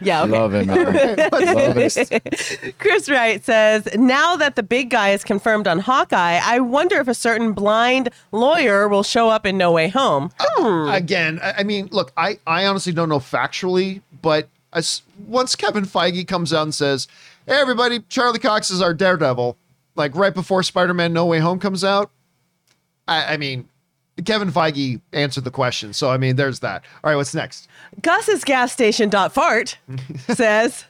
Yeah, okay. Love it, man. Love it. Chris Wright says, now that the big guy is confirmed on Hawkeye, I wonder if a certain blind lawyer will show up in No Way Home. Hmm. again, I, I mean, look, I, I honestly don't know factually, but as, once Kevin Feige comes out and says, "Hey, everybody, Charlie Cox is our Daredevil," like right before Spider-Man: No Way Home comes out, I, I mean, Kevin Feige answered the question, so I mean, there's that. All right, what's next? Gus's gas station dot fart says,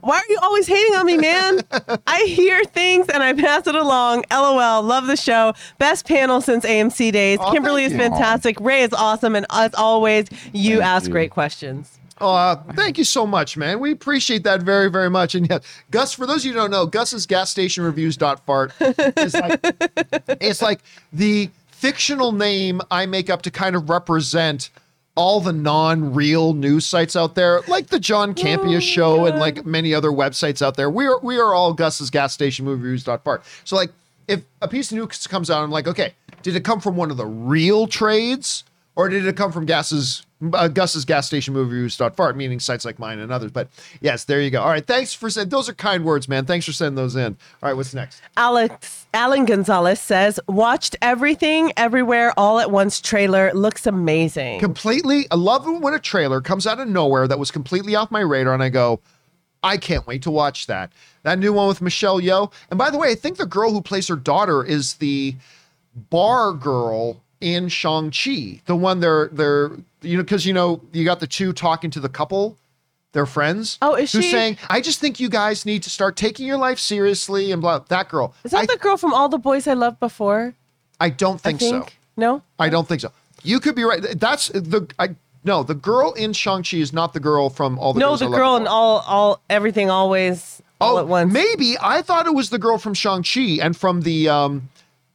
Why are you always hating on me, man? I hear things and I pass it along. LOL. Love the show. Best panel since AMC days. Aw, Kimberly is you. fantastic. Ray is awesome. And as always, you Thank ask you. great questions. Uh, thank you so much, man. We appreciate that very, very much. And yeah, Gus, for those of you who don't know, Gus's gas station reviews dot fart is like it's like the fictional name I make up to kind of represent all the non-real news sites out there, like the John oh Campea show and like many other websites out there. We are we are all Gus's gas station movie reviews dot fart. So like if a piece of news comes out, I'm like, okay, did it come from one of the real trades? Or did it come from Gus's uh, Gus's gas station movie reviews dot fart, meaning sites like mine and others? But yes, there you go. All right, thanks for sending. Those are kind words, man. Thanks for sending those in. All right, what's next? Alex Alan Gonzalez says, watched everything, everywhere, all at once trailer. Looks amazing. Completely, I love when a trailer comes out of nowhere that was completely off my radar, and I go, I can't wait to watch that. That new one with Michelle Yeoh. And by the way, I think the girl who plays her daughter is the bar girl in Shang-Chi. The one they're they're you know, because you know, you got the two talking to the couple, their friends. Oh, is who's she- saying, I just think you guys need to start taking your life seriously and blah that girl. Is that I, the girl from All the Boys I Loved Before? I don't I think, think. so. No? I don't think so. You could be right. That's the I no, the girl in Shang-Chi is not the girl from all the No, the girl in all all everything always all Oh, at once. maybe I thought it was the girl from Shang-Chi and from the um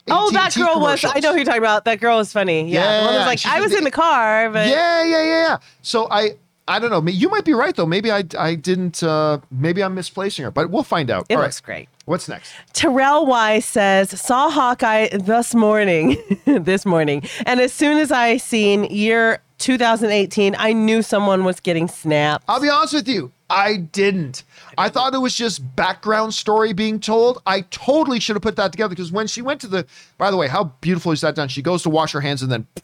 Oh, that girl was. I know who you're talking about. That girl was funny. Yeah, Yeah, the one was like, I was in the car, but Yeah, yeah, yeah, yeah. So I I don't know. You might be right though. Maybe I I didn't uh maybe I'm misplacing her, but we'll find out. it All looks right. great. What's next? Terrell Wise says, saw Hawkeye this morning, this morning, and as soon as I seen year 2018, I knew someone was getting snapped. I'll be honest with you. I didn't. I thought it was just background story being told. I totally should have put that together because when she went to the, by the way, how beautiful is that done? She goes to wash her hands and then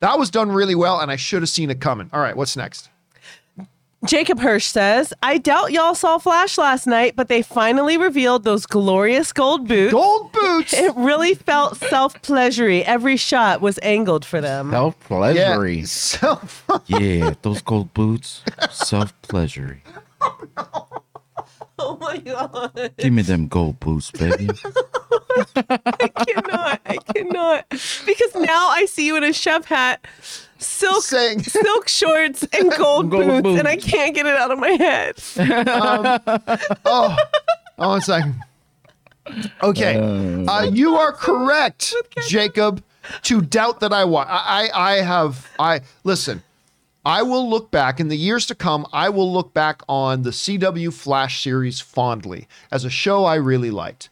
That was done really well, and I should have seen it coming. All right, what's next? Jacob Hirsch says, I doubt y'all saw Flash last night, but they finally revealed those glorious gold boots. Gold boots. It really felt self pleasury. Every shot was angled for them. Self yeah. pleasury. So, Yeah. those gold boots. Self pleasury. Oh my God. Give me them gold boots, baby. I cannot. I cannot. Because now I see you in a chef hat, silk, Saying- silk shorts, and gold, Gold boots, and I can't get it out of my head. oh, oh, one second. Okay, uh, you are correct, Jacob. To doubt that I want, I, I, I have, I listen. I will look back in the years to come. I will look back on the CW Flash series fondly as a show I really liked,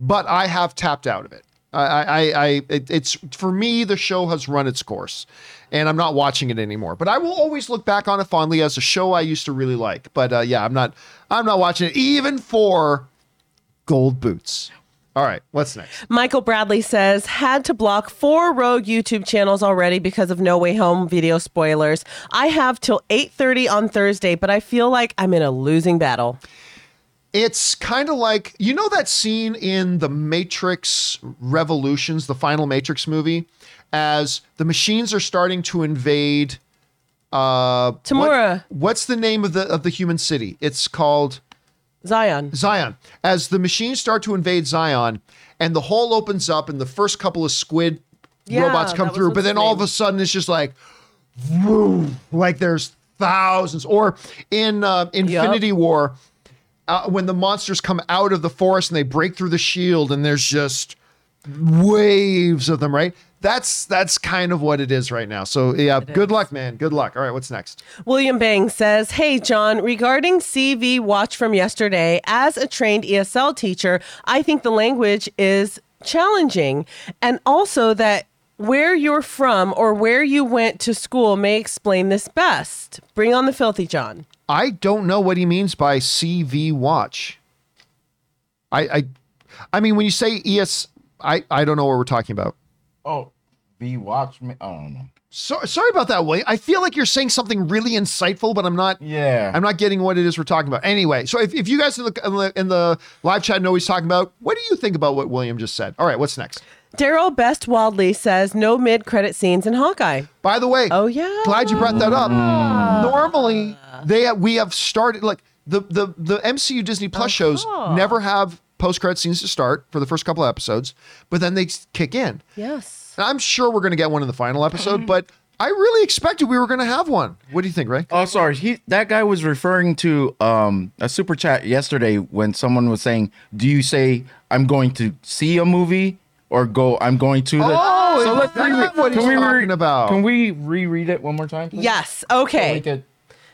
but I have tapped out of it. I, I, I it, it's for me the show has run its course, and I'm not watching it anymore. But I will always look back on it fondly as a show I used to really like. But uh, yeah, I'm not, I'm not watching it even for gold boots. All right, what's next? Michael Bradley says, had to block four rogue YouTube channels already because of No Way Home video spoilers. I have till 8.30 on Thursday, but I feel like I'm in a losing battle. It's kind of like you know that scene in the Matrix Revolutions, the final Matrix movie, as the machines are starting to invade. Uh, what- what's the name of the of the human city? It's called Zion. Zion. As the machines start to invade Zion, and the hole opens up, and the first couple of squid Yeah, robots come through, but then all of a sudden it's just like, vroom, like there's thousands. Or in uh, Infinity War, uh, when the monsters come out of the forest and they break through the shield, and there's just waves of them. Right. That's that's kind of what it is right now. So yeah, good luck, man. Good luck. All right, what's next? William Bang says, Hey, John, regarding CV Watch from yesterday, as a trained ESL teacher, I think the language is challenging. And also that where you're from or where you went to school may explain this best. Bring on the filthy, John. I don't know what he means by CV watch. I I I mean when you say ES I I don't know what we're talking about. Oh, V watch me. I don't know. So, sorry about that, William. I feel like you're saying something really insightful, but I'm not. Yeah. I'm not getting what it is we're talking about. Anyway, so if, if you guys in the, in the in the live chat know what he's talking about, what do you think about what William just said? All right, what's next? Daryl Best Wildly says, No mid credit scenes in Hawkeye. By the way, Oh, yeah. glad you brought that up. Ah. Normally, they have, we have started like the the the MCU Disney Plus oh, shows never have post credit scenes to start for the first couple of episodes, but then they kick in. Yes. And I'm sure we're going to get one in the final episode, but I really expected we were going to have one. What do you think, Ray? Oh, sorry. He that guy was referring to um a super chat yesterday when someone was saying, "Do you say I'm going to see a movie or go I'm going to the?" Oh, so let's that reread- what he's can we talking about? Can we reread it one more time? please? Yes. So we Okay. could-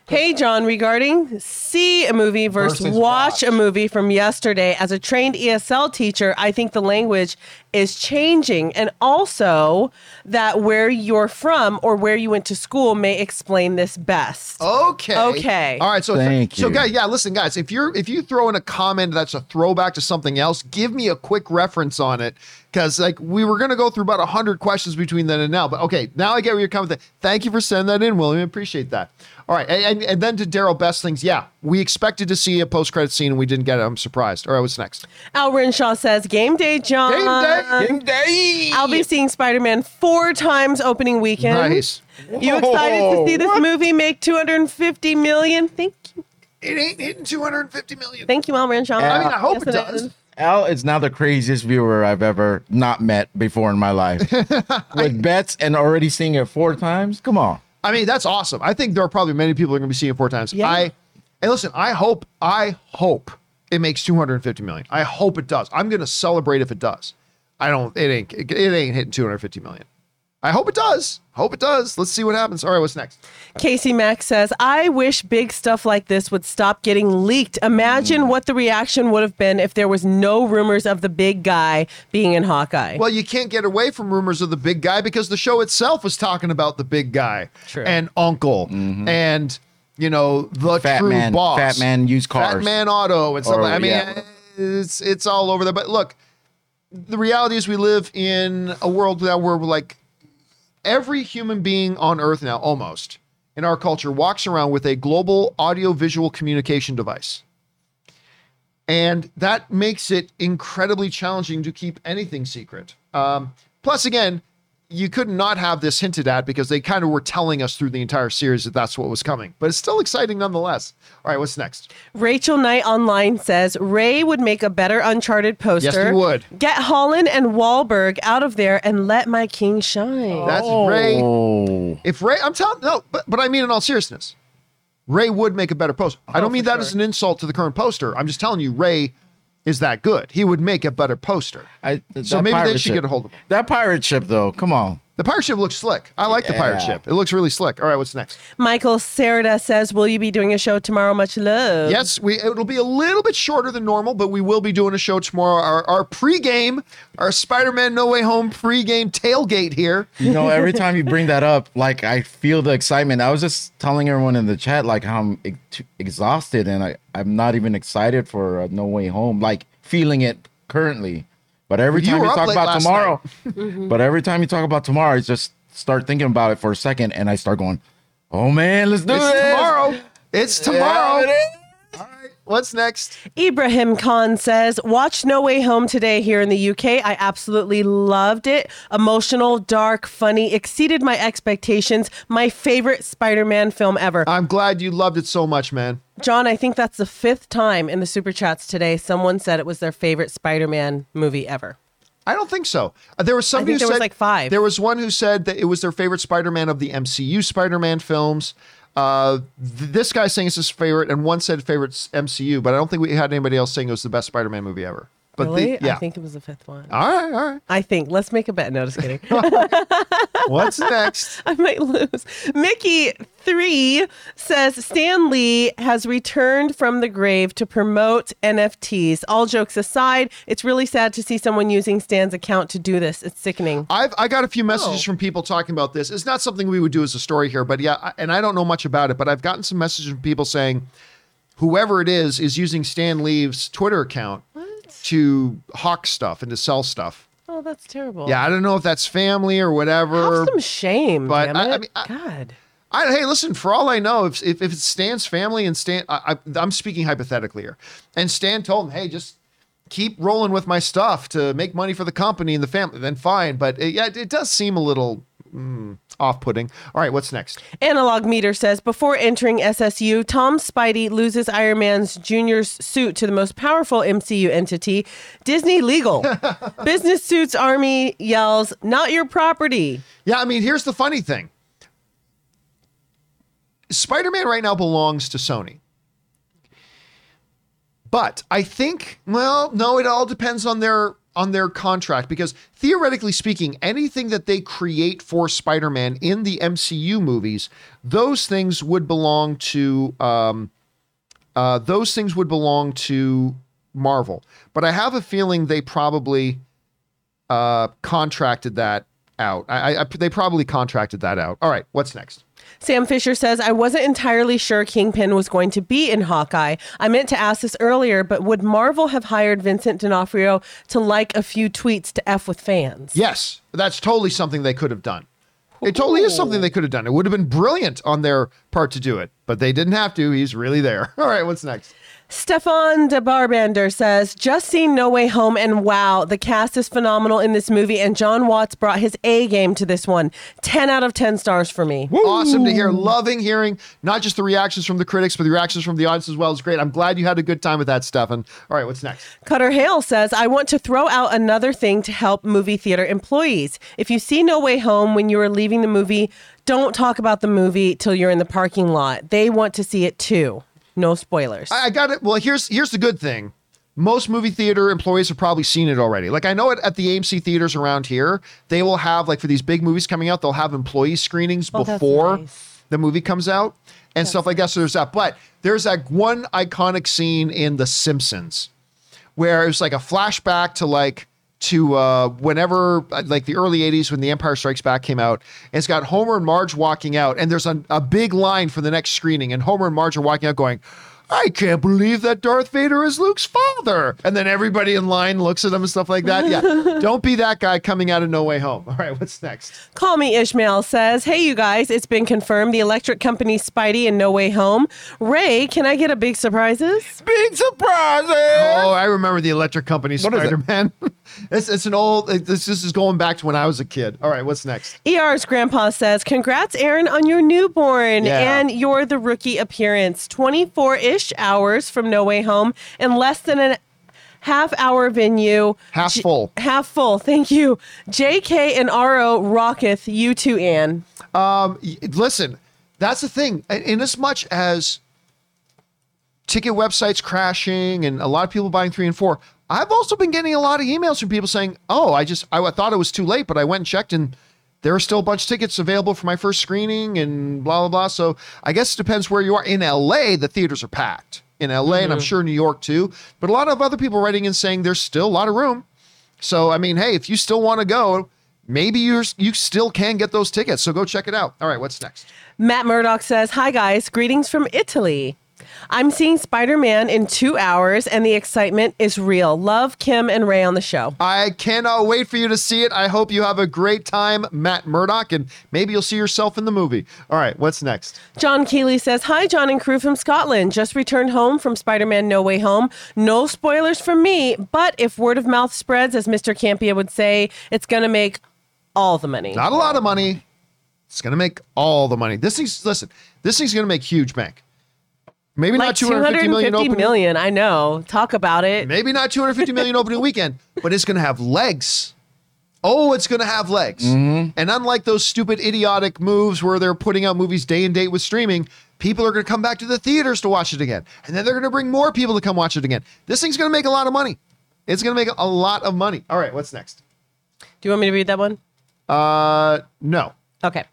Hey, John, regarding see a movie versus, Versus watch, watch. a movie from yesterday, as a trained ESL teacher, I think the language is changing. And also that where you're from or where you went to school may explain this best. Okay. Okay. All right. So, Thank so you. So guys, yeah, listen, guys, if you're if you throw in a comment that's a throwback to something else, give me a quick reference on it. Because like we were gonna go through about hundred questions between then and now. But okay, now I get where you're coming from. Thank you for sending that in, William. Appreciate that. All right. And, and, and then to Daryl Best things, yeah, we expected to see a post credit scene and we didn't get it. I'm surprised. All right, what's next? Al Renshaw says, Game day, John. Game day. Game day. I'll be seeing Spider Man four times opening weekend. Nice. You excited to see this movie make 250 million? Thank you. It ain't hitting 250 million. Thank you, Al Renshaw. I mean, I hope Yes, it does. is. Al is now the craziest viewer I've ever not met before in my life. With bets and already seeing it four times. Come on. I mean, that's awesome. I think there are probably many people who are going to be seeing it four times. Yeah. I and listen, I hope, I hope it makes 250 million. I hope it does. I'm going to celebrate if it does. I don't. It ain't. It, it ain't hitting 250 million. I hope it does. Hope it does. Let's see what happens. All right, what's next? Casey Mack says, I wish big stuff like this would stop getting leaked. Imagine what the reaction would have been if there was no rumors of the big guy being in Hawkeye. Well, you can't get away from rumors of the big guy because the show itself was talking about the big guy True. and Uncle and you know the Mm-hmm. Fat true man- boss, Fat Man used cars. Fat. Man Auto, and stuff. Or, like I mean, yeah. it's it's all over there. But look, the reality is we live in a world now where we're like every human being on Earth now, almost in our culture, walks around with a global audio-visual communication device. And that makes it incredibly challenging to keep anything secret. Um, plus, again, you could not have this hinted at because they kind of were telling us through the entire series that that's what was coming. But it's still exciting nonetheless. All right, what's next? Rachel Knight online says Ray would make a better Uncharted poster. Yes, he would. Get Holland and Wahlberg out of there and let my king shine. That's Ray. Oh, If Ray, I'm telling no, but but I mean in all seriousness, Ray would make a better poster. I oh, don't mean for that as an insult to the current poster. I'm just telling you, Ray is that good. He would make a better poster. I, So maybe they should ship- get a hold of him. That pirate ship, though. Come on. The pirate ship looks slick. I like the pirate Yeah. ship. It looks really slick. All right, what's next? Michael Sereda says, Will you be doing a show tomorrow? Much love. Yes, we it'll be a little bit shorter than normal, but we will be doing a show tomorrow. Our our pregame, our Spider-Man No Way Home pregame tailgate here. You know, every time you bring that up, like I feel the excitement. I was just telling everyone in the chat, like how I'm ex- exhausted and I, I'm not even excited for uh, No Way Home, like feeling it currently. But every time were you talk about tomorrow, mm-hmm. but every time you talk about tomorrow, I just start thinking about it for a second and I start going, oh man, let's do It's this. tomorrow. It's tomorrow. Yeah, it is. All right, what's next? Ibrahim Khan says, Watch No Way Home today here in the UK. I absolutely loved it. Emotional, dark, funny, exceeded my expectations. My favorite Spider Man film ever. I'm glad you loved it so much, man. John, I think that's the fifth time in the super chats today someone said it was their favorite Spider Man movie ever. I don't think so. Uh, There was somebody think who there was said like five. There was one who said that it was their favorite Spider-Man of the MCU Spider-Man films. Uh, th- this guy saying it's his favorite, and one said favorite MCU, but I don't think we had anybody else saying it was the best Spider-Man movie ever. But the- Really? yeah. I think it was the fifth one. all right, all right. I think. Let's make a bet. No, just kidding. What's next? I might lose. Mickey three says Stan Lee has returned from the grave to promote NFTs. All jokes aside, it's really sad to see someone using Stan's account to do this. It's sickening. I've I got a few messages Oh. from people talking about this. It's not something we would do as a story here, but yeah, and I don't know much about it, but I've gotten some messages from people saying whoever it is is using Stan Lee's Twitter account to hawk stuff and to sell stuff. Oh, that's terrible. Yeah, I don't know if that's family or whatever. Have some shame. But I- I it. mean, I- God. I, hey, listen. For all I know, if if, if it's Stan's family and Stan, I, I, I'm speaking hypothetically here, and Stan told him, "Hey, just keep rolling with my stuff to make money for the company and the family." Then fine. But uh, yeah, it, it does seem a little mm, off-putting. All right, what's next? Analog Meter says before entering SSU, Tom Spidey loses Iron Man's Junior's suit to the most powerful MCU entity, Disney Legal. Business Suits Army yells, "Not your property." Yeah, I mean, here's the funny thing. Spider-Man right now belongs to Sony. But I think, well, no, it all depends on their on their contract because theoretically speaking, anything that they create for Spider-Man in the MCU movies, those things would belong to um, uh, those things would belong to Marvel. But I have a feeling they probably uh, contracted that out. I, I, they probably contracted that out. All right, what's next? Sam Fisher says, I wasn't entirely sure Kingpin was going to be in Hawkeye. I meant to ask this earlier, but would Marvel have hired Vincent D'Onofrio to like a few tweets to F with fans? Yes, that's totally something they could have done. It totally is something they could have done. It would have been brilliant on their part to do it, but they didn't have to. He's really there. All right, what's next? Stefan de Barbander says, just seen No Way Home and wow, the cast is phenomenal in this movie and Jon Watts brought his A game to this one. 10 out of 10 stars for me. Awesome to hear. Loving hearing not just the reactions from the critics, but the reactions from the audience as well. It's great. I'm glad you had a good time with that, Stefan. All right, what's next? Cutter Hale says, I want to throw out another thing to help movie theater employees. If you see No Way Home when you are leaving the movie, don't talk about the movie till you're in the parking lot. They want to see it too. No spoilers. I I got it. Well, here's here's the good thing. Most movie theater employees have probably seen it already. Like I know it at the AMC theaters around here, they will have like for these big movies coming out, they'll have employee screenings Oh, before nice. the movie comes out and stuff like that. So there's that. But there's that one iconic scene in The Simpsons where it was like a flashback to like to uh whenever uh, like the early 80s when the empire strikes back came out and it's got homer and marge walking out and there's a, a big line for the next screening and homer and marge are walking out going I can't believe that Darth Vader is Luke's father. And then everybody in line looks at him and stuff like that. Yeah. Don't be that guy coming out of No Way Home. All right, what's next? Call Me Ishmael says, Hey, you guys, it's been confirmed the electric company Spidey and No Way Home. Ray, can I get a big surprises? Big surprises. Oh, I remember the Electric Company What is it? Spider Man. it's, it's an old, this, this is going back to when I was a kid. All right, what's next? ER's grandpa says, Congrats, Erin, on your newborn Yeah. and your the rookie appearance. 24 ish hours from No Way Home in less than a half hour venue. Half full. Half full. Thank you. JK and RO rocketh you too, Ann. Um, y- Listen, that's the thing. In in as much as ticket websites crashing and a lot of people buying three and four, I've also been getting a lot of emails from people saying, "Oh, I just I thought it was too late, but I went and checked and." There are still a bunch of tickets available for my first screening and blah blah blah. So I guess it depends where you are. In LA, the theaters are packed. In LA, and I'm mm-hmm. sure New York too. But a lot of other people writing in saying there's still a lot of room. So I mean, hey, if you still want to go, maybe you're you still can get those tickets. So go check it out. All right, what's next? Matt Murdock says, Hi guys, greetings from Italy. I'm seeing Spider Man in two hours and the excitement is real. Love Kim and Ray on the show. I cannot wait for you to see it. I hope you have a great time, Matt Murdock, and maybe you'll see yourself in the movie. All right, what's next? John Keeley says, Hi, John and crew from Scotland. Just returned home from Spider Man No Way Home. No spoilers from me, but if word of mouth spreads, as Mr. Campea would say, it's going to make all the money. Not a lot of money. It's gonna make all the money. This thing's listen. This thing's gonna make huge bank. Maybe like not 250 million opening. million, I know. Talk about it. Maybe not 250 million opening weekend, but it's gonna have legs. Oh, it's gonna have legs. And unlike those stupid, idiotic moves where they're putting out movies day and date with streaming, people are gonna come back to the theaters to watch it again, and then they're gonna bring more people to come watch it again. This thing's gonna make a lot of money. It's gonna make a lot of money. All right, what's next? Do you want me to read that one? Uh, no. Okay.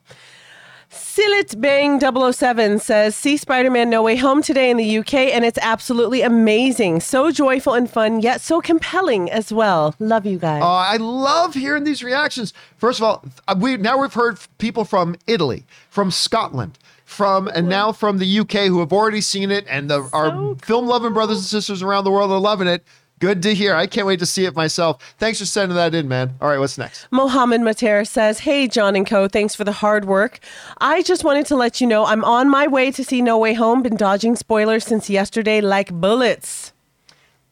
Silit Bang 007 says, See Spider Man No Way Home today in the UK, and it's absolutely amazing. So joyful and fun, yet so compelling as well. Love you guys. Uh, I love hearing these reactions. First of all, uh, we now we've heard people from Italy, from Scotland, from and now from the UK who have already seen it, and the, our cool. film loving brothers and sisters around the world are loving it. Good to hear. I can't wait to see it myself. Thanks for sending that in, man. All right, what's next? Mohammed Mater says, Hey, John and Co., thanks for the hard work. I just wanted to let you know I'm on my way to see No Way Home. Been dodging spoilers since yesterday like bullets.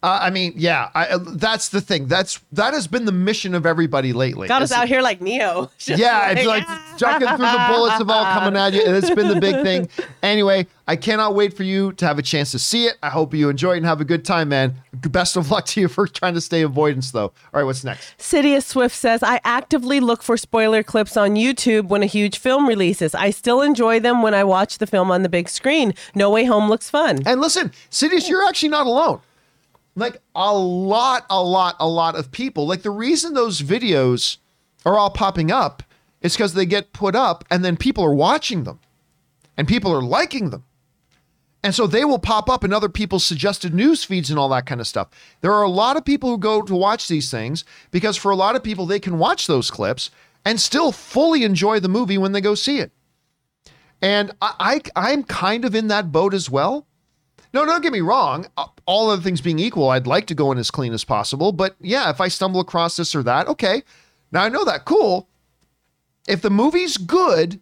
Uh, I mean, yeah, I, uh, that's the thing. That's that has been the mission of everybody lately. Got us out here like Neo. Yeah, it's like jumping through the bullets of all coming at you. It's been the big thing. Anyway, I cannot wait for you to have a chance to see it. I hope you enjoy it and have a good time, man. Best of luck to you for trying to stay avoidance, though. All right, what's next? Sidious Swift says, I actively look for spoiler clips on YouTube when a huge film releases. I still enjoy them when I watch the film on the big screen. No Way Home looks fun. And listen, Sidious, you're actually not alone. Like a lot, a lot, a lot of people. Like the reason those videos are all popping up is because they get put up and then people are watching them and people are liking them. And so they will pop up in other people's suggested news feeds and all that kind of stuff. There are a lot of people who go to watch these things because for a lot of people, they can watch those clips and still fully enjoy the movie when they go see it. And I, I I'm kind of in that boat as well. No, don't get me wrong. Uh, All other things being equal, I'd like to go in as clean as possible. But yeah, if I stumble across this or that, okay. Now I know that. Cool. If the movie's good,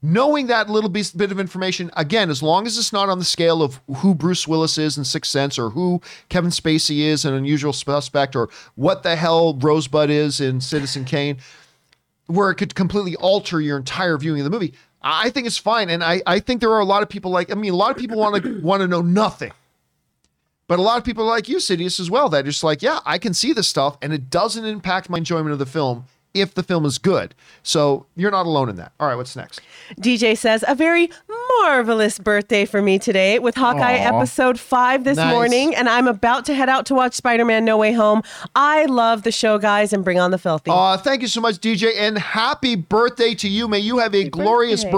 knowing that little bit of information, again, as long as it's not on the scale of who Bruce Willis is in Sixth Sense or who Kevin Spacey is in Unusual Suspect or what the hell Rosebud is in Citizen Kane, where it could completely alter your entire viewing of the movie. I think it's fine. And I, I think there are a lot of people like, I mean, a lot of people want to want to know nothing. But a lot of people like you, Sidious, as well. That just like, yeah, I can see this stuff, and it doesn't impact my enjoyment of the film if the film is good. So you're not alone in that. All right, what's next? DJ says, a very marvelous birthday for me today with Hawkeye Aw. episode five this Nice. morning, and I'm about to head out to watch Spider Man No Way Home. I love the show, guys, and bring on the filthy. Uh, thank you so much, DJ, and happy birthday to you. May you have a glorious birthday.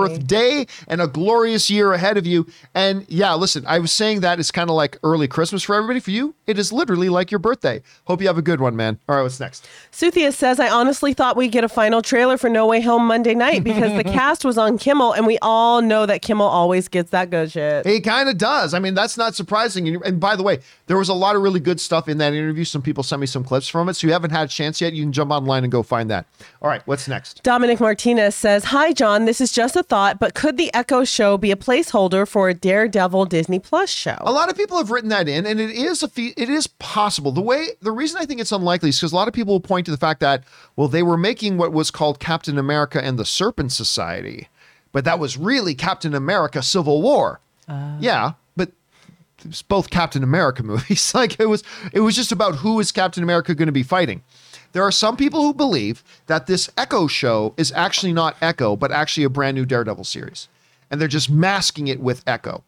birthday and a glorious year ahead of you. And yeah, listen, I was saying that it's kind of like early Christmas for everybody. For you, it is literally like your birthday. Hope you have a good one, man. All right, what's next? Suthia says, I honestly thought thought we'd get a final trailer for No Way Home Monday night because the cast was on Kimmel, and we all know that Kimmel always gets that good shit. He kind of does. I mean, that's not surprising. And, and by the way, there was a lot of really good stuff in that interview. Some people sent me some clips from it. So you haven't had a chance yet, you can jump online and go find that. All right, what's next? Dominic Martinez says, Hi, John. This is just a thought, but could the Echo show be a placeholder for a Daredevil Disney Plus show? A lot of people have written that in, and it is a fe- it is possible. The way the reason I think it's unlikely is because a lot of people will point to the fact that well, they were making what was called Captain America and the Serpent Society, but that was really Captain America: Civil War. Ah. yeah, but it's both Captain America movies. like it was, it was just about who is Captain America going to be fighting. There are some people who believe that this Echo show is actually not Echo, but actually a brand new Daredevil series, and they're just masking it with Echo,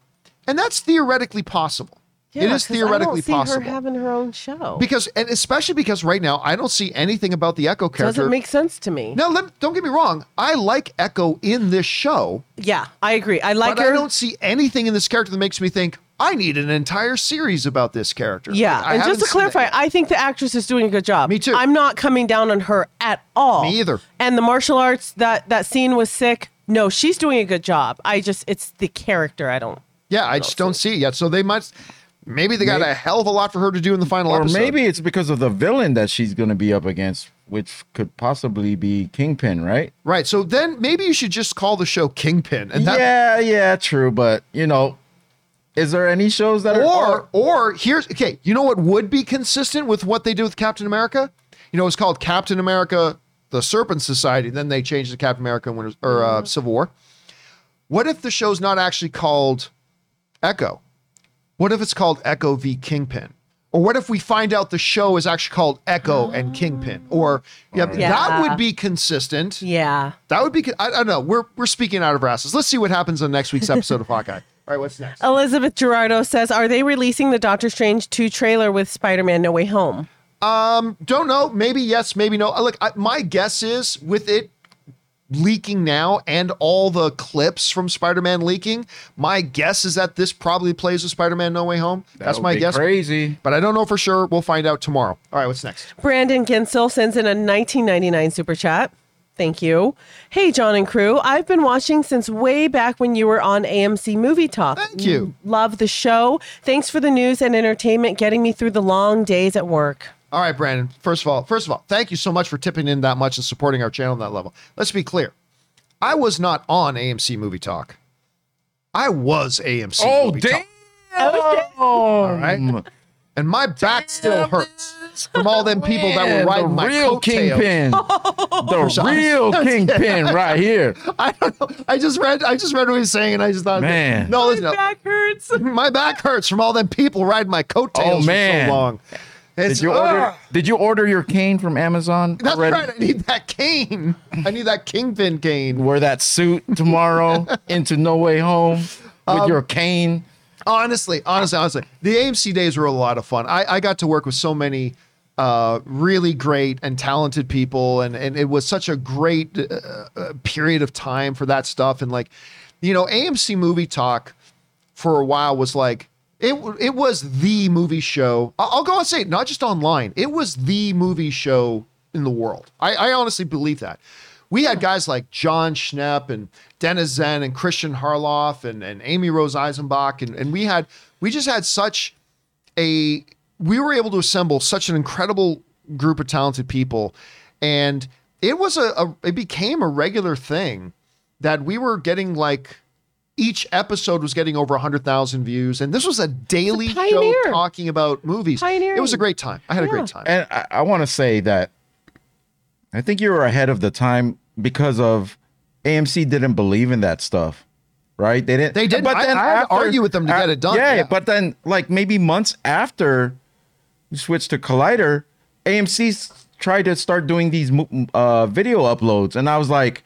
and that's theoretically possible. it Yeah, is 'cause theoretically I don't see possible her having her own show. because, and especially because right now I don't see anything about the Echo character. Doesn't make sense to me. now, let, don't get me wrong. I like Echo in this show, Yeah, I agree. I like but her. I don't see anything in this character that makes me think I need an entire series about this character. Yeah, Like, and just to clarify. I think the actress is doing a good job. Me too. I'm not coming down on her at all. Me either. And the martial arts that that scene was sick. No, she's doing a good job. I just it's the character I don't. yeah, I just don't see it yet. So they must. maybe they got a hell of a lot for her to do in the final Or episode. maybe it's because of the villain that she's going to be up against, which could possibly be Kingpin, right? right. So then maybe you should just call the show Kingpin, and that, yeah, yeah, true. But you know, is there any shows that or are? or here's okay. You know what would be consistent with what they do with Captain America? You know, it's called Captain America: The Serpent Society. Then they changed to Captain America: Winter or uh, Civil War. What if the show's not actually called Echo? What if it's called Echo v Kingpin? Or what if we find out the show is actually called Echo and Kingpin? Or yeah, that would be consistent. Yeah. That would be. con- I, I don't know. We're we're speaking out of our asses. Let's see what happens on next week's episode of Hawkeye. All right, what's next? Elizabeth Gerardo says, "Are they releasing the Doctor Strange 2 trailer with Spider-Man No Way Home?" Um, Don't know. Maybe yes, maybe no. Uh, Look, I, my guess is with it leaking now and all the clips from Spider-Man leaking, my guess is that this probably plays with Spider-Man No Way Home. That That's my be guess. Crazy. But I don't know for sure. We'll find out tomorrow. All right, what's next? Brandon Ginsel sends in a 1999 super chat. Thank you. Hey, John and crew. I've been watching since way back when you were on AMC Movie Talk. Thank you. Love the show. Thanks for the news and entertainment getting me through the long days at work. All right, Brandon. First of all, first of all, thank you so much for tipping in that much and supporting our channel on that level. Let's be clear. I was not on AMC Movie Talk. I was AMC Oh Movie damn! Oh, Talk. All right. And my back still hurts from all them people that were Man, riding the my real kingpin, the real kingpin right here. I don't know. I just read. I just read what he was saying, and I just thought, Man. no, listen, My no. back hurts. my back hurts from all them people riding my coattails Oh, man. for so long. It's, Did you order? Did you order your cane from Amazon that's already? right. I need that cane. I need that kingpin cane. Wear that suit tomorrow into No Way Home with Um, your cane. Honestly, honestly, honestly, the AMC days were a lot of fun. I, I got to work with so many uh, really great and talented people, and and it was such a great uh, uh, period of time for that stuff. And like, you know, AMC Movie Talk for a while was like it. It was the movie show. I'll go and say it, not just online. It was the movie show in the world. I, I honestly believe that. We had guys like Jon Schnepp and Dennis Tzeng and Kristian Harloff and, and Amy Rose Eisenbach. And, and we had, we just had such a, we were able to assemble such an incredible group of talented people. And it was a, a it became a regular thing that we were getting like, each episode was getting over 100,000 views. And this was a daily show talking about movies. Pioneering. It was a great time. I had a great time. And I, I want to say that I think you were ahead of the time because of AMC didn't believe in that stuff, right? They didn't. They didn't. I- I had to argue with them to get it done, Yeah, yeah. but then like maybe months after you switched to Collider, AMC tried to start doing these uh, video uploads, and I was like.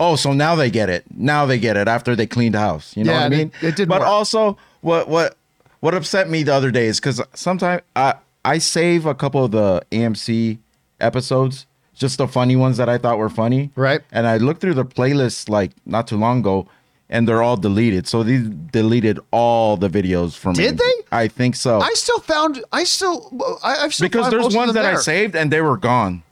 Oh, so now they get it. Now they get it after they cleaned the house. You know Yeah, what I and it- mean? it didn't But work. also, what what what upset me the other day is because sometimes I I save a couple of the AMC episodes, just the funny ones that I thought were funny. Right. And I looked through the playlist like not too long ago, and they're all deleted. So these deleted all the videos from. Did AMC. they? I think so. I still found I still I, I've still because there's ones that I saved and they were gone.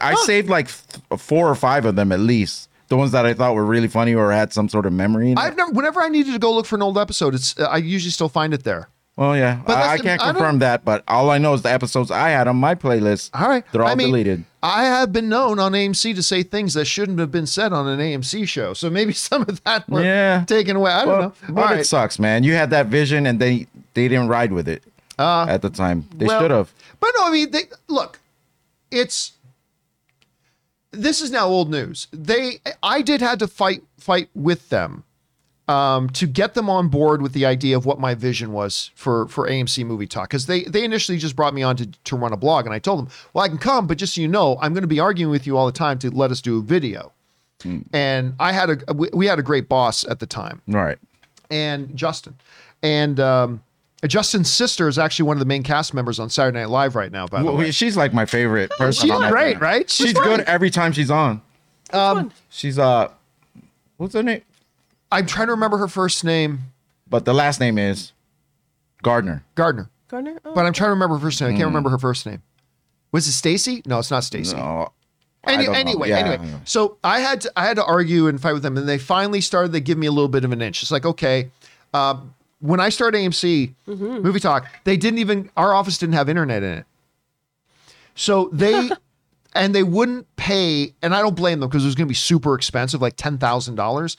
I saved like th- four or five of them at least. The ones that I thought were really funny or had some sort of memory. In. I've never. Whenever I needed to go look for an old episode, it's uh, I usually still find it there. well, yeah, But I, I can't I don't- confirm that, but all I know is the episodes I had on my playlist. All right, they're all I mean, deleted. I have been known on AMC to say things that shouldn't have been said on an AMC show, so maybe some of that were Yeah. taken away. I don't Well, know. but All it right. sucks, man. You had that vision, and they they didn't ride with it at the time. They Uh, Well, should have. But no, I mean, they look. It's this is now old news. They, I did had to fight fight with them um, to get them on board with the idea of what my vision was for for AMC Movie Talk because they they initially just brought me on to to run a blog and I told them, well, I can come, but just so you know, I'm going to be arguing with you all the time to let us do a video. And I had a we, we had a great boss at the time Right. and Justin. And um, Justin's sister is actually one of the main cast members on Saturday Night Live right now, by the Well, way. she's like my favorite person. she's great, right? She's, She's good every time she's on. Um, She's uh, what's her name? I'm trying to remember her first name, But the last name is Gardner. Gardner. Gardner? Oh. But I'm trying to remember her first name. I can't remember her first name. Was it Stacy? No, it's not Stacy. No, Any, anyway, Yeah, anyway. So I had to I had to argue and fight with them, and they finally started to give me a little bit of an inch. It's like, okay, um, when I started AMC Movie Talk, they didn't even our office didn't have internet in it. So they and they wouldn't pay, and I don't blame them because it was going to be super expensive, like ten thousand dollars.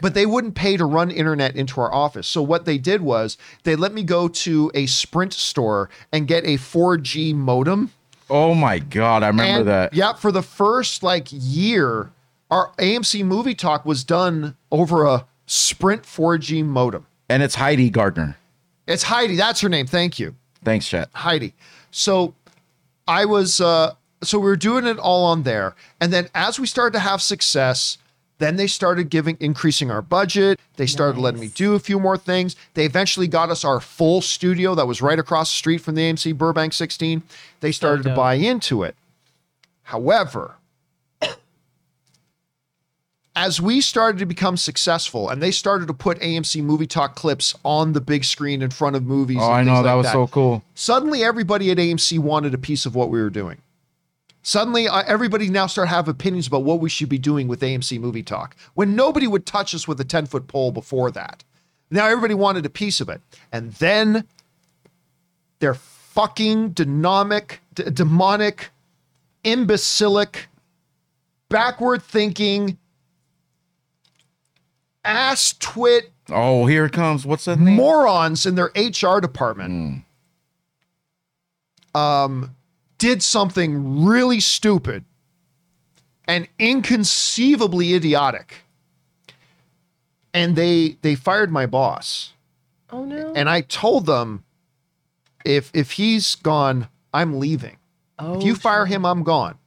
But they wouldn't pay to run internet into our office. So what they did was they let me go to a Sprint store and get a 4G modem. Oh my god, I remember And that. yeah, for the first like year, our AMC movie talk was done over a Sprint 4G modem. And it's Heidi Gardner. It's Heidi. That's her name. Thank you. Thanks, chat. Heidi. So I was uh so we were doing it all on there. And then as we started to have success, then they started giving increasing our budget. They started letting me do a few more things. They eventually got us our full studio that was right across the street from the AMC Burbank 16. They started to buy into it. However, as we started to become successful and they started to put AMC movie talk clips on the big screen in front of movies. Oh, I know like that was so cool. suddenly everybody at AMC wanted a piece of what we were doing. Suddenly, uh, everybody now start have opinions about what we should be doing with AMC Movie Talk. When nobody would touch us with a ten foot pole before that, now everybody wanted a piece of it, and then their fucking demonic, d- demonic, imbecilic, backward thinking, ass twit Oh, here it comes. What's that name? morons in their HR department um, did something really stupid and inconceivably idiotic. And they they fired my boss. oh no. And I told them if if he's gone, I'm leaving. oh, If you oh, fire him, I'm gone.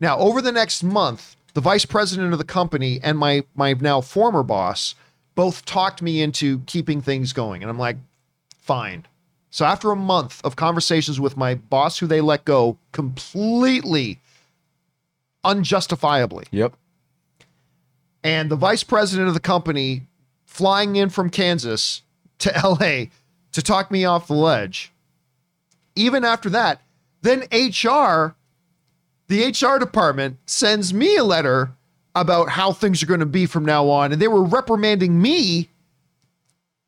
Now, over the next month, the vice president of the company and my my now former boss both talked me into keeping things going. And I'm like, fine. So after a month of conversations with my boss, who they let go completely unjustifiably, Yep. and the vice president of the company flying in from Kansas to LA to talk me off the ledge. Even after that, then HR, the HR department sends me a letter about how things are going to be from now on. And they were reprimanding me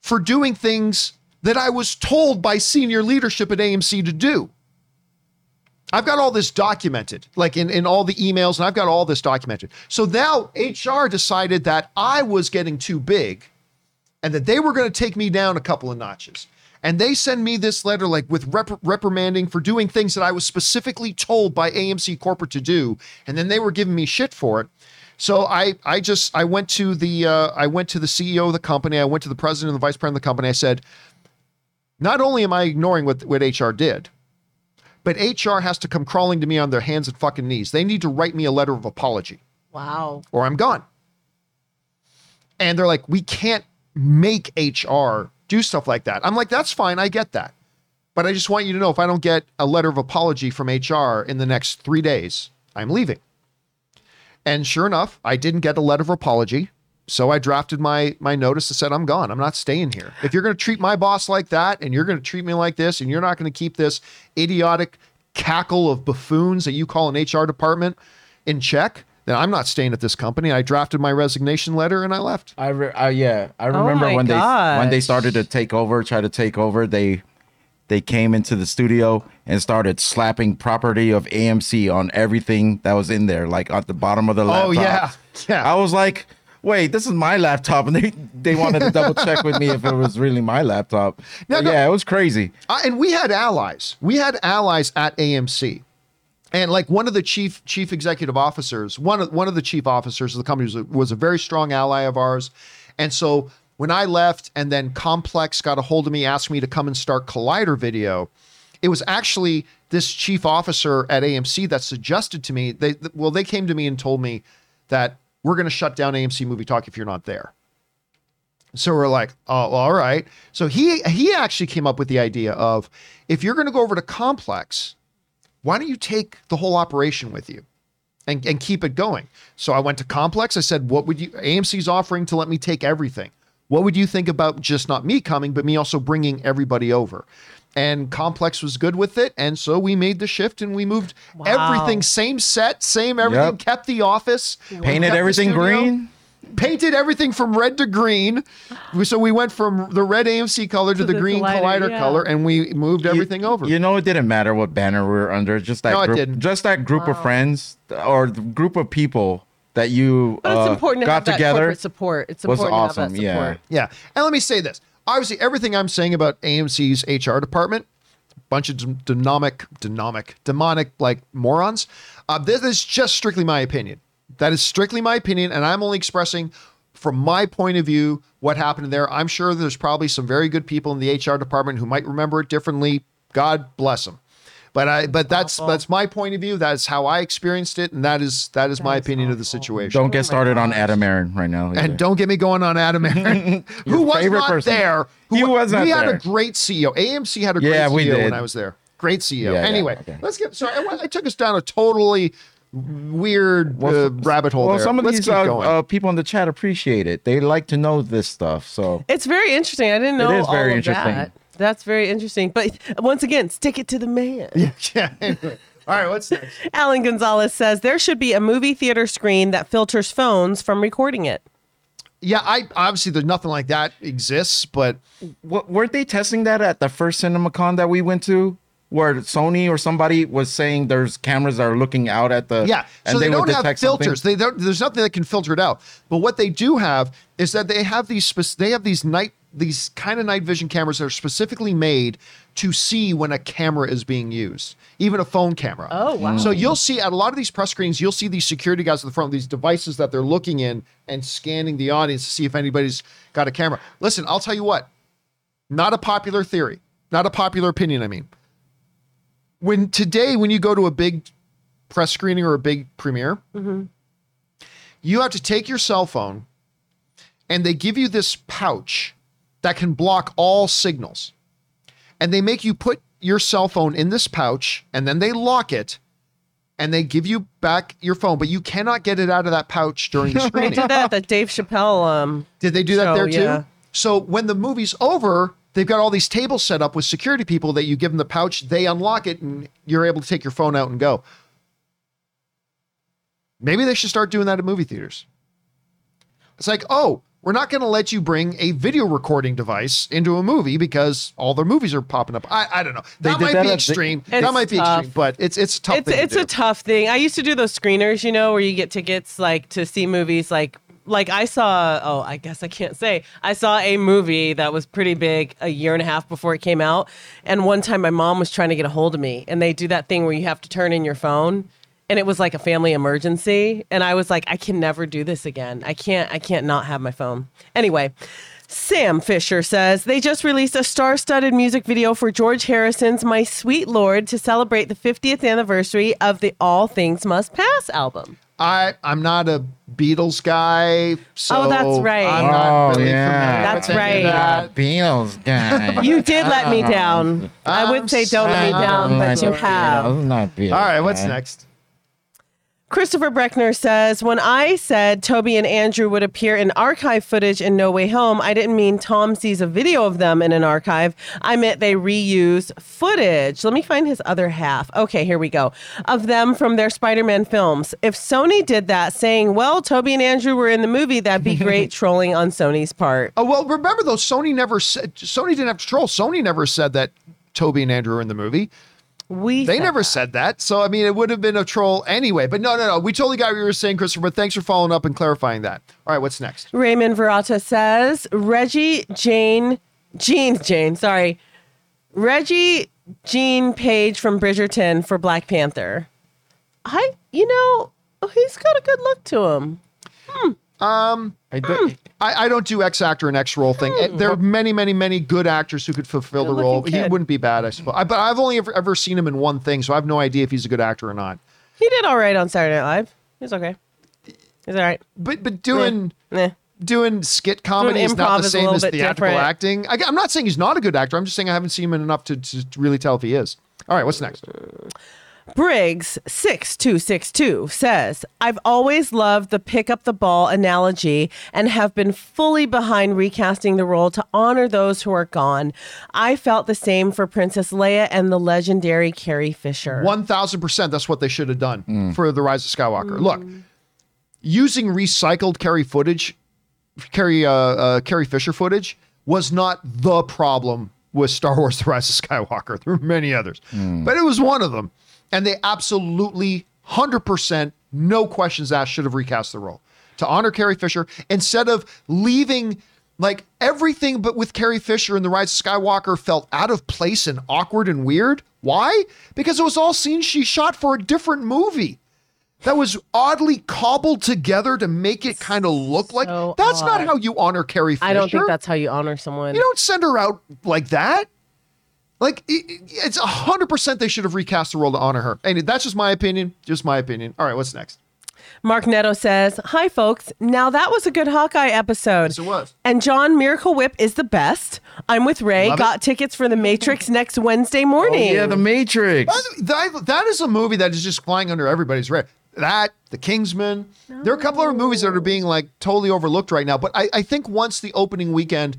for doing things that I was told by senior leadership at AMC to do. I've got all this documented, like in, in all the emails, and I've got all this documented. So now HR decided that I was getting too big and that they were going to take me down a couple of notches. And they send me this letter, like with rep- reprimanding for doing things that I was specifically told by AMC corporate to do, and then they were giving me shit for it. So I, I just, I went to the, uh, I went to the CEO of the company, I went to the president and the vice president of the company. I said, not only am I ignoring what what HR did, but HR has to come crawling to me on their hands and fucking knees. They need to write me a letter of apology wow. or I'm gone. And they're like, we can't make HR do stuff like that. I'm like, that's fine. I get that. But I just want you to know if I don't get a letter of apology from HR in the next three days, I'm leaving. And sure enough, I didn't get a letter of apology. So I drafted my my notice that said I'm gone. I'm not staying here. If you're going to treat my boss like that and you're going to treat me like this and you're not going to keep this idiotic cackle of buffoons that you call an HR department in check, then I'm not staying at this company. I drafted my resignation letter and I left. I, re- I yeah, I oh remember my when they when they started to take over, try to take over. They they came into the studio and started slapping property of AMC on everything that was in there, like at the bottom of the laptop. Oh, yeah. Yeah. I was like, wait, this is my laptop, and they they wanted to double check with me if it was really my laptop. No. Yeah, it was crazy. Uh, and we had allies. We had allies at AMC. And like one of the chief chief executive officers, one of one of the chief officers of the company was a, was a very strong ally of ours. And so when I left and then Complex got a hold of me, asked me to come and start Collider Video, it was actually this chief officer at AMC that suggested to me they well they came to me and told me that we're going to shut down AMC Movie Talk if you're not there. So we're like, oh, all right. So he he actually came up with the idea of if you're going to go over to Complex, why don't you take the whole operation with you and, and keep it going? So I went to Complex. I said, what would you, AMC's offering to let me take everything. What would you think about just not me coming, but me also bringing everybody over? And Complex was good with it. And so we made the shift and we moved everything, same set, same everything, Yep. kept the office, Painted everything green. painted everything from red to green. So we went from the red AMC color to, the, the green Collider, Collider yeah. color, and we moved everything over. You know, it didn't matter what banner we were under. Just that No, group, didn't. just that group of friends or the group of people that you But it's uh, important to got have that together. corporate support. It's was important to have awesome, that yeah. yeah. And let me say this. Obviously, everything I'm saying about AMC's HR department, bunch of d- dynamic, dynamic, demonic like morons. Uh, this is just strictly my opinion. That is strictly my opinion, and I'm only expressing from my point of view what happened there. I'm sure there's probably some very good people in the HR department who might remember it differently. God bless them. But I, but that's that's my point of view. That's how I experienced it, and that is that is my opinion of the situation. Don't get started on Adam Aron right now. either. And don't get me going on Adam Aron, who was not person. there. Who, He was not We had a great CEO. AMC had a great Yeah, we CEO when. I was there. Great CEO. Yeah, yeah, anyway, okay. let's get. Sorry, I, I took us down a totally weird uh, rabbit hole. Well, there. some of let's these uh, uh, people in the chat appreciate it. They like to know this stuff. So It's very interesting. I didn't know is very all of interesting. that. That's very interesting. But once again, stick it to the man. yeah. Anyway. All right. What's next? Alan Gonzalez says there should be a movie theater screen that filters phones from recording it. Yeah, I obviously there's nothing like that exists, but what, weren't they testing that at the first CinemaCon that we went to? Where Sony or somebody was saying there's cameras that are looking out at the Yeah, and so they, would don't have filters. They don't. There's nothing that can filter it out. But what they do have is that they have these. spec- They have these night. These kind of night vision cameras that are specifically made to see when a camera is being used, even a phone camera. Oh, wow. So you'll see at a lot of these press screens, you'll see these security guys at the front, these devices that they're looking in and scanning the audience to see if anybody's got a camera. Listen, I'll tell you what. Not a popular theory. Not a popular opinion. I mean, when today when you go to a big press screening or a big premiere, mm-hmm. you have to take your cell phone and they give you this pouch that can block all signals. And they make you put your cell phone in this pouch and then they lock it and they give you back your phone, but you cannot get it out of that pouch during the They screening. did that the Dave Chappelle. Um, Did they do that there too? yeah. So when the movie's over, they've got all these tables set up with security people that you give them the pouch, they unlock it, and you're able to take your phone out and go. Maybe they should start doing that at movie theaters. It's like, oh, we're not going to let you bring a video recording device into a movie because all their movies are popping up. I, I don't know. That did might that be at the- extreme. that might be tough. extreme, but it's it's a tough. it's thing to it's do. a tough thing. I used to do those screeners, you know, where you get tickets like to see movies like like I saw oh, I guess I can't say. I saw a movie that was pretty big a year and a half before it came out. And one time my mom was trying to get a hold of me and they do that thing where you have to turn in your phone and it was like a family emergency and I was like I can never do this again. I can't I can't not have my phone. Anyway, Sam Fisher says they just released a star studded music video for George Harrison's My Sweet Lord to celebrate the 50th anniversary of the All Things Must Pass album. I I'm not a Beatles guy, so Oh, that's right. I'm not Oh, really yeah. That's with any of right. that. Beatles guy. You did let me uh-huh. down. I I'm would say don't let me down, but you have. Not Beatles All right, what's guy. next? Christopher Breckner says, When I said Tobey and Andrew would appear in archive footage in No Way Home, I didn't mean Tom sees a video of them in an archive. I meant they reuse footage. Let me find his other half. Okay, here we go. Of them from their Spider Man films. If Sony did that, saying, Well, Tobey and Andrew were in the movie, that'd be great trolling on Sony's part. Oh well, remember though, Sony never said Sony didn't have to troll. Sony never said that Tobey and Andrew were in the movie. We They never that. said that. So I mean, it would have been a troll anyway. But no, no, no. We totally got what you were saying, Christopher. But thanks for following up and clarifying that. All right, what's next? Raymond Verata says Reggie Jane Jean Jane, sorry. Reggie Jean Page from Bridgerton for Black Panther. I you know, he's got a good look to him. Hmm. Um, I do, hmm. I, I don't do X actor and X role thing. Eh, There are many, many, many good actors who could fulfill the role. He kid. wouldn't be bad, I suppose. I, but I've only ever, ever seen him in one thing, so I have no idea if he's a good actor or not. He did all right on Saturday Night Live. He's okay. He's all right. But but doing Nah. doing skit comedy is improv not the is a same little as bit theatrical different. acting. I, am not saying he's not a good actor. I'm just saying I haven't seen him enough to, to really tell if he is. All right, what's next? Mm. Briggs 6262 says, I've always loved the pick up the ball analogy and have been fully behind recasting the role to honor those who are gone. I felt the same for Princess Leia and the legendary Carrie Fisher. One thousand percent. That's what they should have done for the Rise of Skywalker. Look, using recycled Carrie footage, Carrie uh, uh, Carrie Fisher footage was not the problem with Star Wars: The Rise of Skywalker. There were many others, but it was one of them, and they absolutely hundred percent, no questions asked, should have recast the role to honor Carrie Fisher instead of leaving. Like everything but with Carrie Fisher and The Rise of Skywalker felt out of place and awkward and weird. Why? Because it was all scenes she shot for a different movie that was oddly cobbled together to make it kind of look like So that's not how you honor Carrie Fisher. I don't think that's how you honor someone. you don't send her out like that. Like it- it- it's a hundred percent they should have recast the role to honor her. And that's just my opinion. Just my opinion. All right, what's next? Mark Netto says, Hi, folks. Now that was a good Hawkeye episode. Yes, it was. And John Miracle Whip is the best. I'm with Ray. Love it. Got tickets for The Matrix next Wednesday morning. Oh, yeah, The Matrix. That, that is a movie that is just flying under everybody's radar. That, The Kingsman. There are a couple of movies that are being like totally overlooked right now. But I, I think once the opening weekend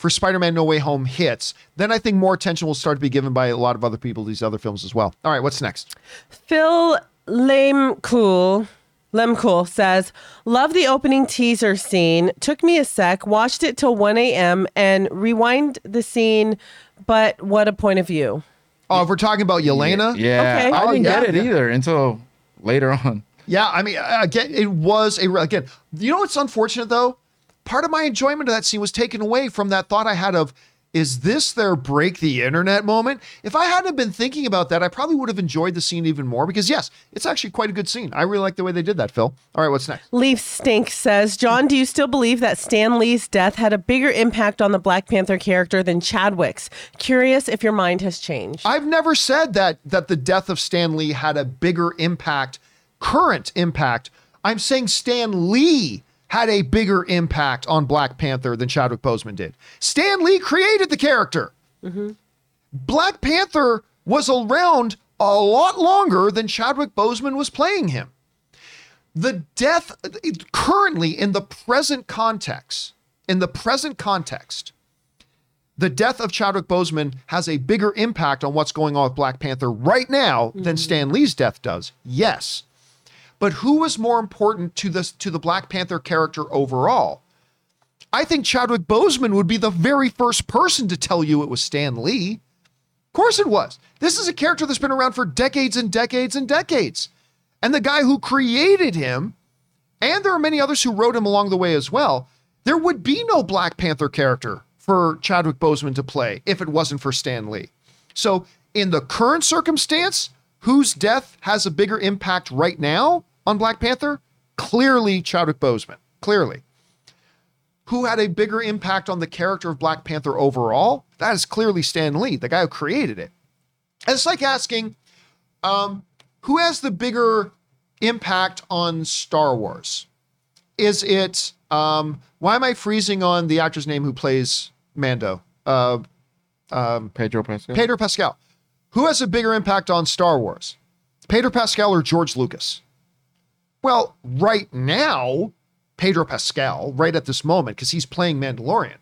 for Spider-Man No Way Home hits, then I think more attention will start to be given by a lot of other people to these other films as well. All right, what's next? Phil Lame Lamecool. Lemcool says, Love the opening teaser scene. Took me a sec, watched it till 1 a.m., and rewind the scene. But what a point of view. Oh, if we're talking about Yelena, Yeah, Okay. I Oh, didn't yeah. get it either until later on. Yeah, I mean, uh, again, it was a again. You know what's unfortunate though? Part of my enjoyment of that scene was taken away from that thought I had of, is this their break the internet moment? If I hadn't been thinking about that, I probably would have enjoyed the scene even more because yes, it's actually quite a good scene. I really like the way they did that, Phil. All right, what's next? Leaf Stink says, John, do you still believe that Stan Lee's death had a bigger impact on the Black Panther character than Chadwick's? Curious if your mind has changed. I've never said that that the death of Stan Lee had a bigger impact, current impact. I'm saying Stan Lee had a bigger impact on Black Panther than Chadwick Boseman did. Stan Lee created the character. Mm-hmm. Black Panther was around a lot longer than Chadwick Boseman was playing him. The death currently in the present context, in the present context, the death of Chadwick Boseman has a bigger impact on what's going on with Black Panther right now than mm-hmm. Stan Lee's death does. Yes. But who was more important to this to the Black Panther character overall? I think Chadwick Boseman would be the very first person to tell you it was Stan Lee. Of course it was. This is a character that's been around for decades and decades and decades. And the guy who created him, and there are many others who wrote him along the way as well, there would be no Black Panther character for Chadwick Boseman to play if it wasn't for Stan Lee. So, in the current circumstance, whose death has a bigger impact right now on Black Panther? Clearly, Chadwick Boseman. Clearly. Who had a bigger impact on the character of Black Panther overall? That is clearly Stan Lee, the guy who created it. And it's like asking, um, who has the bigger impact on Star Wars? Is it um, why am I freezing on the actor's name who plays Mando? Uh, Pedro Pascal. Pedro Pascal. Who has a bigger impact on Star Wars? Pedro Pascal or George Lucas? Well, right now, Pedro Pascal, right at this moment, because he's playing Mandalorian.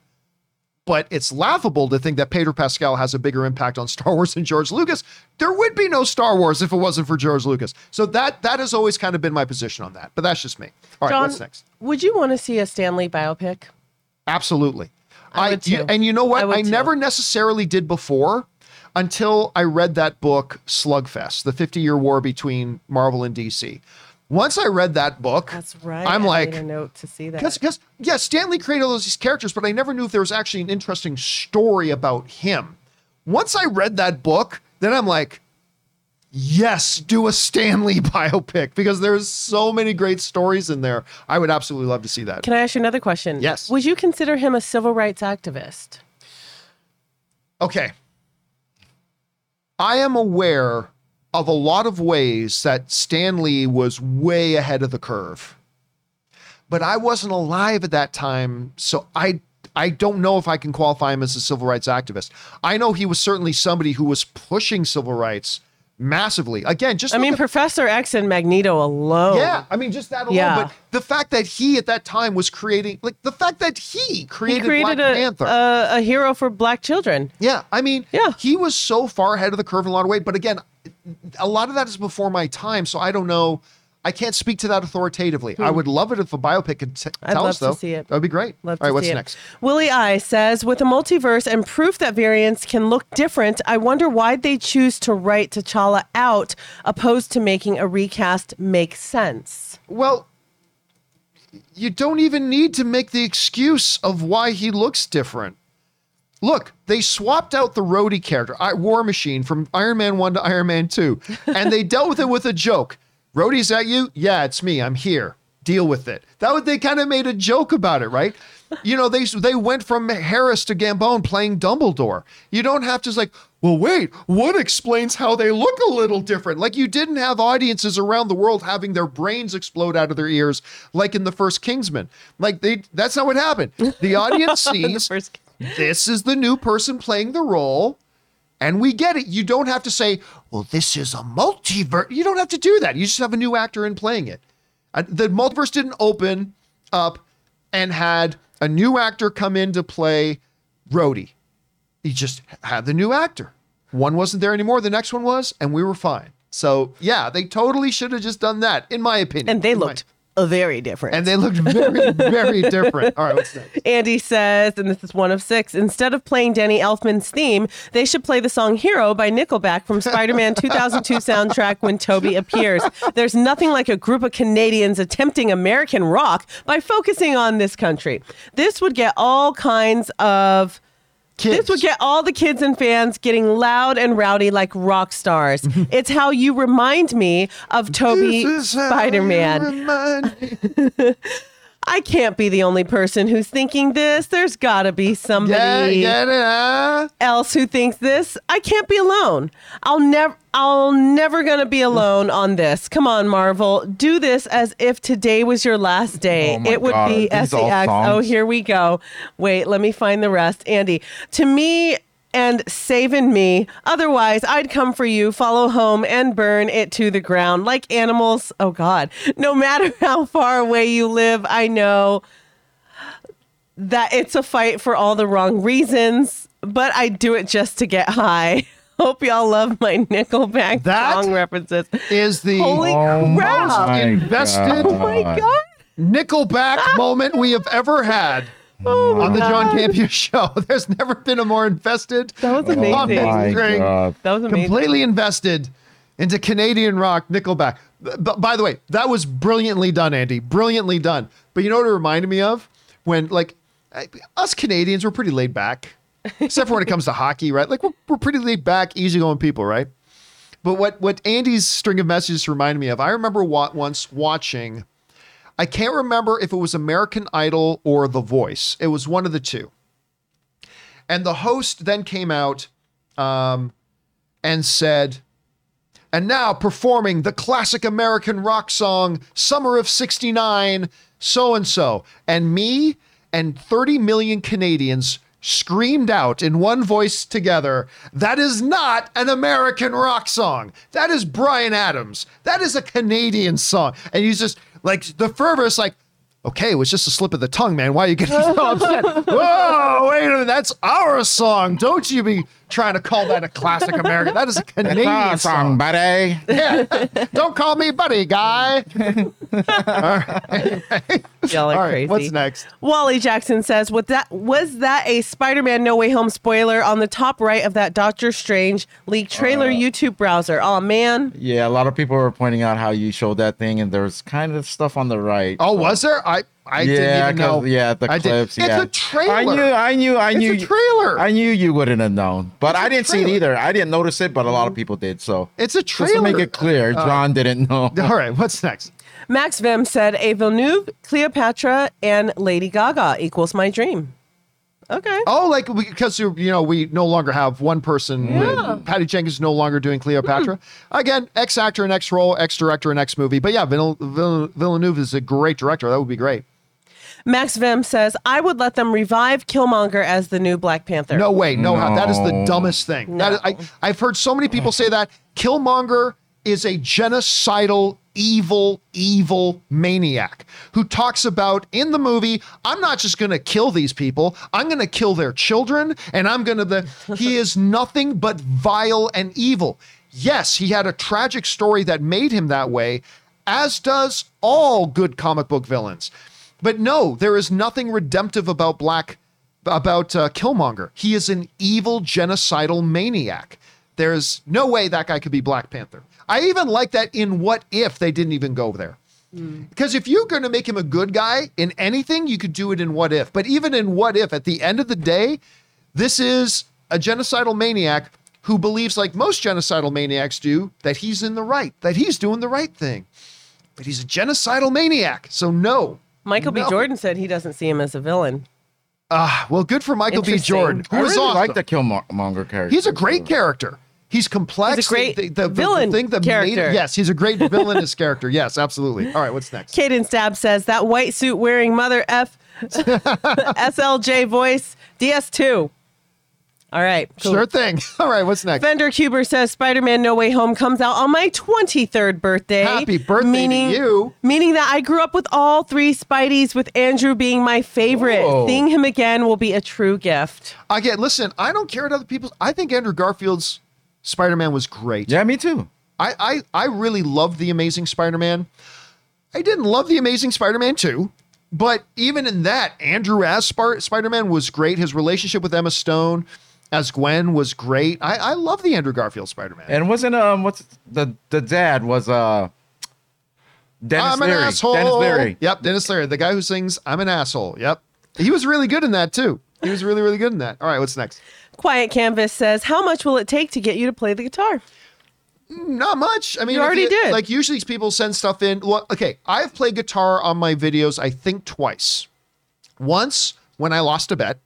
But it's laughable to think that Pedro Pascal has a bigger impact on Star Wars than George Lucas. There would be no Star Wars if it wasn't for George Lucas. So that that has always kind of been my position on that. But that's just me. All right, John, what's next? would you want to see a Stan Lee biopic? Absolutely. I you- too. and you know what? I I, never necessarily did before until I read that book, Slugfest, the 50 year war between Marvel and DC. Once I read that book, That's right. I'm I like, made a note to see that. because because yeah, Stan Lee created all these characters, but I never knew if there was actually an interesting story about him. Once I read that book, then I'm like, yes, do a Stan Lee biopic because there's so many great stories in there. I would absolutely love to see that. Can I ask you another question? Yes. Would you consider him a civil rights activist? Okay. I am aware of a lot of ways that Stan Lee was way ahead of the curve. But I wasn't alive at that time, so I I don't know if I can qualify him as a civil rights activist. I know he was certainly somebody who was pushing civil rights massively. Again, just I mean, at- Professor X and Magneto alone. yeah, I mean just that alone. Yeah. But the fact that he at that time was creating, like the fact that he He created, created Black a, Panther. a a hero for black children. Yeah, I mean, Yeah. he was so far ahead of the curve in a lot of ways. But again, a lot of that is before my time, so I don't know. I can't speak to that authoritatively. I would love it if a biopic could t- Hmm. I'd tell love us, to though. see it. That would be great. Love All right, what's next? Willie I says, with a multiverse and proof that variants can look different, I wonder why they choose to write T'Challa out, opposed to making a recast make sense. Well, you don't even need to make the excuse of why he looks different. Look, they swapped out the Rhodey character, War Machine, from Iron Man 1 to Iron Man 2, and they dealt with it with a joke. Rhodey's at you? Yeah, it's me. I'm here. Deal with it. That was, they kind of made a joke about it, right? You know, they they went from Harris to Gambon playing Dumbledore. You don't have to like, well, wait, what explains how they look a little different? Like you didn't have audiences around the world having their brains explode out of their ears, like in the first Kingsman. Like they, that's not what happened. The audience sees first- this is the new person playing the role. And we get it. You don't have to say, well, this is a multiverse. You don't have to do that. You just have a new actor in playing it. Uh, The multiverse didn't open up and had a new actor come in to play Rhodey. You just had the new actor. One wasn't there anymore. The next one was, and we were fine. So, yeah, they totally should have just done that, in my opinion. And they In my- looked uh, very different. and they looked very, very different. All right, what's next? Andy says, and this is one of six, instead of playing Danny Elfman's theme, they should play the song Hero by Nickelback from Spider Man 2002 soundtrack when Tobey appears. There's nothing like a group of Canadians attempting American rock by focusing on this country. This would get all kinds of. Kids. This would get all the kids and fans getting loud and rowdy like rock stars. Mm-hmm. it's how you remind me of Tobey This is how Spider Man. you remind me. I can't be the only person who's thinking this. There's got to be Yeah, somebody huh? else who thinks this. I can't be alone. I'll never I'll never going to be alone on this. Come on, Marvel. Do this as if today was your last day. Oh it would God, be SEX. Oh, here we go. Wait, let me find the rest. Andy, to me and saving me. Otherwise, I'd come for you, follow home, and burn it to the ground like animals. Oh, God. No matter how far away you live, I know that it's a fight for all the wrong reasons, but I do it just to get high. Hope y'all love my Nickelback That song references. Is the Holy Oh crap! invested- Oh my god! Nickelback moment we have ever had Oh on the my John God. Campea show. There's never been a more invested. That was Oh amazing. my String. God. That was amazing. Completely invested into Canadian rock Nickelback. But by the way, that was brilliantly done, Andy. Brilliantly done. But you know what it reminded me of? When like us Canadians, we're pretty laid back. Except for when it comes to hockey, right? Like we're, we're pretty laid back, easygoing people, right? But what what Andy's string of messages reminded me of, I remember wa- once watching. I can't remember if it was American Idol or The Voice. It was one of the two. And the host then came out um, and said, and now performing the classic American rock song, Summer of 69, so and so. And me and 30 million Canadians screamed out in one voice together, that is not an American rock song. That is Bryan Adams. That is a Canadian song. And he's just like, the fervor is like, okay, it was just a slip of the tongue, man. Why are you getting so upset? Whoa, wait a minute. That's our song. Don't you be trying to call that a classic American. That is a Canadian Ah, song. song, buddy. Yeah. Don't call me buddy, guy. Y'all are All right, crazy. what's next? Wally Jackson says, "What that was that a Spider-Man No Way Home spoiler on the top right of that Doctor Strange leak trailer YouTube browser?" Oh man, Yeah, a lot of people were pointing out how you showed that thing, and there's kind of stuff on the right. Oh, was there? I I didn't yeah, even know. 'cause- yeah, the I did- clips. It's a trailer. I knew, I knew, I It's knew. a trailer. I knew you wouldn't have known, but It's a I didn't see it either. I didn't notice it, but a lot of people did. So It's a trailer. just to make. Uh, it clear, John didn't know. All right, what's next? Max Vim said, "A Villeneuve, Cleopatra, and Lady Gaga equals my dream." Okay. Oh, like because you you know we no longer have one person. Yeah. Patty Jenkins no longer doing Cleopatra. Again, ex actor and ex role, ex director and ex movie. But yeah, Vill- Vill- Villeneuve is a great director. That would be great. Max Vim says, "I would let them revive Killmonger as the new Black Panther." No way, no, how. That is the dumbest thing. That is, I, I've heard so many people say that Killmonger is a genocidal, evil, evil maniac who talks about in the movie, I'm not just going to kill these people, I'm going to kill their children, and I'm going to. The he is nothing but vile and evil. Yes, he had a tragic story that made him that way, as does all good comic book villains. But no, there is nothing redemptive about Black about uh, Killmonger. He is an evil genocidal maniac. There's no way that guy could be Black Panther. I even like that in What If they didn't even go there. Because if you're going to make him a good guy in anything, you could do it in What If. But even in What If, at the end of the day, this is a genocidal maniac who believes, like most genocidal maniacs do, that he's in the right, that he's doing the right thing. But he's a genocidal maniac. So, no. Michael B. No. Jordan said he doesn't see him as a villain. Ah, well, good for Michael B. Interesting. Jordan. I Who is really awesome. like the Killmonger character. He's a great character. He's complex. He's a great The- the, the, villain the thing that made character. yes, he's a great villainous character. Yes, absolutely. All right, what's next? Caden Stab says that white suit wearing mother F SLJ voice DS2. All right. cool. Sure thing. All right, what's next? Fender Cuber says Spider Man No Way Home comes out on my 23rd birthday. Happy birthday to meaning, you. Meaning that I grew up with all three Spideys, with Andrew being my favorite. Whoa. Seeing him again will be a true gift. Again, listen, I don't care what other people's. I think Andrew Garfield's Spider-Man was great. Yeah, me too. I, I I really loved the Amazing Spider-Man. I didn't love the Amazing Spider-Man 2, but even in that, Andrew as Spider-Man was great. His relationship with Emma Stone as Gwen was great. I, I love the Andrew Garfield Spider-Man. And wasn't um what's the the dad was uh Denis I'm an Leary. asshole. Denis Leary. Yep, Denis Leary, the guy who sings "I'm an asshole." Yep, he was really good in that too. He was really, really good in that. All right, what's next? Quiet Canvas says, How much will it take to get you to play the guitar? Not much. I mean, You if already did. Like usually, these people send stuff in. Well, okay, I've played guitar on my videos. I think twice. Once when I lost a bet.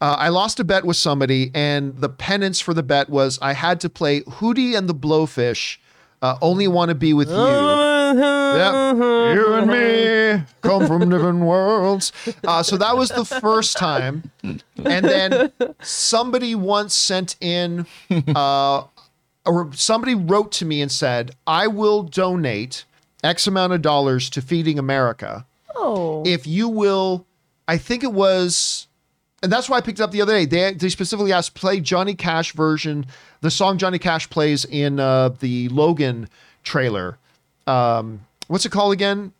Uh, I lost a bet with somebody, and the penance for the bet was I had to play Hootie and the Blowfish. Uh, only want to be with you. Yeah, you and me come from different worlds. Uh, so that was the first time, and then somebody once sent in, uh, or somebody wrote to me and said, "I will donate X amount of dollars to Feeding America Oh. if you will." I think it was, and that's why I picked it up the other day. They they specifically asked play Johnny Cash version, the song Johnny Cash plays in uh, the Logan trailer. Um, what's it called again?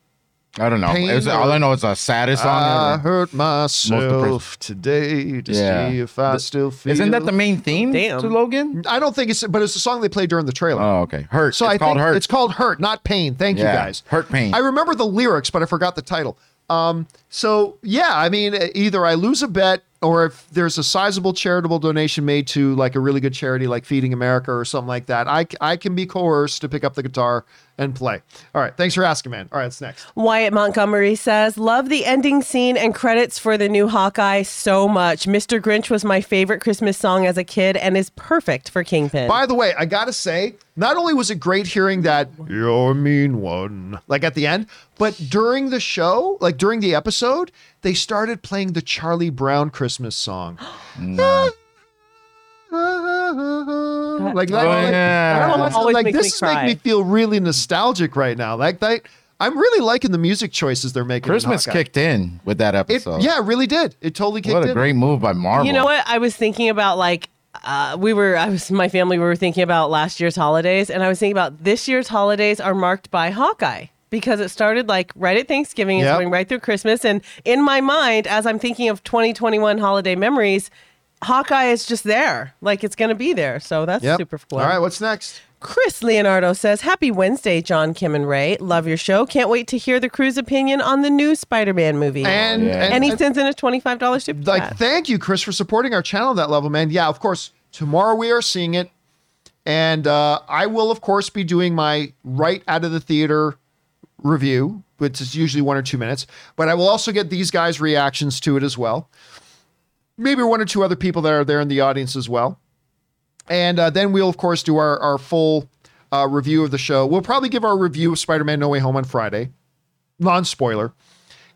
I don't know. It was, or- all I know is a saddest song. I ever. hurt myself today to Yeah. see if I still feel. Isn't that the main theme Damn. to Logan? I don't think it's, but it's a song they played during the trailer. Oh, okay. Hurt. So it's I called think Hurt. it's called Hurt, not Pain. Thank you guys. Hurt Pain. I remember the lyrics, but I forgot the title. Um, so yeah, I mean, either I lose a bet, or if there's a sizable charitable donation made to like a really good charity like Feeding America or something like that, I I can be coerced to pick up the guitar and play. All right, thanks for asking, man. All right, what's next? Wyatt Montgomery says, Love the ending scene and credits for the new Hawkeye so much. Mr. Grinch was my favorite Christmas song as a kid and is perfect for Kingpin. By the way, I gotta say, not only was it great hearing that you're a mean one, like at the end, but during the show, like during the episode, they started playing the Charlie Brown Christmas song. like that, Oh, like, yeah. I That always like makes this me is making me feel really nostalgic right now. Like that, I'm really liking the music choices they're making. Christmas Hawkeye. kicked in with that It, episode. yeah, it really did. It totally kicked in. What a in. great move by Marvel. You know what? I was thinking about like uh, we were I was my family we were thinking about last year's holidays and I was thinking about this year's holidays are marked by Hawkeye because it started like right at Thanksgiving and Yep. going right through Christmas and in my mind as I'm thinking of 2021 holiday memories Hawkeye is just there like it's going to be there so that's Yep. super cool. All right, what's next? Chris Leonardo says, Happy Wednesday, John, Kim, and Ray. Love your show. Can't wait to hear the crew's opinion on the new Spider Man movie. And, yeah. and, and he and- sends in a $25 super like chat. thank you chris for supporting our channel at that level man yeah of course tomorrow we are seeing it and uh, i will of course be doing my right out of the theater review which is usually one or two minutes but i will also get these guys reactions to it as well maybe one or two other people that are there in the audience as well. And uh, then we'll of course do our, our full uh, review of the show. We'll probably give our review of spider-man no way home on friday non-spoiler.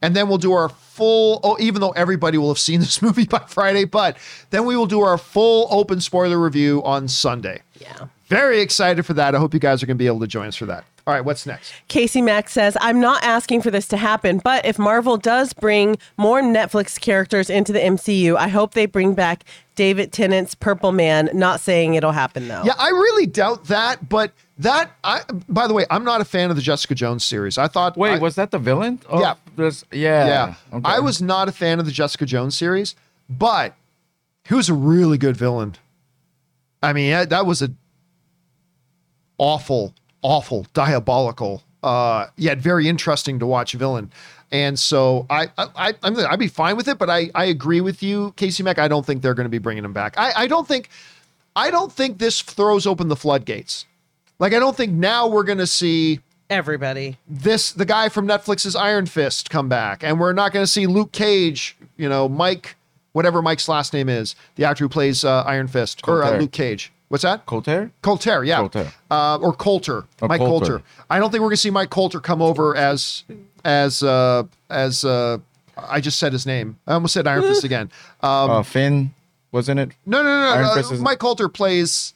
And then we'll do our full oh even though everybody will have seen this movie by friday but then we will do our full open spoiler review on sunday. Yeah. very excited for that. I hope you guys are going to be able to join us for that all right what's next Casey Mack says, I'm not asking for this to happen, but if Marvel does bring more Netflix characters into the MCU, I hope they bring back David Tennant's Purple Man. Not saying it'll happen though. yeah i really doubt that but that i by the way i'm not a fan of the jessica jones series i thought Wait, I- was that the villain? of Yeah. This, yeah. yeah Okay. i was not a fan of the jessica jones series but he was a really good villain i mean that- that was a awful awful diabolical uh yet very interesting to watch villain. And so i i, I I'm, i'd be fine with it but i i agree with you casey mack. I don't think they're going to be bringing him back. I i don't think i don't think this throws open the floodgates. Like i don't think now we're going to see Everybody. this the guy from Netflix's Iron Fist come back, and we're not going to see Luke Cage, you know, Mike, whatever Mike's last name is, the actor who plays uh, Iron Fist or uh, Luke Cage. What's that? Colter? Coulter, yeah, Colter. Uh, or Colter, Or Mike Colter. Colter. I don't think we're going to see Mike Colter come over as as uh, as uh, I just said his name. I almost said Iron Fist again. Um, uh, Finn, wasn't it? no, no, no, Iron no. Fist Uh, is- Mike Colter plays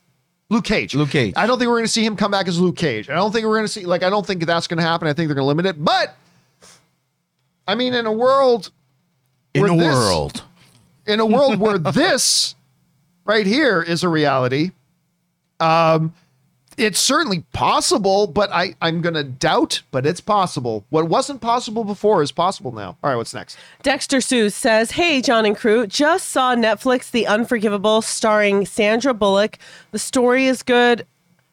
Luke Cage. Luke Cage. I don't think we're going to see him come back as Luke Cage. I don't think we're going to see like I don't think that's going to happen. I think they're going to limit it. But I mean, in a world In a this- world. in a world where this right here is a reality, um, it's certainly possible. But I I'm going to doubt. But it's possible. What wasn't possible before is possible now. All right, what's next? Dexter Seuss says, Hey, John and crew, just saw Netflix The Unforgivable starring Sandra Bullock. The story is good,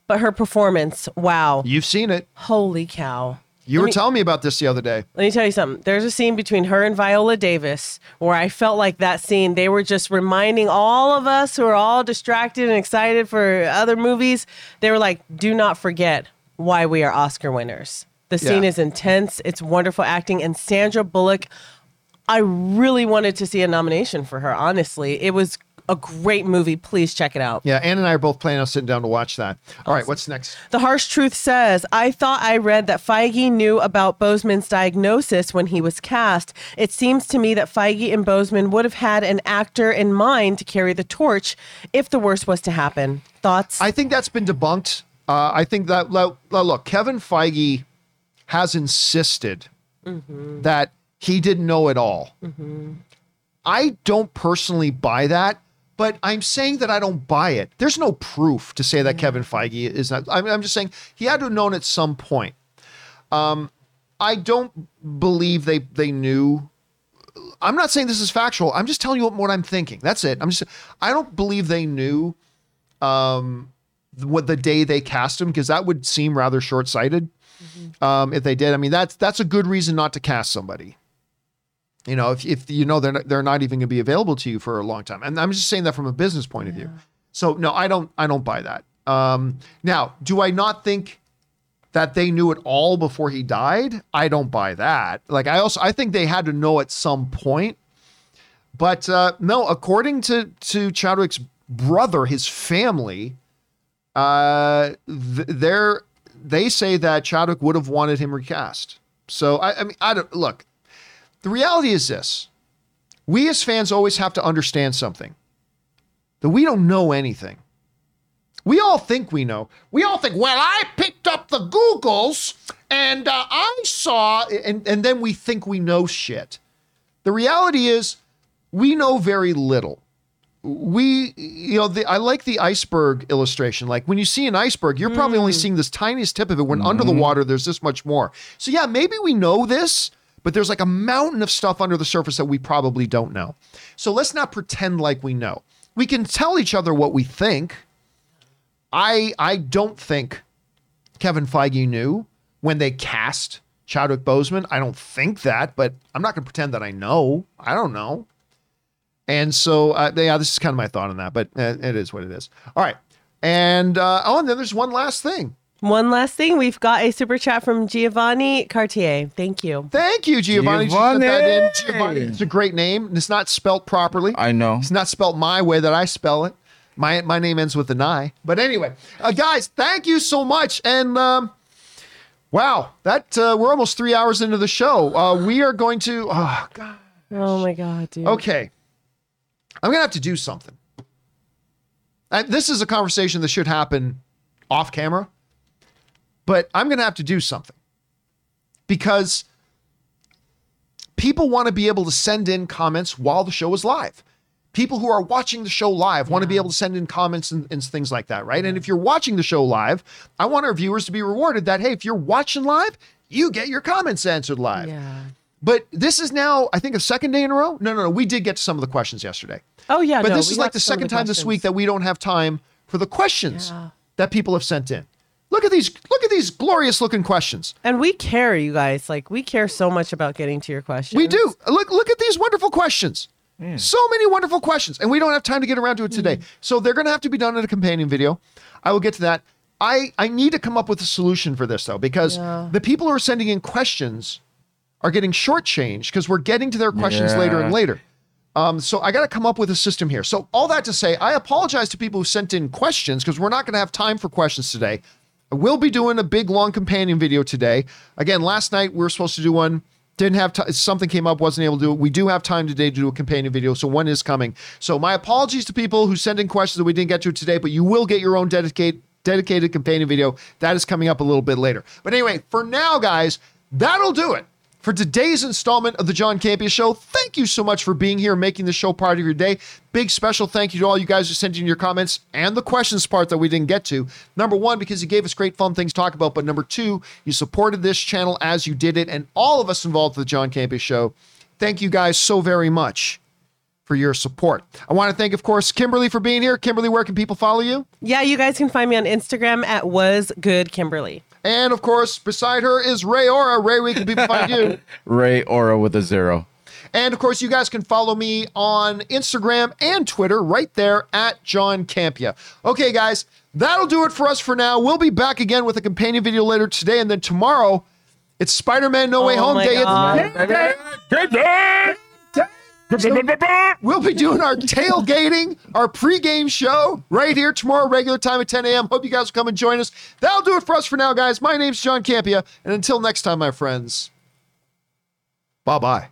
but her performance, wow. You've seen it. Holy cow. You were me- telling me about this the other day. Let me tell you something. There's a scene between her and Viola Davis where I felt like that scene, they were just reminding all of us who are all distracted and excited for other movies. They were like, do not forget why we are Oscar winners. The scene Yeah. is intense, it's wonderful acting. And Sandra Bullock, I really wanted to see a nomination for her, honestly. It was a great movie. Please check it out. Yeah, Ann and I are both planning on sitting down to watch that. All right, what's next? The harsh truth says, I thought I read that Feige knew about Boseman's diagnosis when he was cast. It seems to me that Feige and Bozeman would have had an actor in mind to carry the torch if the worst was to happen. Thoughts? I think that's been debunked. Uh, I think that lo- lo- look, Kevin Feige has insisted that he didn't know it all. I don't personally buy that, but I'm saying that I don't buy it. There's no proof to say that Kevin Feige is not. I'm, I'm just saying he had to have known at some point. Um, I don't believe they they knew. I'm not saying this is factual. I'm just telling you what, what I'm thinking. That's it. I'm just. I don't believe they knew um, what the day they cast him because that would seem rather short sighted. Um, if they did, I mean that's that's a good reason not to cast somebody. You know, if, if you know they're not, they're not even going to be available to you for a long time, and I'm just saying that from a business point of view. So no, I don't I don't buy that. Um, now, do I not think that they knew it all before he died? I don't buy that. Like I also I think they had to know at some point. But uh, no, according to to Chadwick's brother, his family, uh, th- they're they say that Chadwick would have wanted him recast. So I, I mean, I don't look. The reality is this: we as fans always have to understand something that we don't know anything. We all think we know. We all think, well, I picked up the Googles and uh, I saw, and, and then we think we know shit. The reality is, we know very little. We, you know, the, I like the iceberg illustration. Like when you see an iceberg, you're probably only seeing this tiniest tip of it. When under the water, there's this much more. So, yeah, maybe we know this, but there's like a mountain of stuff under the surface that we probably don't know. So let's not pretend like we know. We can tell each other what we think. I I don't think Kevin Feige knew when they cast Chadwick Boseman. I don't think that, but I'm not going to pretend that I know. I don't know. And so, uh, yeah, this is kind of my thought on that, but uh, it is what it is. All right. And uh, oh, and then there's one last thing. One last thing, we've got a super chat from Giovanni Cartier. Thank you. Thank you, Giovanni. Just put that in. Giovanni. Giovanni. It's a great name. It's not spelt properly. I know. It's not spelt my way that I spell it. My my name ends with an I. But anyway, uh, guys, thank you so much. And um, wow, that uh, we're almost three hours into the show. Uh, we are going to. Oh God. Oh my god, dude. Okay, I'm gonna have to do something. And this is a conversation that should happen off camera, but I'm gonna have to do something because people want to be able to send in comments while the show is live. People who are watching the show live want to be able to send in comments and, and things like that, right? And if you're watching the show live, I want our viewers to be rewarded that, hey, if you're watching live, you get your comments answered live. Yeah. But this is now, I think, a second day in a row. No, no, no. We did get to some of the questions yesterday. Oh yeah, But no, this is like the second time this week that we don't have time for the questions Yeah. that people have sent in. Look at these, look at these glorious looking questions. And we care, you guys. Like we care so much about getting to your questions. We do. Look, look at these wonderful questions. So many wonderful questions, and we don't have time to get around to it today. So they're going to have to be done in a companion video. I will get to that. I I need to come up with a solution for this though, because Yeah. the people who are sending in questions are getting shortchanged because we're getting to their questions later and later. Um, so I got to come up with a system here. So all that to say, I apologize to people who sent in questions because we're not going to have time for questions today. Will be doing a big long companion video today. Again, last night we were supposed to do one. Didn't have time. Something came up, wasn't able to do it. We do have time today to do a companion video, so one is coming. So my apologies to people who sent in questions that we didn't get to today, but you will get your own dedicated dedicated companion video. That is coming up a little bit later. But anyway, for now, guys, that'll do it for today's installment of the John Campea Show. Thank you so much for being here making the show part of your day. Big special thank you to all you guys who sent in your comments and the questions part that we didn't get to. Number one, because you gave us great fun things to talk about. But number two, you supported this channel as you did it, and all of us involved with the John Campea Show. Thank you guys so very much for your support. I want to thank, of course, Kimberly for being here. Kimberly, where can people follow you? Yeah, you guys can find me on Instagram at was good Kimberly. And of course, beside her is Ray Ora. Ray, where can people find you? Ray Aura with a zero. And of course, you guys can follow me on Instagram and Twitter right there at John Campea. Okay, guys, that'll do it for us for now. We'll be back again with a companion video later today. And then tomorrow, it's Spider Man No Way Oh Home my Day. God. We'll be doing our tailgating, our pregame show right here tomorrow, regular time at 10 a.m. Hope you guys will come and join us. That'll do it for us for now, guys. My name's John Campea. And until next time, my friends, bye bye.